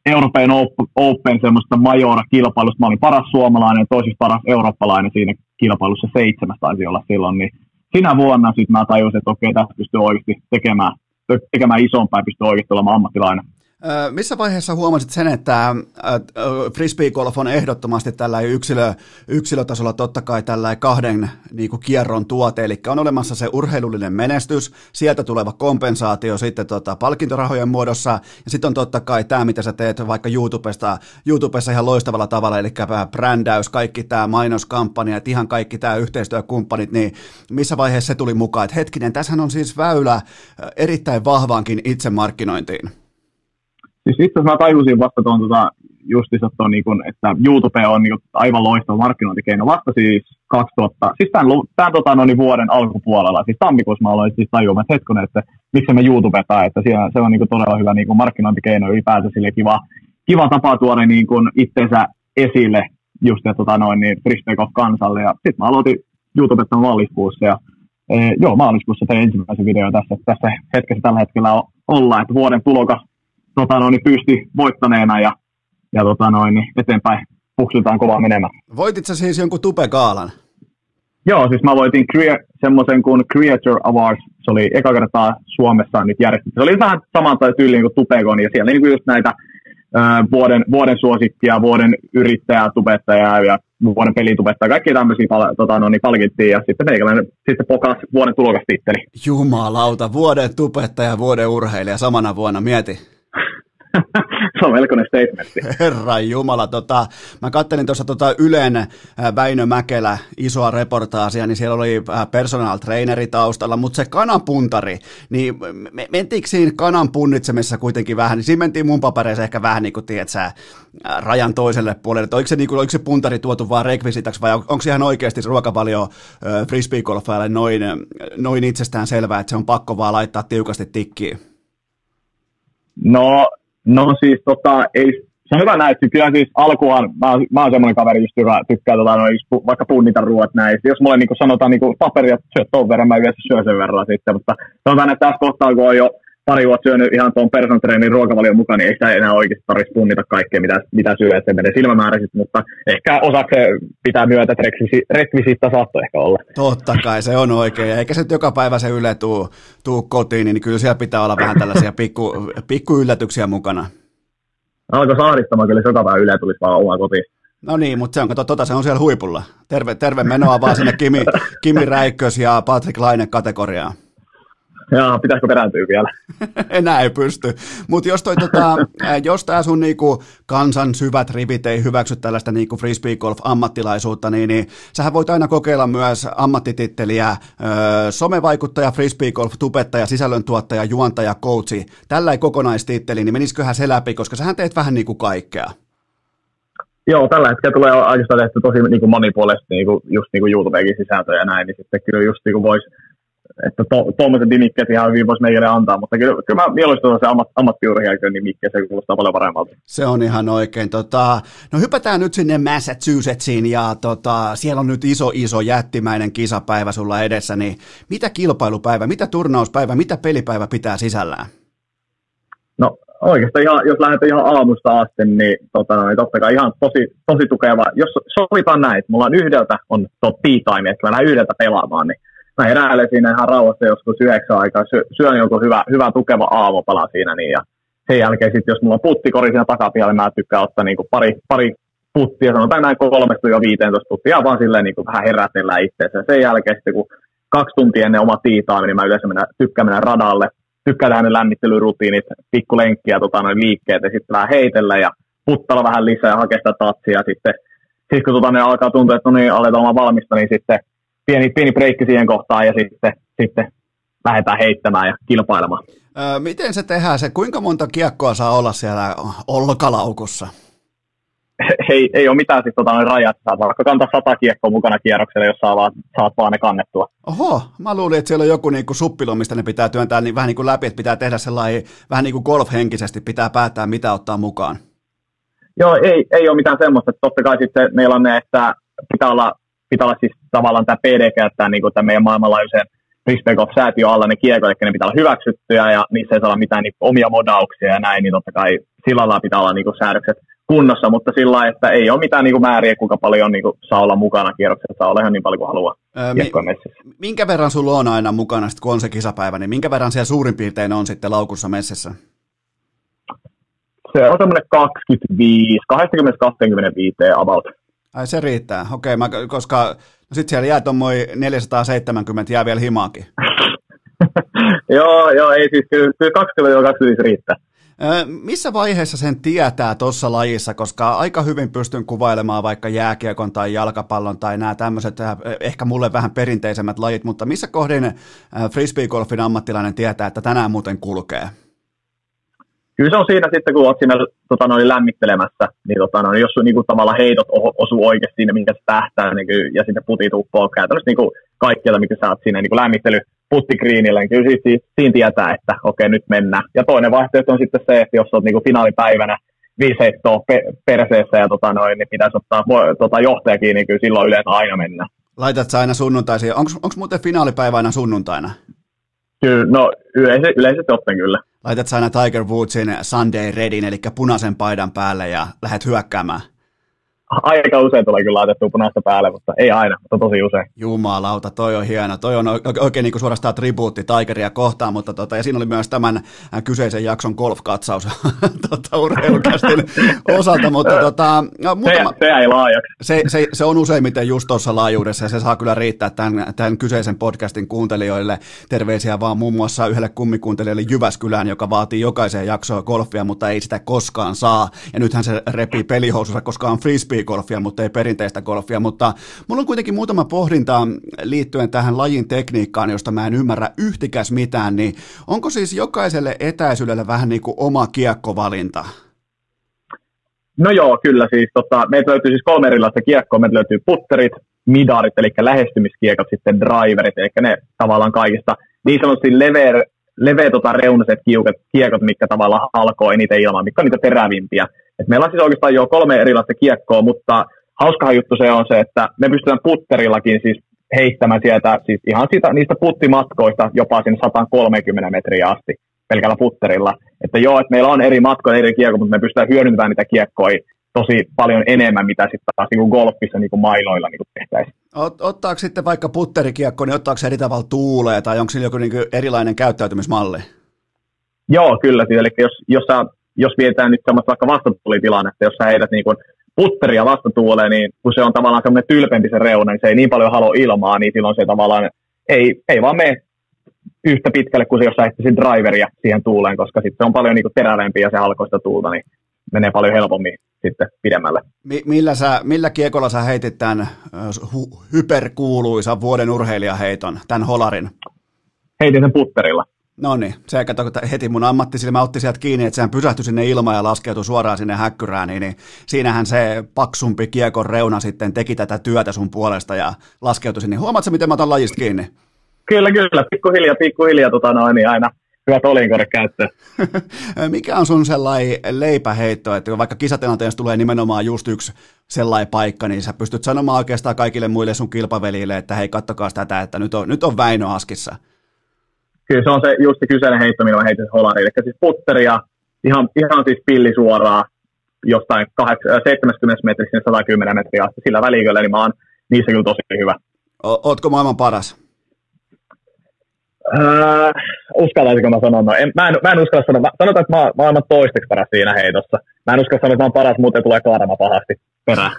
Euroopan Open semmoista majora-kilpailusta. Mä olin paras suomalainen ja toisiksi paras eurooppalainen siinä kilpailussa seitsemäs taisi olla silloin. Niin sinä vuonna sitten mä tajusin, että okei, tässä pystyy oikeasti tekemään tekemään isompaa ja pystyy oikeasti olemaan ammattilainen. Missä vaiheessa huomasit sen, että frisbee-golf on ehdottomasti tällä yksilö, yksilötasolla totta kai tällä kahden niin kuin kierron tuote, eli on olemassa se urheilullinen menestys, sieltä tuleva kompensaatio sitten tota, palkintorahojen muodossa, ja sitten on totta kai tämä, mitä sä teet vaikka YouTubesta, YouTubessa ihan loistavalla tavalla, eli brändäys, kaikki tämä mainoskampanja, ihan kaikki tämä yhteistyökumppanit, niin missä vaiheessa se tuli mukaan, että hetkinen, tässä on siis väylä erittäin vahvaankin itsemarkkinointiin. Siis itse asiassa mä tajusin vasta tuon tota, justissa ton, niin kun, että YouTube on niin kun, aivan loistava markkinointikeino. Vasta siis 2000, siis tämän, tämän tota, no, niin vuoden alkupuolella, siis tammikuussa mä aloin siis tajuamaan, että hetkonen, että miksi me YouTubeta, että siellä, se on niin kun, todella hyvä niin kun, markkinointikeino ylipäätään sille kiva, kiva tapa tuoda niin kun, itsensä esille just ja tota, noin, niin Frisbee kansalle. Ja sitten mä aloitin YouTubetta maaliskuussa ja e, joo, maaliskuussa tein ensimmäisen videon tässä, tässä hetkessä tällä hetkellä olla, että vuoden tulokas tota noin, pysti voittaneena ja, ja tota noin, niin eteenpäin puksutaan kovaa menemään. Voitit sä siis jonkun tupekaalan? Joo, siis mä voitin crea- semmoisen kuin Creator Awards. Se oli eka kertaa Suomessa nyt järjestetty. Se oli vähän saman tyyliin kuin Tupekon, ja siellä niin just näitä äh, vuoden, vuoden suosikkia, vuoden yrittäjää, tubettajaa ja vuoden pelitubettajaa, kaikki tämmöisiä pal- tota, no, niin palkittiin, ja sitten meikäläinen sitten pokas vuoden tulokastitteli. Jumalauta, vuoden tubettaja, vuoden urheilija samana vuonna, mieti. Se on melkoinen statementti. Herra Jumala, tota, mä kattelin tuossa tota Ylen äh, Väinö Mäkelä isoa reportaasia, niin siellä oli äh, personal traineri taustalla, mutta se kananpuntari, niin me, mentiinkö siinä kanan punnitsemisessa kuitenkin vähän, niin siinä mentiin mun papereissa ehkä vähän niin kuin, tiedät sä, äh, rajan toiselle puolelle, että oliko se, niin kuin, oliko se puntari tuotu vaan rekvisitaksi vai on, onko se ihan oikeasti se ruokavalio frisbeegolfajalle noin, noin itsestään selvää, että se on pakko vaan laittaa tiukasti tikkiin? No, no siis tota, ei, se on hyvä näin, että kyllä siis alkuhan, mä, mä oon semmoinen kaveri, just hyvä, tykkää tota, no, vaikka punnita ruoat näin. Jos mulle niin sanotaan niin paperia, että syöt ton verran, mä yleensä syön sen verran sitten, mutta sanotaan, että tässä kohtaa, kun on jo pari vuotta syönyt ihan tuon personal trainin ruokavalion mukaan, niin ei sitä enää oikeasti tarvitse punnita kaikkea, mitä, mitä syö, että se menee silmämääräisesti, mutta ehkä osaksi pitää myötä, että rekvisiitta saattoi ehkä olla. Totta kai, se on oikein, eikä se joka päivä se Yle tuu, tuu kotiin, niin kyllä siellä pitää olla vähän tällaisia pikku, pikku yllätyksiä mukana. Alkoi saaristamaan, kyllä joka päivä Yle tulisi vaan omaan kotiin. No niin, mutta se on, kato, tota, se on siellä huipulla. Terve, terve menoa vaan sinne Kimi, Kimi Räikkös ja Patrick Laine kategoriaan. Jaa, pitäisikö perääntyä vielä? Enää ei pysty. Mutta jos, toi, tota, jos tämä sun niinku, kansan syvät rivit ei hyväksy tällaista niinku frisbee golf ammattilaisuutta, niin, niin sähän voit aina kokeilla myös ammattititteliä ö, somevaikuttaja, frisbee golf tubettaja, sisällöntuottaja, juontaja, coachi. Tällä ei kokonaistitteli, niin menisiköhän se läpi, koska sähän teet vähän niinku kaikkea. Joo, tällä hetkellä tulee oikeastaan tehty tosi niin kuin monipuolisesti niin kuin, just niin kuin YouTubekin sisältöjä ja näin, niin sitten kyllä just niin kuin voisi että tuommoiset to, nimikkeet ihan hyvin voisi meille antaa, mutta kyllä, kyllä mä mieluusti se ammat, ammattiurheilijan nimikkeet, se kuulostaa paljon paremmalta. Se on ihan oikein. Tota, no hypätään nyt sinne Massachusettsiin ja tota, siellä on nyt iso, iso jättimäinen kisapäivä sulla edessä, niin mitä kilpailupäivä, mitä turnauspäivä, mitä pelipäivä pitää sisällään? No oikeastaan ihan, jos lähdetään ihan aamusta asti, niin, tota, niin totta kai ihan tosi, tosi tukeva. Jos sovitaan näin, että mulla on yhdeltä on tea time, että mä lähden yhdeltä pelaamaan, niin mä heräilen siinä ihan rauhassa joskus yhdeksän aikaa, syön joku hyvä, hyvä tukeva aamupala siinä, niin ja sen jälkeen sitten, jos mulla on puttikori siinä takapihalla, niin mä tykkään ottaa niin kuin pari, pari puttia, sanotaan näin kolmesta jo 15 puttia, vaan silleen niin kuin vähän herätellään itseensä. Sen jälkeen sitten, kun kaksi tuntia ennen oma tiitaaminen, niin mä yleensä mennä, tykkään mennä radalle, tykkään tehdä ne lämmittelyrutiinit, pikkulenkkiä, tota, noin liikkeet ja sitten vähän heitellä ja puttalla vähän lisää ja hakea sitä tatsia. Sitten, sitten kun tota, ne alkaa tuntua, että no niin, aletaan olla valmista, niin sitten pieni, pieni breikki siihen kohtaan ja sitten, sitten lähdetään heittämään ja kilpailemaan. Öö, miten se tehdään se, kuinka monta kiekkoa saa olla siellä olkalaukussa? Ei, ei ole mitään siis tota, rajat, saa vaikka kantaa sata kiekkoa mukana kierrokselle, jos saa vaan, saat vaan ne kannettua. Oho, mä luulin, että siellä on joku niin kuin suppilo, mistä ne pitää työntää niin, vähän niin kuin läpi, että pitää tehdä sellainen, vähän niin kuin golfhenkisesti, pitää päättää, mitä ottaa mukaan. Joo, ei, ei ole mitään semmoista, totta kai sitten meillä on ne, että pitää olla pitää olla siis tavallaan tämä PDK, tämä, niin tämä meidän maailmanlaajuisen säätiö alla ne kiekot, eli ne pitää olla hyväksyttyjä ja niissä ei saa olla mitään niin omia modauksia ja näin, niin totta kai sillä lailla pitää olla niin säädökset kunnossa, mutta sillä lailla, että ei ole mitään niin määriä, kuinka paljon niin kuin, saa olla mukana kierroksessa, saa olla ihan niin paljon kuin haluaa öö, mi- Minkä verran sulla on aina mukana, sit, kun on se kisapäivä, niin minkä verran siellä suurin piirtein on sitten laukussa messissä? Se on semmoinen 25, 20-25 about. Ai se riittää, okei, mä, koska no sit siellä jää tuommoin 470, jää vielä himaakin. joo, joo, ei siis kyllä, kyllä 20-25 riittää. Missä vaiheessa sen tietää tuossa lajissa, koska aika hyvin pystyn kuvailemaan vaikka jääkiekon tai jalkapallon tai nämä tämmöiset ehkä mulle vähän perinteisemmät lajit, mutta missä kohdin frisbeegolfin ammattilainen tietää, että tänään muuten kulkee? Kyllä se on siinä sitten, kun olet siinä tota, noin lämmittelemässä, niin, tota, noin, jos sun niin kuin, tavallaan heitot osuu oikeasti siinä, minkä se tähtää, niin kuin, ja sitten putit uppoo käytännössä niin kaikkialta, mikä sä oot siinä niin kuin lämmittely puttikriinillä, niin kyllä siinä, siinä tietää, että okei, nyt mennään. Ja toinen vaihtoehto on sitten se, että jos olet niin kuin finaalipäivänä viisi heittoa pe- perseessä ja tota, noin, niin pitäisi ottaa tota, johtaja kiinni, niin kyllä silloin yleensä aina mennä. Laitat aina sunnuntaisin. Onko muuten finaalipäivä aina sunnuntaina? Kyllä, no yleisesti, yleisesti ottaen kyllä laitat aina Tiger Woodsin Sunday Redin, eli punaisen paidan päälle ja lähdet hyökkäämään? Aika usein tulee kyllä laitettua punaista päälle, mutta ei aina, mutta tosi usein. Jumalauta, toi on hieno. Toi on oikein niin kuin suorastaan tribuutti Tigeria kohtaan, mutta tota, ja siinä oli myös tämän äh, kyseisen jakson golf-katsaus tota, urheilukästin osalta, mutta tota, no, muutama, se, se jäi laajaksi. Se, se, se, on useimmiten just tuossa laajuudessa ja se saa kyllä riittää tämän, tämän kyseisen podcastin kuuntelijoille. Terveisiä vaan muun muassa yhdelle kummikuuntelijalle Jyväskylään, joka vaatii jokaiseen jaksoon golfia, mutta ei sitä koskaan saa. Ja nythän se repii pelihousussa, koska on frisbee-golfia, mutta ei perinteistä golfia. Mutta mulla on kuitenkin muutama pohdinta liittyen tähän lajin tekniikkaan, josta mä en ymmärrä yhtikäs mitään. Niin onko siis jokaiselle etäisyydelle vähän niin kuin oma kiekkovalinta? No joo, kyllä siis. Tota, meiltä löytyy siis kolme erilaista kiekkoa. Meiltä löytyy putterit, midarit, eli lähestymiskiekot, sitten driverit, eli ne tavallaan kaikista niin sanotusti leveä, leveä tota, reunaiset kiukat, kiekot, mitkä tavallaan halkoo eniten ilmaa, mitkä on niitä terävimpiä. Et meillä on siis oikeastaan jo kolme erilaista kiekkoa, mutta hauskahan juttu se on se, että me pystytään putterillakin siis heittämään sieltä, siis ihan siitä, niistä puttimatkoista jopa sinne 130 metriä asti pelkällä putterilla. Että joo, että meillä on eri matkoja, eri kiekkoja, mutta me pystytään hyödyntämään niitä kiekkoja tosi paljon enemmän, mitä sitten taas niin kuin golfissa niin kuin mailoilla niin kuin tehtäisiin. Ot, ottaako sitten vaikka putterikiekko, niin ottaako se eri tavalla tuulee, tai onko sillä joku niin erilainen käyttäytymismalli? Joo, kyllä. Siis, eli jos, jos, sä, jos mietitään nyt semmoista vaikka vastatulitilannetta, jos sä heidät niin kuin putteria vastatuuleen, niin kun se on tavallaan semmoinen tylpempi se reuna, niin se ei niin paljon halua ilmaa, niin silloin se tavallaan ei, ei vaan mene yhtä pitkälle kuin se, jos sä driveria siihen tuuleen, koska sitten se on paljon niin terävämpi ja se halkoista tuulta, niin menee paljon helpommin sitten pidemmälle. Mi- millä, sä, millä kiekolla sä heitit tämän hu- hyperkuuluisan vuoden urheilijaheiton, tämän holarin? Heitin sen putterilla. No niin, se kato, heti mun ammattisilmä otti sieltä kiinni, että sehän pysähtyi sinne ilmaan ja laskeutui suoraan sinne häkkyrään, niin, niin siinähän se paksumpi kiekon reuna sitten teki tätä työtä sun puolesta ja laskeutui sinne. Huomaatko, miten mä otan lajista kiinni? Kyllä, kyllä, pikkuhiljaa, pikkuhiljaa tota noin, niin aina hyvät olinkore käyttöön. Mikä on sun sellainen leipäheitto, että vaikka kisatilanteessa tulee nimenomaan just yksi sellainen paikka, niin sä pystyt sanomaan oikeastaan kaikille muille sun kilpavelille, että hei, kattokaa tätä, että nyt on, nyt on Väinö Askissa. Kyllä se on se just se kyseinen heitto, millä mä heitin holariin. Eli siis putteria, ihan, ihan siis pilli suoraan jostain 70 metriä 110 metriä asti sillä väliköllä, niin mä oon niissä kyllä tosi hyvä. O- ootko maailman paras? Äh, uskaltaisinko mä sanoa? No, en, mä, en, mä en uskalla sanoa. Sanotaan, että mä, mä oon toisteksi paras siinä heitossa. Mä en uskalla sanoa, että mä oon paras, muuten tulee karma pahasti perään.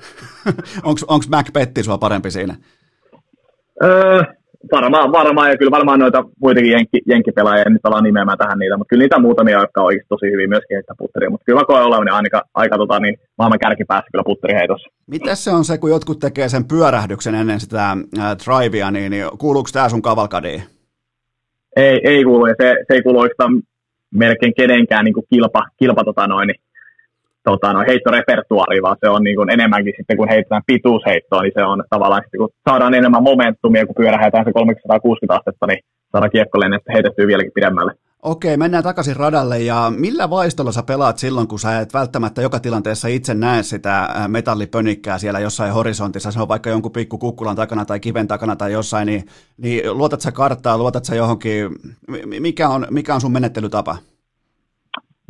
onko Mac Petti sua parempi siinä? Öö, varmaan, varmaan, ja kyllä varmaan noita muitakin jenkki, jenkkipelaajia, en nyt ala nimeämään tähän niitä, mutta kyllä niitä muutamia, jotka on oikeasti tosi hyvin myöskin heittää putteria, mutta kyllä mä koen olevani aika, aika tota, niin, maailman kärkipäässä kyllä putteriheitossa. Miten se on se, kun jotkut tekee sen pyörähdyksen ennen sitä äh, drivea, niin, niin kuuluuko tämä sun kavalkadiin? ei, ei kuulu, ja se, se ei kuulu oikeastaan melkein kenenkään niin kuin kilpa, kilpa tota noin, niin, tota noin, heittorepertuaari, vaan se on niin kuin enemmänkin sitten, kun heitetään pituusheittoa, niin se on tavallaan sitten, kun saadaan enemmän momentumia, kun pyörähetään se 360 astetta, niin saadaan kiekko heitettyä vieläkin pidemmälle. Okei, mennään takaisin radalle ja millä vaistolla sä pelaat silloin, kun sä et välttämättä joka tilanteessa itse näe sitä metallipönikkää siellä jossain horisontissa, se on vaikka jonkun pikku kukkulan takana tai kiven takana tai jossain, niin, niin luotat sä karttaa, luotat sä johonkin, mikä on, mikä on sun menettelytapa?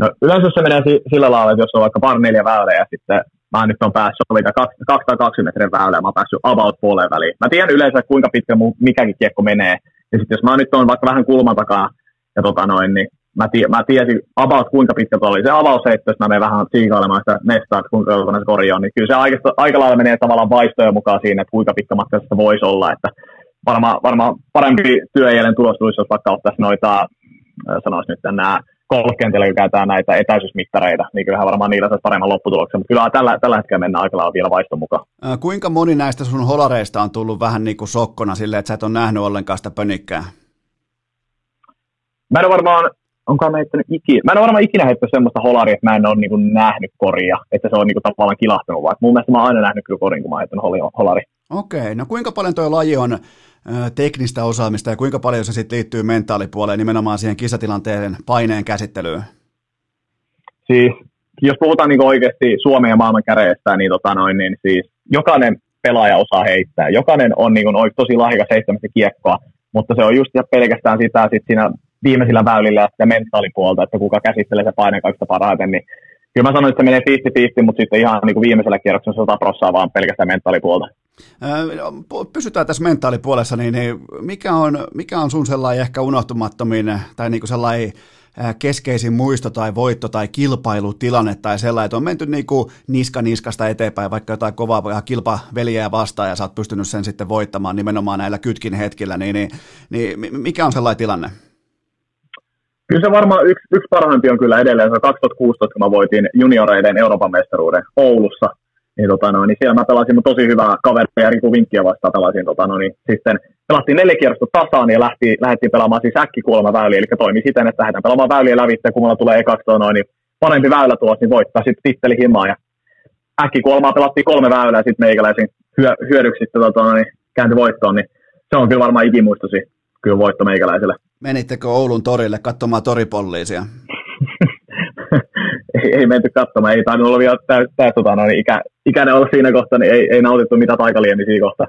No yleensä se menee sillä lailla, että jos on vaikka pari neljä väylää ja sitten mä nyt on päässyt oli 220 metrin väylää, mä oon päässyt about puoleen väliin. Mä tiedän yleensä, kuinka pitkä mikäkin kiekko menee. Ja sitten jos mä nyt on vaikka vähän kulman takaa ja tota noin, niin mä, tie, mä tiesin about kuinka pitkä oli se avausheitto, jos mä menen vähän siikailemaan sitä mestaa, että kuinka kauan se kori on, niin kyllä se aika, aika lailla menee tavallaan vaistojen mukaan siinä, että kuinka pitkä matka sitä voisi olla, että varmaan, varmaan parempi työjäljen tulos tulisi, jos vaikka ottaisi noita, sanoisi nyt nämä golfkentillä, kun käytetään näitä etäisyysmittareita, niin kyllähän varmaan niillä saisi paremman lopputuloksen, mutta kyllä tällä, tällä hetkellä mennään aika lailla vielä vaiston mukaan. Kuinka moni näistä sun holareista on tullut vähän niin kuin sokkona silleen, että sä et ole nähnyt ollenkaan sitä pönikkää? Mä en ole varmaan, onkaan mä heittänyt ikinä, mä en ole varmaan ikinä heittänyt semmoista holaria, että mä en ole niin nähnyt koria, että se on niin kuin, tavallaan kilahtunut, vaan mun mielestä mä oon aina nähnyt kyllä korin, kun mä oon heittänyt holari. Okei, no kuinka paljon tuo laji on teknistä osaamista ja kuinka paljon se sitten liittyy mentaalipuoleen nimenomaan siihen kisatilanteen paineen käsittelyyn? Siis jos puhutaan niin oikeasti Suomen ja maailman käreistä, niin, tota noin, niin siis jokainen pelaaja osaa heittää. Jokainen on niin kuin, tosi lahjakas heittämässä kiekkoa, mutta se on just pelkästään sitä sit siinä viimeisillä väylillä ja mentaalipuolta, että kuka käsittelee se paineen kaikista parhaiten, niin kyllä mä sanoin, että se menee 50-50, mutta sitten ihan niin kuin viimeisellä kierroksella 100 prossaa vaan pelkästään mentaalipuolta. Pysytään tässä mentaalipuolessa, niin, niin mikä, on, mikä on sun sellainen ehkä unohtumattomin tai niin kuin sellainen keskeisin muisto tai voitto tai kilpailutilanne tai sellainen, että on menty niin kuin niska niskasta eteenpäin, vaikka jotain kovaa kilpaveliä vastaan ja sä oot pystynyt sen sitten voittamaan nimenomaan näillä kytkin hetkillä, niin, niin, niin mikä on sellainen tilanne? Kyllä se varmaan yksi, yksi parhaimpi on kyllä edelleen, se on 2016, kun mä voitin junioreiden Euroopan mestaruuden Oulussa, niin, tota, no, niin siellä mä pelasin tosi hyvää kaveria Riku Vinkkiä vastaan pelasin, tota, no, niin sitten pelattiin neljä kierrosta tasaan ja lähti, lähdettiin pelaamaan siis äkkikuolema väyliä, eli toimi siten, että lähdetään pelaamaan väyliä lävitse, kun mulla tulee ekaksi tota, no, niin parempi väylä tuossa, niin voittaa sitten titteli himaa. Ja äkkikuolemaa pelattiin kolme väylää sitten meikäläisin hyö, hyödyksi sitten tota, niin kääntyi voittoon, niin se on kyllä varmaan ikimuistosi kyllä voitto meikäläiselle. Menittekö Oulun torille katsomaan toripolliisia? ei, ei menty katsomaan, ei tainnut olla vielä täys, täys tota, niin ikä, ikäinen olla siinä kohtaa, niin ei, ei nautittu mitä taikaliemi siinä kohtaa.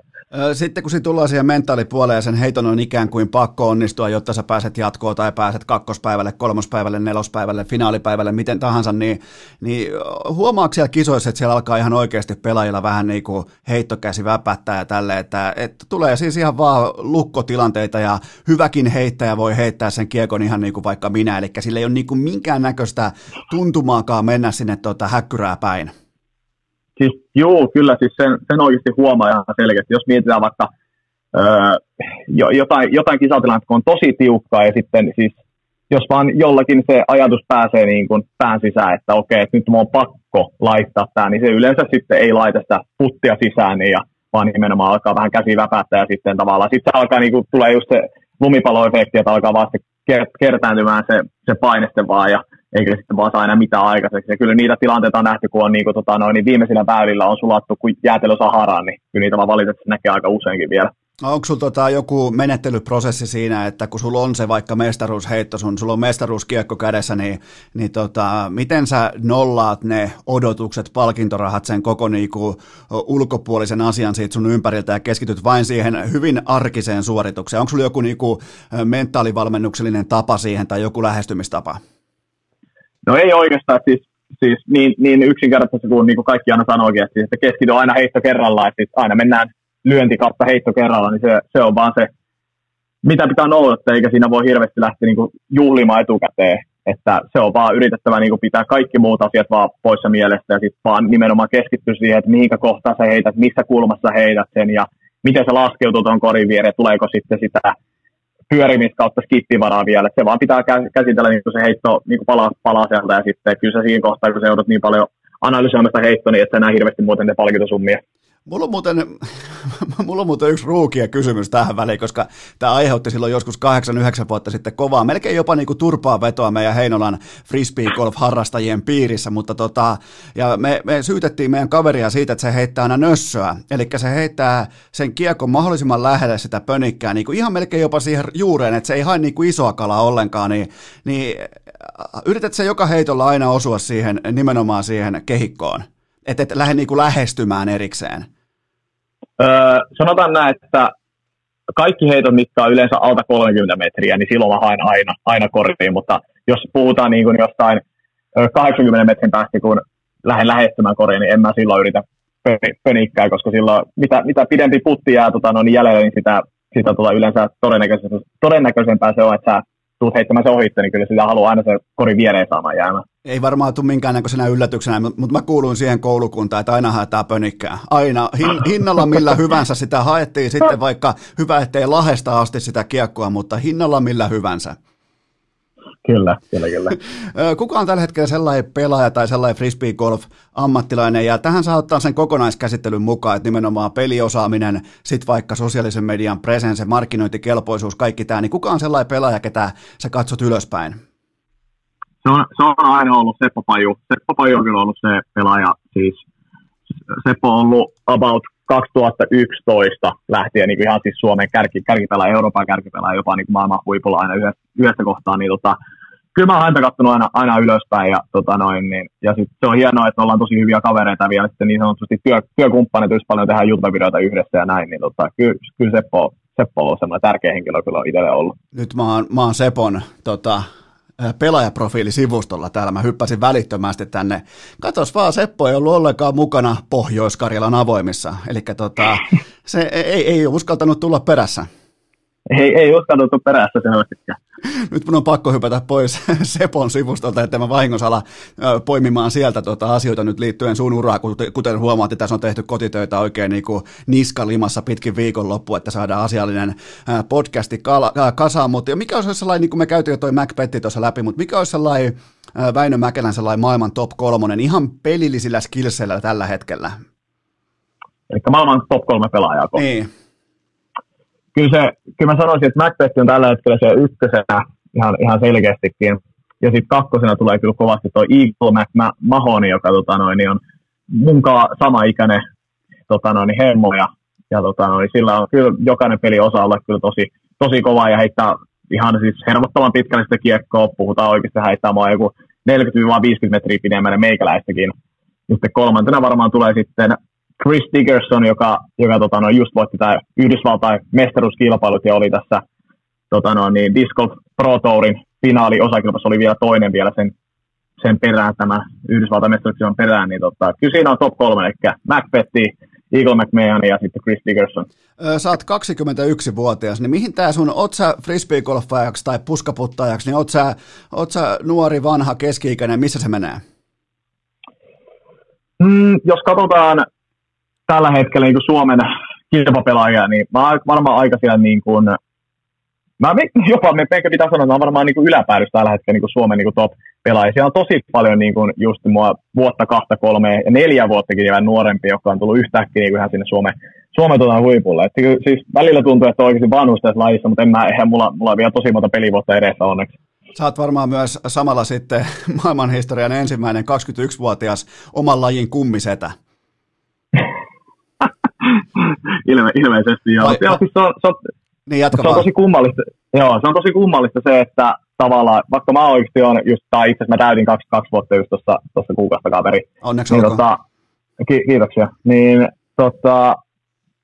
Sitten kun tullaan siihen mentaalipuoleen ja sen heiton on ikään kuin pakko onnistua, jotta sä pääset jatkoon tai pääset kakkospäivälle, kolmospäivälle, nelospäivälle, finaalipäivälle, miten tahansa, niin, niin huomaako siellä kisoissa, että siellä alkaa ihan oikeasti pelaajilla vähän niin kuin heittokäsi väpättää ja tälle, että, että tulee siis ihan vaan lukkotilanteita ja hyväkin heittäjä voi heittää sen kiekon ihan niin kuin vaikka minä, eli sillä ei ole niin kuin minkäännäköistä tuntumaakaan mennä sinne tuota häkkyrää päin. Siis joo, kyllä siis sen, sen oikeasti huomaa ihan selkeästi. Jos mietitään vaikka öö, jotain, jotain kisatilannetta, kun on tosi tiukkaa ja sitten siis jos vaan jollakin se ajatus pääsee niin kuin pään sisään, että okei, että nyt mun on pakko laittaa tämä, niin se yleensä sitten ei laita sitä puttia sisään, niin ja, vaan nimenomaan alkaa vähän käsi väpättää ja sitten tavallaan sitten se alkaa niin kuin, tulee just se lumipalloefekti, että alkaa vaan kertääntymään se, se paineste vaan ja eikä sitten vaan saa aina mitään aikaiseksi. Ja kyllä niitä tilanteita on nähty, kun on niin kuin, tota, noin, niin viimeisillä väylillä on sulattu kuin jäätelö Saharaan, niin kyllä niitä vaan valitettavasti näkee aika useinkin vielä. Onko sulla tota joku menettelyprosessi siinä, että kun sulla on se vaikka mestaruusheitto, sun, sulla on mestaruuskiekko kädessä, niin, niin tota, miten sä nollaat ne odotukset, palkintorahat, sen koko niinku, ulkopuolisen asian siitä sun ympäriltä ja keskityt vain siihen hyvin arkiseen suoritukseen? Onko sulla joku niinku, mentaalivalmennuksellinen tapa siihen tai joku lähestymistapa? No ei oikeastaan, siis, siis niin, niin yksinkertaisesti kuin, niin kuin kaikki aina sanoikin, että, siis, että keskity aina heitto kerrallaan, että siis aina mennään lyönti kautta heitto kerralla, niin se, se on vaan se, mitä pitää noudattaa, eikä siinä voi hirveästi lähteä niin kuin juhlimaan etukäteen. Että se on vaan yritettävä niin kuin pitää kaikki muut asiat vaan poissa mielestä ja sitten vaan nimenomaan keskittyä siihen, että mihinkä kohtaa sä heität, missä kulmassa heität sen ja miten se laskeutuu tuon korin viereen, tuleeko sitten sitä pyörimistä kautta skippivaraa vielä. Se vaan pitää käsitellä niin se heitto niin palaa, palaa sieltä ja sitten kyllä se siinä kohtaa, kun se joudut niin paljon analysoimasta heittoa, niin et sä näe hirveästi muuten ne palkintosummia. Mulla on, muuten, mulla on muuten yksi ruukia kysymys tähän väliin, koska tämä aiheutti silloin joskus 8-9 vuotta sitten kovaa, melkein jopa niin kuin turpaa vetoa meidän Heinolan frisbee-golf-harrastajien piirissä, mutta tota, ja me, me syytettiin meidän kaveria siitä, että se heittää aina nössöä, eli se heittää sen kiekon mahdollisimman lähelle sitä pönikkää, niin kuin ihan melkein jopa siihen juureen, että se ei hae niin kuin isoa kalaa ollenkaan, niin, niin yrität se joka heitolla aina osua siihen, nimenomaan siihen kehikkoon, että et lähde niin kuin lähestymään erikseen. Öö, sanotaan näin, että kaikki heitot, on yleensä alta 30 metriä, niin silloin mä haen aina, aina koriin, mutta jos puhutaan niin kuin jostain 80 metrin päästä, kun lähden lähestymään koriin, niin en mä silloin yritä pönikkää, koska silloin mitä, mitä pidempi putti jää tota, no, niin jäljellä, niin sitä, sitä tota, yleensä todennäköisempää se on, että sä tuut heittämään se ohitte, niin kyllä sitä haluaa aina se kori viereen saamaan jäämään. Ei varmaan tule minkäännäköisenä yllätyksenä, mutta mä kuulun siihen koulukuntaan, että aina haetaan pönikkää. Aina. Hin, hinnalla millä hyvänsä sitä haettiin sitten vaikka hyvä, ettei lahesta asti sitä kiekkoa, mutta hinnalla millä hyvänsä. Kyllä, kyllä, kyllä. Kuka on tällä hetkellä sellainen pelaaja tai sellainen frisbee-golf-ammattilainen, ja tähän saa ottaa sen kokonaiskäsittelyn mukaan, että nimenomaan peliosaaminen, sitten vaikka sosiaalisen median presence, markkinointikelpoisuus, kaikki tämä, niin kuka on sellainen pelaaja, ketä sä katsot ylöspäin? Se on, se on aina ollut Seppo Paju. Seppo Paju on kyllä ollut se pelaaja, siis Seppo on ollut about 2011 lähtien niin ihan siis Suomen kärki, kärkipelaaja, Euroopan kärkipelaaja, jopa niin maailman huipulla aina yhdessä, yhdessä kohtaa, niin tota, kyllä mä oon häntä katsonut aina, aina ylöspäin ja, tota noin, niin, ja sit se on hienoa, että ollaan tosi hyviä kavereita vielä sitten niin sanotusti työ, työkumppanit, jos paljon tehdään juttuvideoita yhdessä ja näin, niin tota, kyllä, kyllä Seppo, Seppo on semmoinen tärkeä henkilö kyllä itselle ollut. Nyt mä oon, mä oon Sepon tota, pelaajaprofiilisivustolla täällä. Mä hyppäsin välittömästi tänne. Katos vaan, Seppo ei ollut ollenkaan mukana Pohjois-Karjalan avoimissa. Eli tota, se ei, ei uskaltanut tulla perässä. Ei, ei uskaltanut perässä selvästikään. Nyt mun on pakko hypätä pois Sepon sivustolta, että mä vahingosala poimimaan sieltä tuota asioita nyt liittyen sun uraa, kuten huomaat, että tässä on tehty kotitöitä oikein niin kuin niskalimassa pitkin viikonloppu, että saadaan asiallinen podcasti kasaan, mutta mikä olisi sellainen, niin kuin me käytiin jo toi Macbetti tuossa läpi, mutta mikä olisi sellainen Väinö Mäkelän sellainen maailman top kolmonen ihan pelillisillä skillseillä tällä hetkellä? Eli maailman top kolme pelaajaa. Niin kyllä, se, kyllä mä sanoisin, että Macbeth on tällä hetkellä se ykkösenä ihan, ihan selkeästikin. Ja sitten kakkosena tulee kyllä kovasti tuo Eagle Mac Mahoney, joka tota noin, niin on munkaan sama ikäinen tota noin, hemmo. Ja, ja tota noin, sillä on kyllä jokainen peli osaa olla kyllä tosi, tosi kova ja heittää ihan siis hermottavan pitkälle sitä kiekkoa. Puhutaan oikeasti heittää mua joku 40-50 metriä pidemmälle meikäläistäkin. Sitten kolmantena varmaan tulee sitten Chris Dickerson, joka, joka tota, no, just voitti tämä Yhdysvaltain mestaruuskilpailut ja oli tässä tota, no, niin Disc Golf Pro Tourin finaali osakilpailussa oli vielä toinen vielä sen, sen perään, tämä Yhdysvaltain mestaruuskilpailun perään, niin tota, kyllä siinä on top kolme, eli Macbethi, Eagle McMahon ja sitten Chris Dickerson. Sä oot 21-vuotias, niin mihin tää sun, oot sä frisbeegolfaajaksi tai puskaputtajaksi, niin oot sä, oot sä nuori, vanha, keski-ikäinen, missä se menee? Mm, jos katsotaan tällä hetkellä niin Suomen kilpapelaajia, niin mä varmaan aika siellä niin kuin, mä jopa me ehkä pitää sanoa, että mä varmaan niin kuin yläpäädyssä tällä hetkellä niin kuin Suomen niin kuin top-pelaajia. Siellä on tosi paljon niin kuin just mua vuotta, kahta, kolme ja neljä vuottakin vielä nuorempi, jotka on tullut yhtäkkiä niin kuin ihan sinne Suomen, Suomen tuota huipulle. Et siis välillä tuntuu, että on oikeasti vanhuus tässä lajissa, mutta en mä, eihän mulla, mulla on vielä tosi monta pelivuotta edessä onneksi. Sä oot varmaan myös samalla sitten maailmanhistorian ensimmäinen 21-vuotias oman lajin kummisetä. Ilme, ilmeisesti joo. Vai, joo siis se on, se on, niin se on tosi kummallista, joo, se on tosi kummallista se, että tavallaan, vaikka mä oikeasti on just, tai itse asiassa mä täytin 22 vuotta just tuossa, tuossa kuukausta kaveri. Onneksi niin, tota, ki, kiitoksia. Niin tota,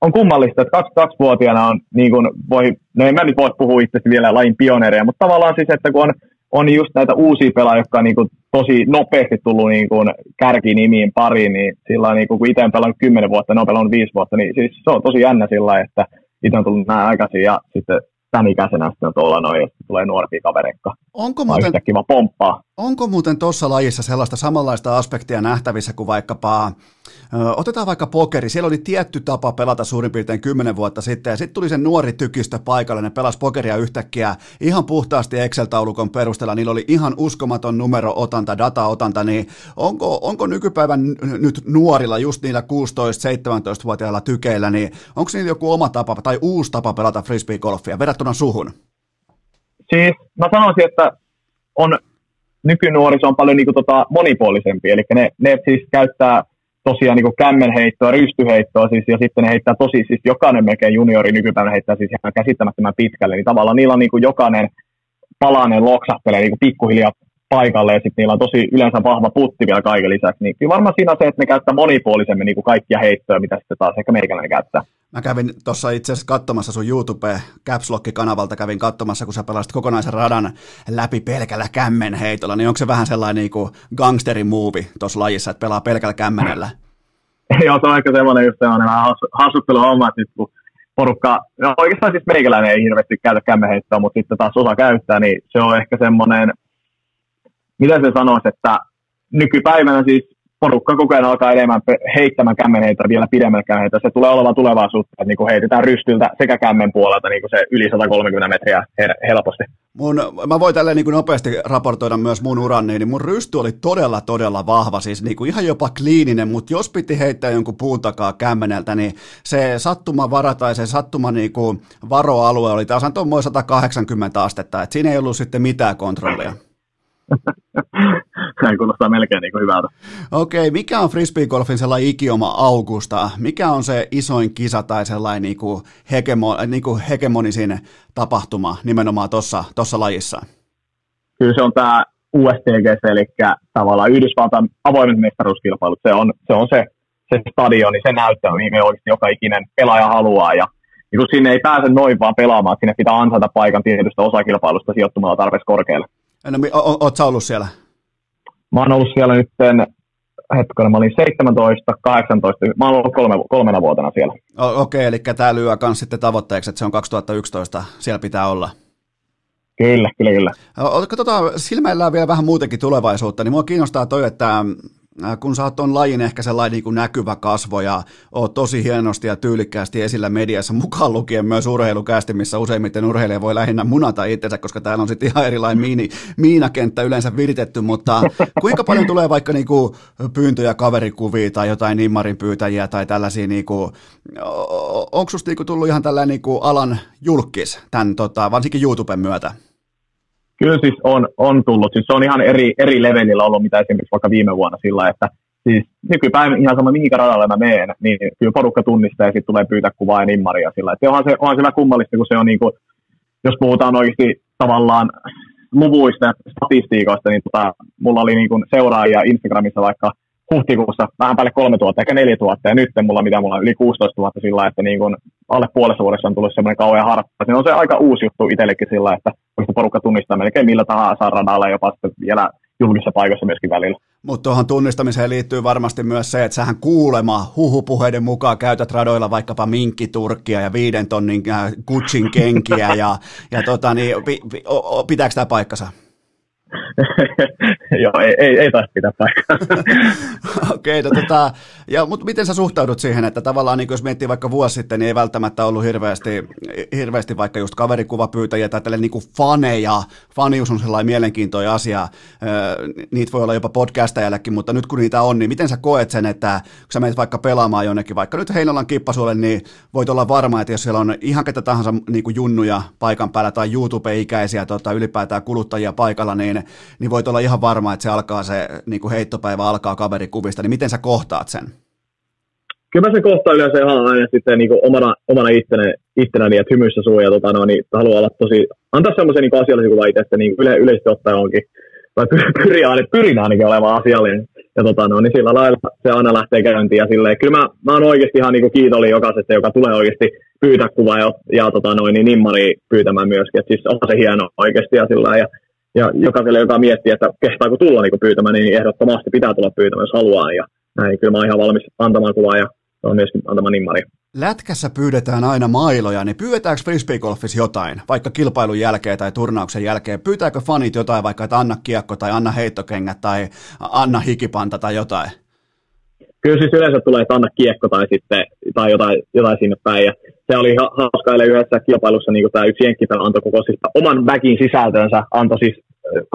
on kummallista, että 22-vuotiaana on, niin kuin voi, no en mä nyt voi puhua itse vielä lajin pioneereja, mutta tavallaan siis, että kun on on just näitä uusia pelaajia, jotka on niin kuin tosi nopeasti tullut niin kuin kärkinimiin pariin, niin sillä niin kuin, kun itse on pelannut 10 vuotta, ne on pelannut 5 vuotta, niin siis se on tosi jännä sillä että itse on tullut näin aikaisin ja sitten tämän ikäisenä sitten on tuolla noin, ja tulee nuorempia kavereikka. Onko muuten, kiva pomppaa. Onko muuten tuossa lajissa sellaista samanlaista aspektia nähtävissä kuin vaikkapa, ö, otetaan vaikka pokeri, siellä oli tietty tapa pelata suurin piirtein 10 vuotta sitten, ja sitten tuli se nuori tykistö paikalle, ne pelasi pokeria yhtäkkiä ihan puhtaasti Excel-taulukon perusteella, niillä oli ihan uskomaton numero-otanta, data-otanta, niin onko, onko nykypäivän nyt nuorilla, just niillä 16-17-vuotiailla tykeillä, niin onko niillä joku oma tapa tai uusi tapa pelata frisbee-golfia verrattuna suhun? Siis mä sanoisin, että on nykynuoriso on paljon niin kuin, tota, monipuolisempi, eli ne, ne siis käyttää tosiaan niin kämmenheittoa, rystyheittoa, siis, ja sitten ne heittää tosi, siis jokainen melkein juniori nykypäivänä heittää siis ihan käsittämättömän pitkälle, niin tavallaan niillä on niin kuin jokainen palanen loksahtelee niin kuin pikkuhiljaa paikalle, ja sitten niillä on tosi yleensä vahva putti vielä kaiken lisäksi, niin varmaan siinä on se, että ne käyttää monipuolisemmin niin kuin kaikkia heittoja, mitä sitten taas ehkä meikäläinen käyttää. Mä kävin tuossa itse asiassa katsomassa sun YouTube Caps kanavalta kävin katsomassa, kun sä pelasit kokonaisen radan läpi pelkällä kämmenheitolla, niin onko se vähän sellainen niin kuin gangsterin muuvi tuossa lajissa, että pelaa pelkällä kämmenellä? Joo, se on ehkä semmoinen just semmoinen vähän hassuttelu homma, että kun porukka, no oikeastaan siis meikäläinen ei hirveästi käytä kämmenheittoa, mutta sitten taas osa käyttää, niin se on ehkä semmoinen, mitä se sanoisi, että nykypäivänä siis porukka koko ajan alkaa enemmän heittämään kämmenheitä vielä pidemmällä kämmenheitä. Se tulee olemaan tulevaisuutta, että niin kuin heitetään rystyltä sekä kämmen puolelta niin kuin se yli 130 metriä helposti. Mun, mä voin tälleen niin kuin nopeasti raportoida myös mun uran, niin mun rysty oli todella, todella vahva, siis niin kuin ihan jopa kliininen, mutta jos piti heittää jonkun puun takaa kämmeneltä, niin se sattuma vara tai se sattuma niin kuin varoalue oli tasan tuommoinen 180 astetta, että siinä ei ollut sitten mitään kontrollia. Se kuulostaa melkein niin kuin hyvältä. Okei, okay, mikä on frisbeegolfin sellainen ikioma augusta? Mikä on se isoin kisa tai sellainen niin kuin hegemo, niin kuin hegemonisin tapahtuma nimenomaan tuossa lajissa? Kyllä se on tämä USTG, eli tavallaan Yhdysvaltain avoimet mestaruuskilpailut. Se on se, on se, se stadioni, se näyttö, mihin oikeasti joka ikinen pelaaja haluaa. Ja niin kun sinne ei pääse noin vaan pelaamaan, sinne pitää ansata paikan tietystä osakilpailusta sijoittumalla tarpeeksi korkealle. No, o, oot sä ollut siellä? Mä oon ollut siellä nyt hetkinen, mä olin 17, 18, mä oon ollut kolme, kolmena vuotena siellä. Okei, okay, eli tämä lyö myös sitten tavoitteeksi, että se on 2011, siellä pitää olla. Kyllä, kyllä, kyllä. Katsotaan, silmäillään vielä vähän muutenkin tulevaisuutta, niin mua kiinnostaa toi, että Äh, kun sä oot ton lajin ehkä sellainen niin kuin näkyvä kasvo ja oot tosi hienosti ja tyylikkäästi esillä mediassa, mukaan lukien myös urheilukästi, missä useimmiten urheilija voi lähinnä munata itsensä, koska täällä on sitten ihan erilainen miini, miinakenttä yleensä viritetty, mutta kuinka paljon tulee vaikka niin kuin pyyntöjä kaverikuvia tai jotain nimmarin pyytäjiä tai tällaisia, niin kuin, onko susta niin kuin tullut ihan tällainen niin kuin alan julkis tämän, tota, varsinkin YouTuben myötä? Kyllä siis on, on tullut. Siis se on ihan eri, eri levelillä ollut, mitä esimerkiksi vaikka viime vuonna sillä, että siis nykypäivän ihan sama mihinkä radalle mä menen, niin kyllä porukka tunnistaa ja sitten tulee pyytää kuvaa ja nimmaria sillä. Että onhan se, onhan se vähän kummallista, kun se on niin kuin, jos puhutaan oikeasti tavallaan luvuista ja statistiikoista, niin tota, mulla oli niin kuin seuraajia Instagramissa vaikka huhtikuussa vähän päälle 3000, ehkä 4000, ja nyt mulla, mitä mulla on yli 16 000 sillä, että niin kuin alle puolessa vuodessa on tullut semmoinen kauhean harppa. Se on se aika uusi juttu itsellekin sillä, että porukka tunnistaa melkein millä tahansa radalla, jopa sitten vielä julkisessa paikassa myöskin välillä. Mutta tuohon tunnistamiseen liittyy varmasti myös se, että sähän kuulema huhupuheiden mukaan käytät radoilla vaikkapa minkkiturkkia ja viiden tonnin kutsin äh, kenkiä ja, ja tota, niin, pitääkö tämä paikkansa? Joo, ei, ei, ei taisi pitää paikkaa. Okei, okay, no, tota, ja, mutta miten sä suhtaudut siihen, että tavallaan niin jos miettii vaikka vuosi sitten, niin ei välttämättä ollut hirveästi, hirveästi vaikka just kaverikuvapyytäjiä tai tälle niin faneja. Fanius on sellainen mielenkiintoinen asia. Niitä voi olla jopa podcastajallekin, mutta nyt kun niitä on, niin miten sä koet sen, että kun sä menet vaikka pelaamaan jonnekin, vaikka nyt Heinolan kippasuolle, niin voit olla varma, että jos siellä on ihan ketä tahansa niin junnuja paikan päällä tai YouTube-ikäisiä tota, ylipäätään kuluttajia paikalla, niin, niin voit olla ihan varma, että se alkaa se niin kuin heittopäivä alkaa kaverikuvista, niin miten sä kohtaat sen? Kyllä mä sen kohtaan yleensä ihan aina sitten niin omana, omana itsenä, itsenäni, että hymyssä suu ja tota, no, niin haluaa olla tosi, antaa semmoisen niin asiallisen kuvan itsestä, niin yle, yleisesti ottaen onkin, tai pyrin, ainakin, pyrin ainakin olemaan asiallinen. Ja tota, no, niin sillä lailla se aina lähtee käyntiin. Ja silleen, kyllä mä, mä oon oikeasti ihan niin kiitollinen jokaisesta, joka tulee oikeasti pyytää kuvaa ja, ja tota, noin, niin nimmari pyytämään myöskin. Et siis on se hieno oikeasti ja sillä ja ja jokaiselle, joka miettii, että kehtaako tulla niin pyytämään, niin ehdottomasti pitää tulla pyytämään, jos haluaa. Ja näin, kyllä mä oon ihan valmis antamaan kuvaa ja on myöskin antamaan nimmari. Lätkässä pyydetään aina mailoja, niin pyydetäänkö frisbeegolfissa jotain, vaikka kilpailun jälkeen tai turnauksen jälkeen? Pyytääkö fanit jotain, vaikka että anna kiekko tai anna heittokengät tai anna hikipanta tai jotain? Kyllä siis yleensä tulee, että anna kiekko tai, sitten, tai jotain, jotain sinne päin. Ja se oli hauska eilen yhdessä kilpailussa, niin kuin tämä yksi jenkkipä antoi koko siis oman väkin sisältönsä, antoi siis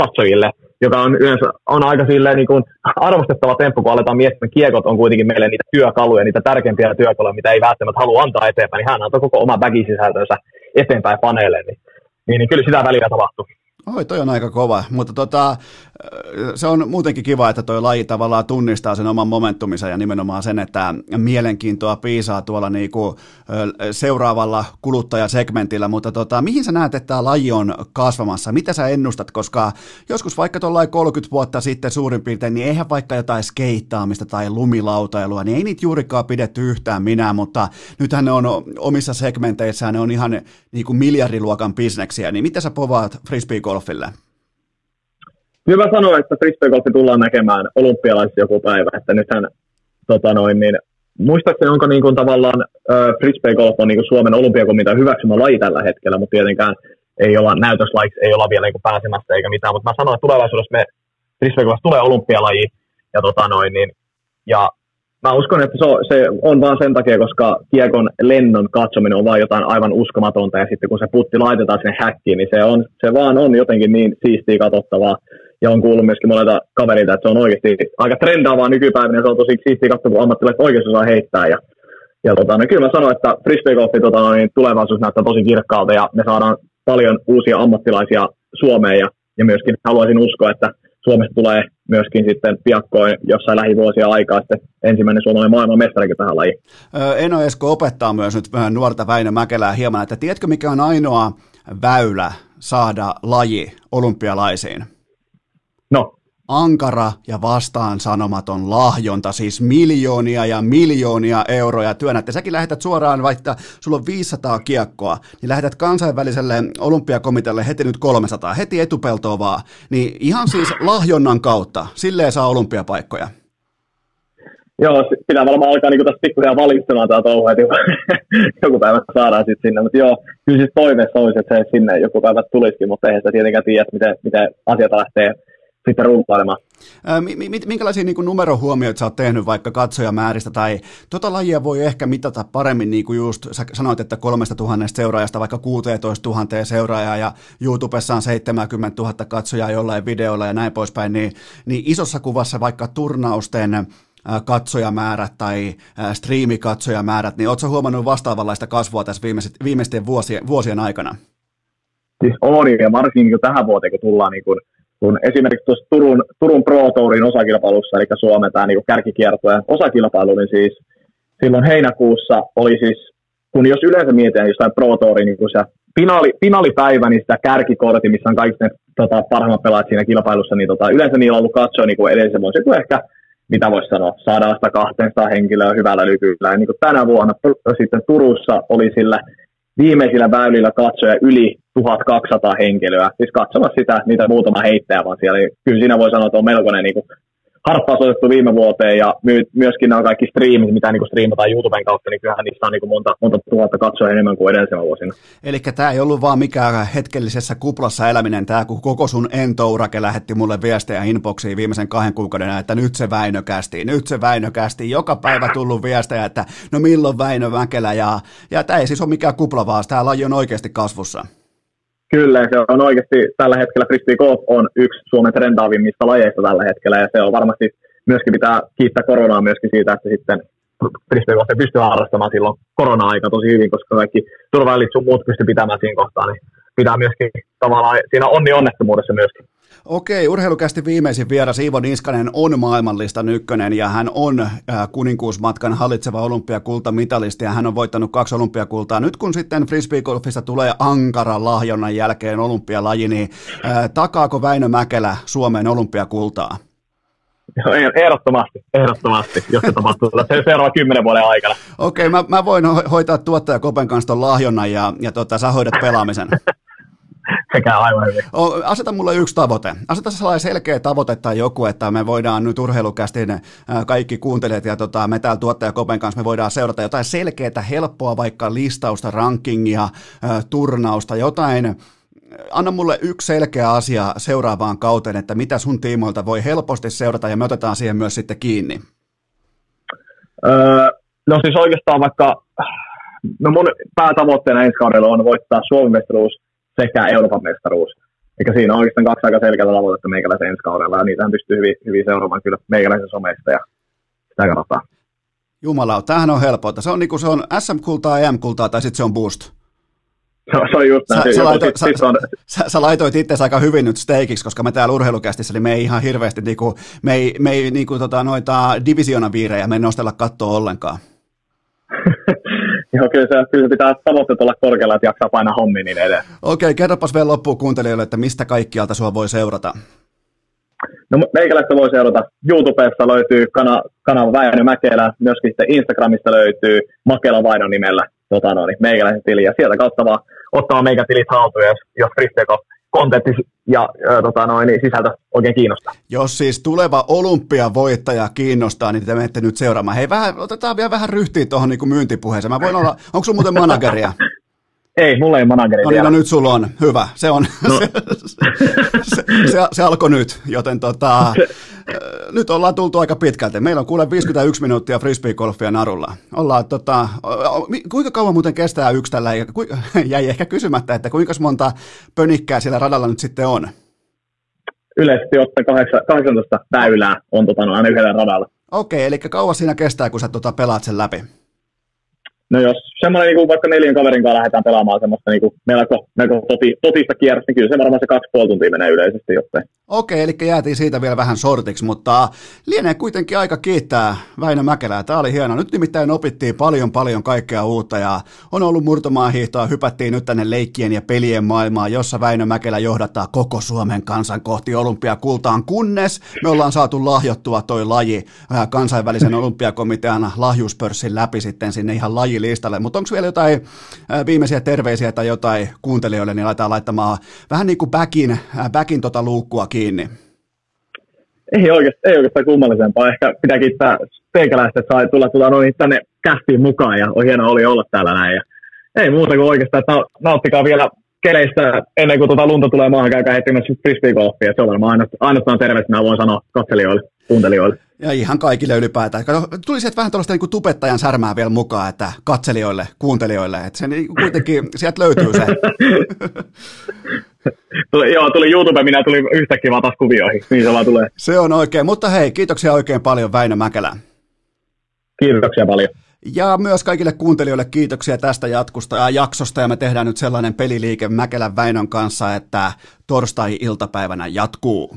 katsojille, joka on yleensä on aika silleen niin kuin arvostettava temppu, kun aletaan miettimään, kiekot on kuitenkin meille niitä työkaluja, niitä tärkeimpiä työkaluja, mitä ei välttämättä halua antaa eteenpäin, niin hän antoi koko oman väkin sisältönsä eteenpäin paneelle, niin, niin, niin kyllä sitä välillä tapahtuu. Oi, toi on aika kova, mutta tota, se on muutenkin kiva, että toi laji tavallaan tunnistaa sen oman momentumisen ja nimenomaan sen, että mielenkiintoa piisaa tuolla niinku seuraavalla kuluttajasegmentillä, mutta tota, mihin sä näet, että tämä laji on kasvamassa? Mitä sä ennustat, koska joskus vaikka tuolla 30 vuotta sitten suurin piirtein, niin eihän vaikka jotain skeittaamista tai lumilautailua, niin ei niitä juurikaan pidetty yhtään minä, mutta nythän ne on omissa segmenteissään, ne on ihan niinku miljardiluokan bisneksiä, niin mitä sä povaat frisbeegolfille? Hyvä sanoa, että frisbeegolfi tullaan näkemään olympialaisissa joku päivä, että nythän tota noin, niin, muistaakseni onko niin kuin, tavallaan äh, frisbeegolf on niin kuin Suomen olympiakomitean hyväksymä laji tällä hetkellä, mutta tietenkään ei olla näytöslaiksi, ei olla vielä niin kuin pääsemässä eikä mitään, mutta mä sanoin, että tulevaisuudessa me frisbeegolf tulee olympialaji ja, tota noin, niin, ja mä uskon, että se on, se on vaan sen takia, koska kiekon lennon katsominen on vaan jotain aivan uskomatonta, ja sitten kun se putti laitetaan sinne häkkiin, niin se, on, se vaan on jotenkin niin siistiä katsottavaa, ja on kuullut myöskin monelta kaverilta, että se on oikeasti aika trendaavaa nykypäivänä, ja se on tosi siistiä katsoa, kun ammattilaiset oikeasti osaa heittää, ja, ja tota, no, kyllä mä sanoin, että frisbeegolfi tota, no, niin tulevaisuus näyttää tosi kirkkaalta, ja me saadaan paljon uusia ammattilaisia Suomeen, ja, ja myöskin haluaisin uskoa, että Suomesta tulee myöskin sitten piakkoin jossain lähivuosia aikaa sitten ensimmäinen suomalainen maailman mestarikin tähän lajiin. Eno Esko opettaa myös nyt nuorta Väinö Mäkelää hieman, että tiedätkö mikä on ainoa väylä saada laji olympialaisiin? Ankara ja vastaan sanomaton lahjonta, siis miljoonia ja miljoonia euroja työnnätte. Säkin lähetät suoraan, vaikka sulla on 500 kiekkoa, niin lähetät kansainväliselle olympiakomitealle heti nyt 300, heti etupeltoa vaan. Niin ihan siis lahjonnan kautta, silleen saa olympiapaikkoja. Joo, pitää varmaan alkaa niin tässä pikkuhiljaa valistamaan tämä touhu, että joku päivä saadaan sitten sinne. Mutta joo, kyllä siis toiveessa olisi, että se sinne joku päivä tulisikin, mutta eihän sitä tietenkään tiedä, miten, miten asiat lähtee sitten rumpailemaan. Minkälaisia niin numerohuomioita sä oot tehnyt vaikka katsojamääristä, tai tota lajia voi ehkä mitata paremmin, niin kuin just sä sanoit, että kolmesta tuhannesta seuraajasta vaikka 16 000 seuraajaa, ja YouTubessa on 70 000 katsojaa jollain videolla ja näin poispäin, niin, niin isossa kuvassa vaikka turnausten katsojamäärät tai striimikatsojamäärät, niin ootko huomannut vastaavanlaista kasvua tässä viimeisten vuosien, vuosien aikana? Siis on, ja varsinkin tähän vuoteen, kun tullaan niin kun, kun esimerkiksi tuossa Turun, Turun Pro Tourin osakilpailussa, eli Suomen tämä niin kärkikiertojen osakilpailu, niin siis silloin heinäkuussa oli siis, kun jos yleensä mietitään jostain Pro Tourin, niin kun se finaali, finaalipäivä, niin sitä kärkikortti, missä on kaikki ne tota, parhaimmat pelaajat siinä kilpailussa, niin tota, yleensä niillä on ollut katsoa niin edellisen vuosi, kun ehkä mitä voisi sanoa, sadasta 200 henkilöä hyvällä lykyllä. Ja niin kuin tänä vuonna sitten Turussa oli sillä viimeisillä väylillä katsoja yli 1200 henkilöä, siis katsomassa sitä, niitä muutama heittäjä vaan siellä. Kyllä siinä voi sanoa, että on melkoinen niin kuin harppaus otettu viime vuoteen ja my, myöskin nämä kaikki striimit, mitä niin striimataan YouTuben kautta, niin kyllähän niistä on niin monta, monta tuhatta katsoa enemmän kuin edellisenä vuosina. Eli tämä ei ollut vaan mikään hetkellisessä kuplassa eläminen, tämä kun koko sun entourake lähetti mulle viestejä inboxiin viimeisen kahden kuukauden että nyt se Väinö kästi, nyt se Väinö kästi, joka päivä tullut viestejä, että no milloin Väinö Mäkelä ja, ja tämä ei siis ole mikään kupla vaan, tämä laji on oikeasti kasvussa. Kyllä, se on oikeasti tällä hetkellä frisbee golf on yksi Suomen trendaavimmista lajeista tällä hetkellä, ja se on varmasti myöskin pitää kiittää koronaa myöskin siitä, että sitten frisbee golf pystyy harrastamaan silloin korona-aika tosi hyvin, koska kaikki turvallit sun muut pystyy pitämään siinä kohtaa, niin pitää myöskin tavallaan siinä onni onnettomuudessa myöskin. Okei, urheilukästi viimeisin vieras Iivo Niskanen on maailmanlistan ykkönen ja hän on äh, kuninkuusmatkan hallitseva olympiakultamitalisti ja hän on voittanut kaksi olympiakultaa. Nyt kun sitten frisbeegolfista tulee ankara lahjonnan jälkeen olympialaji, niin äh, takaako Väinö Mäkelä Suomeen olympiakultaa? Joo, ehdottomasti, ehdottomasti, jos se tapahtuu seuraavan kymmenen vuoden aikana. Okei, mä, mä voin hoitaa tuottaja Kopen kanssa ton lahjonnan ja, ja tota, sä hoidat pelaamisen. sekä aivan hyvin. Aseta mulle yksi tavoite. Aseta sellainen selkeä tavoite tai joku, että me voidaan nyt urheilukästin kaikki kuuntelijat ja tota, me täällä tuottaja Kopen kanssa me voidaan seurata jotain selkeää, helppoa, vaikka listausta, rankingia, turnausta, jotain, anna mulle yksi selkeä asia seuraavaan kauteen, että mitä sun tiimoilta voi helposti seurata ja me otetaan siihen myös sitten kiinni. Öö, no siis oikeastaan vaikka, no mun päätavoitteena ensi kaudella on voittaa Suomen mestaruus sekä Euroopan mestaruus. Eikä siinä on oikeastaan kaksi aika selkeää tavoitetta meikäläisen ensi kaudella, ja niitähän pystyy hyvin, hyvin seuraamaan kyllä meikäläisen somesta, ja sitä kannattaa. Jumala, tämähän on helppoa. Se on, niin se on SM-kultaa, EM-kultaa, tai sitten se on boost. Se, se on just näin. Sä, laitoit, sit, sit on... sä, sä laitoit itse aika hyvin nyt steikiksi, koska me täällä urheilukästissä, eli me ei ihan hirveästi, niinku, me ei, me ei niinku, tota, noita divisionaviirejä me ei nostella kattoa ollenkaan. Joo, kyllä se, kyllä se pitää tavoitteet olla korkealla, että jaksaa painaa hommiin niin edes. Okei, kerropas vielä loppuun kuuntelijoille, että mistä kaikkialta sua voi seurata? No meikäläistä voi seurata. YouTubesta löytyy kana, kanava Väinö Mäkelä, myöskin sitten Instagramista löytyy Makela Vainon nimellä tota, no, niin, meikäläisen tili, ja sieltä kautta vaan ottaa meikä tilit haltuun, jos, jos kontentti ja tota noin, niin sisältö oikein kiinnostaa. Jos siis tuleva olympiavoittaja kiinnostaa, niin te menette nyt seuraamaan. Hei, vähän, otetaan vielä vähän ryhtiä tuohon niin myyntipuheeseen. Mä voin olla, onko sulla muuten manageria? Ei, mulla ei manageri no, niin, no nyt sulla on. Hyvä. Se on. No. se, se, se, se, alkoi nyt, joten tota, nyt ollaan tultu aika pitkälti. Meillä on kuule 51 minuuttia frisbeegolfia narulla. Ollaan, tota, kuinka kauan muuten kestää yksi tällä? Jäi ehkä kysymättä, että kuinka monta pönikkää siellä radalla nyt sitten on? Yleisesti ottaen 18 väylää on tota, aina yhdellä radalla. Okei, eli kauan siinä kestää, kun sä tota, pelaat sen läpi? No jos semmoinen niin vaikka neljän kaverin kanssa lähdetään pelaamaan semmoista niin kuin melko, melko toti, totista kierrosta, niin kyllä se varmaan se kaksi puoli tuntia menee yleisesti jotain. Okei, eli jäätiin siitä vielä vähän sortiksi, mutta lienee kuitenkin aika kiittää Väinö Mäkelää. Tämä oli hieno. Nyt nimittäin opittiin paljon paljon kaikkea uutta ja on ollut murtomaan hiihtoa. Hypättiin nyt tänne leikkien ja pelien maailmaan, jossa Väinö Mäkelä johdattaa koko Suomen kansan kohti olympiakultaan, kunnes me ollaan saatu lahjottua toi laji kansainvälisen olympiakomitean lahjuspörssin läpi sitten sinne ihan lajilistalle. Mutta onko vielä jotain viimeisiä terveisiä tai jotain kuuntelijoille, niin laitetaan laittamaan vähän niin kuin backin, backin tota luukkua kiinni? Ei oikeastaan, ei oikeastaan kummallisempaa. Ehkä pitää kiittää teikäläistä, että sai tulla tulla noin tänne kästiin mukaan ja on hieno oli olla täällä näin. Ja ei muuta kuin oikeastaan, että nauttikaa vielä keleistä ennen kuin tuota lunta tulee maahan, käykää heti frisbee-golfia. Se on varmaan ainoastaan, mä voin sanoa katselijoille, kuuntelijoille. Ja ihan kaikille ylipäätään. Tuli sieltä vähän tuollaista niin tubettajan särmää vielä mukaan, että katselijoille, kuuntelijoille, että se niin kuitenkin, sieltä löytyy se. tuli, joo, tuli YouTube, minä tuli yhtäkkiä vaan taas kuvioihin, niin se vaan tulee. Se on oikein, mutta hei, kiitoksia oikein paljon Väinö Mäkelä. Kiitoksia paljon. Ja myös kaikille kuuntelijoille kiitoksia tästä jatkusta ja jaksosta, ja me tehdään nyt sellainen peliliike Mäkelän Väinön kanssa, että torstai-iltapäivänä jatkuu.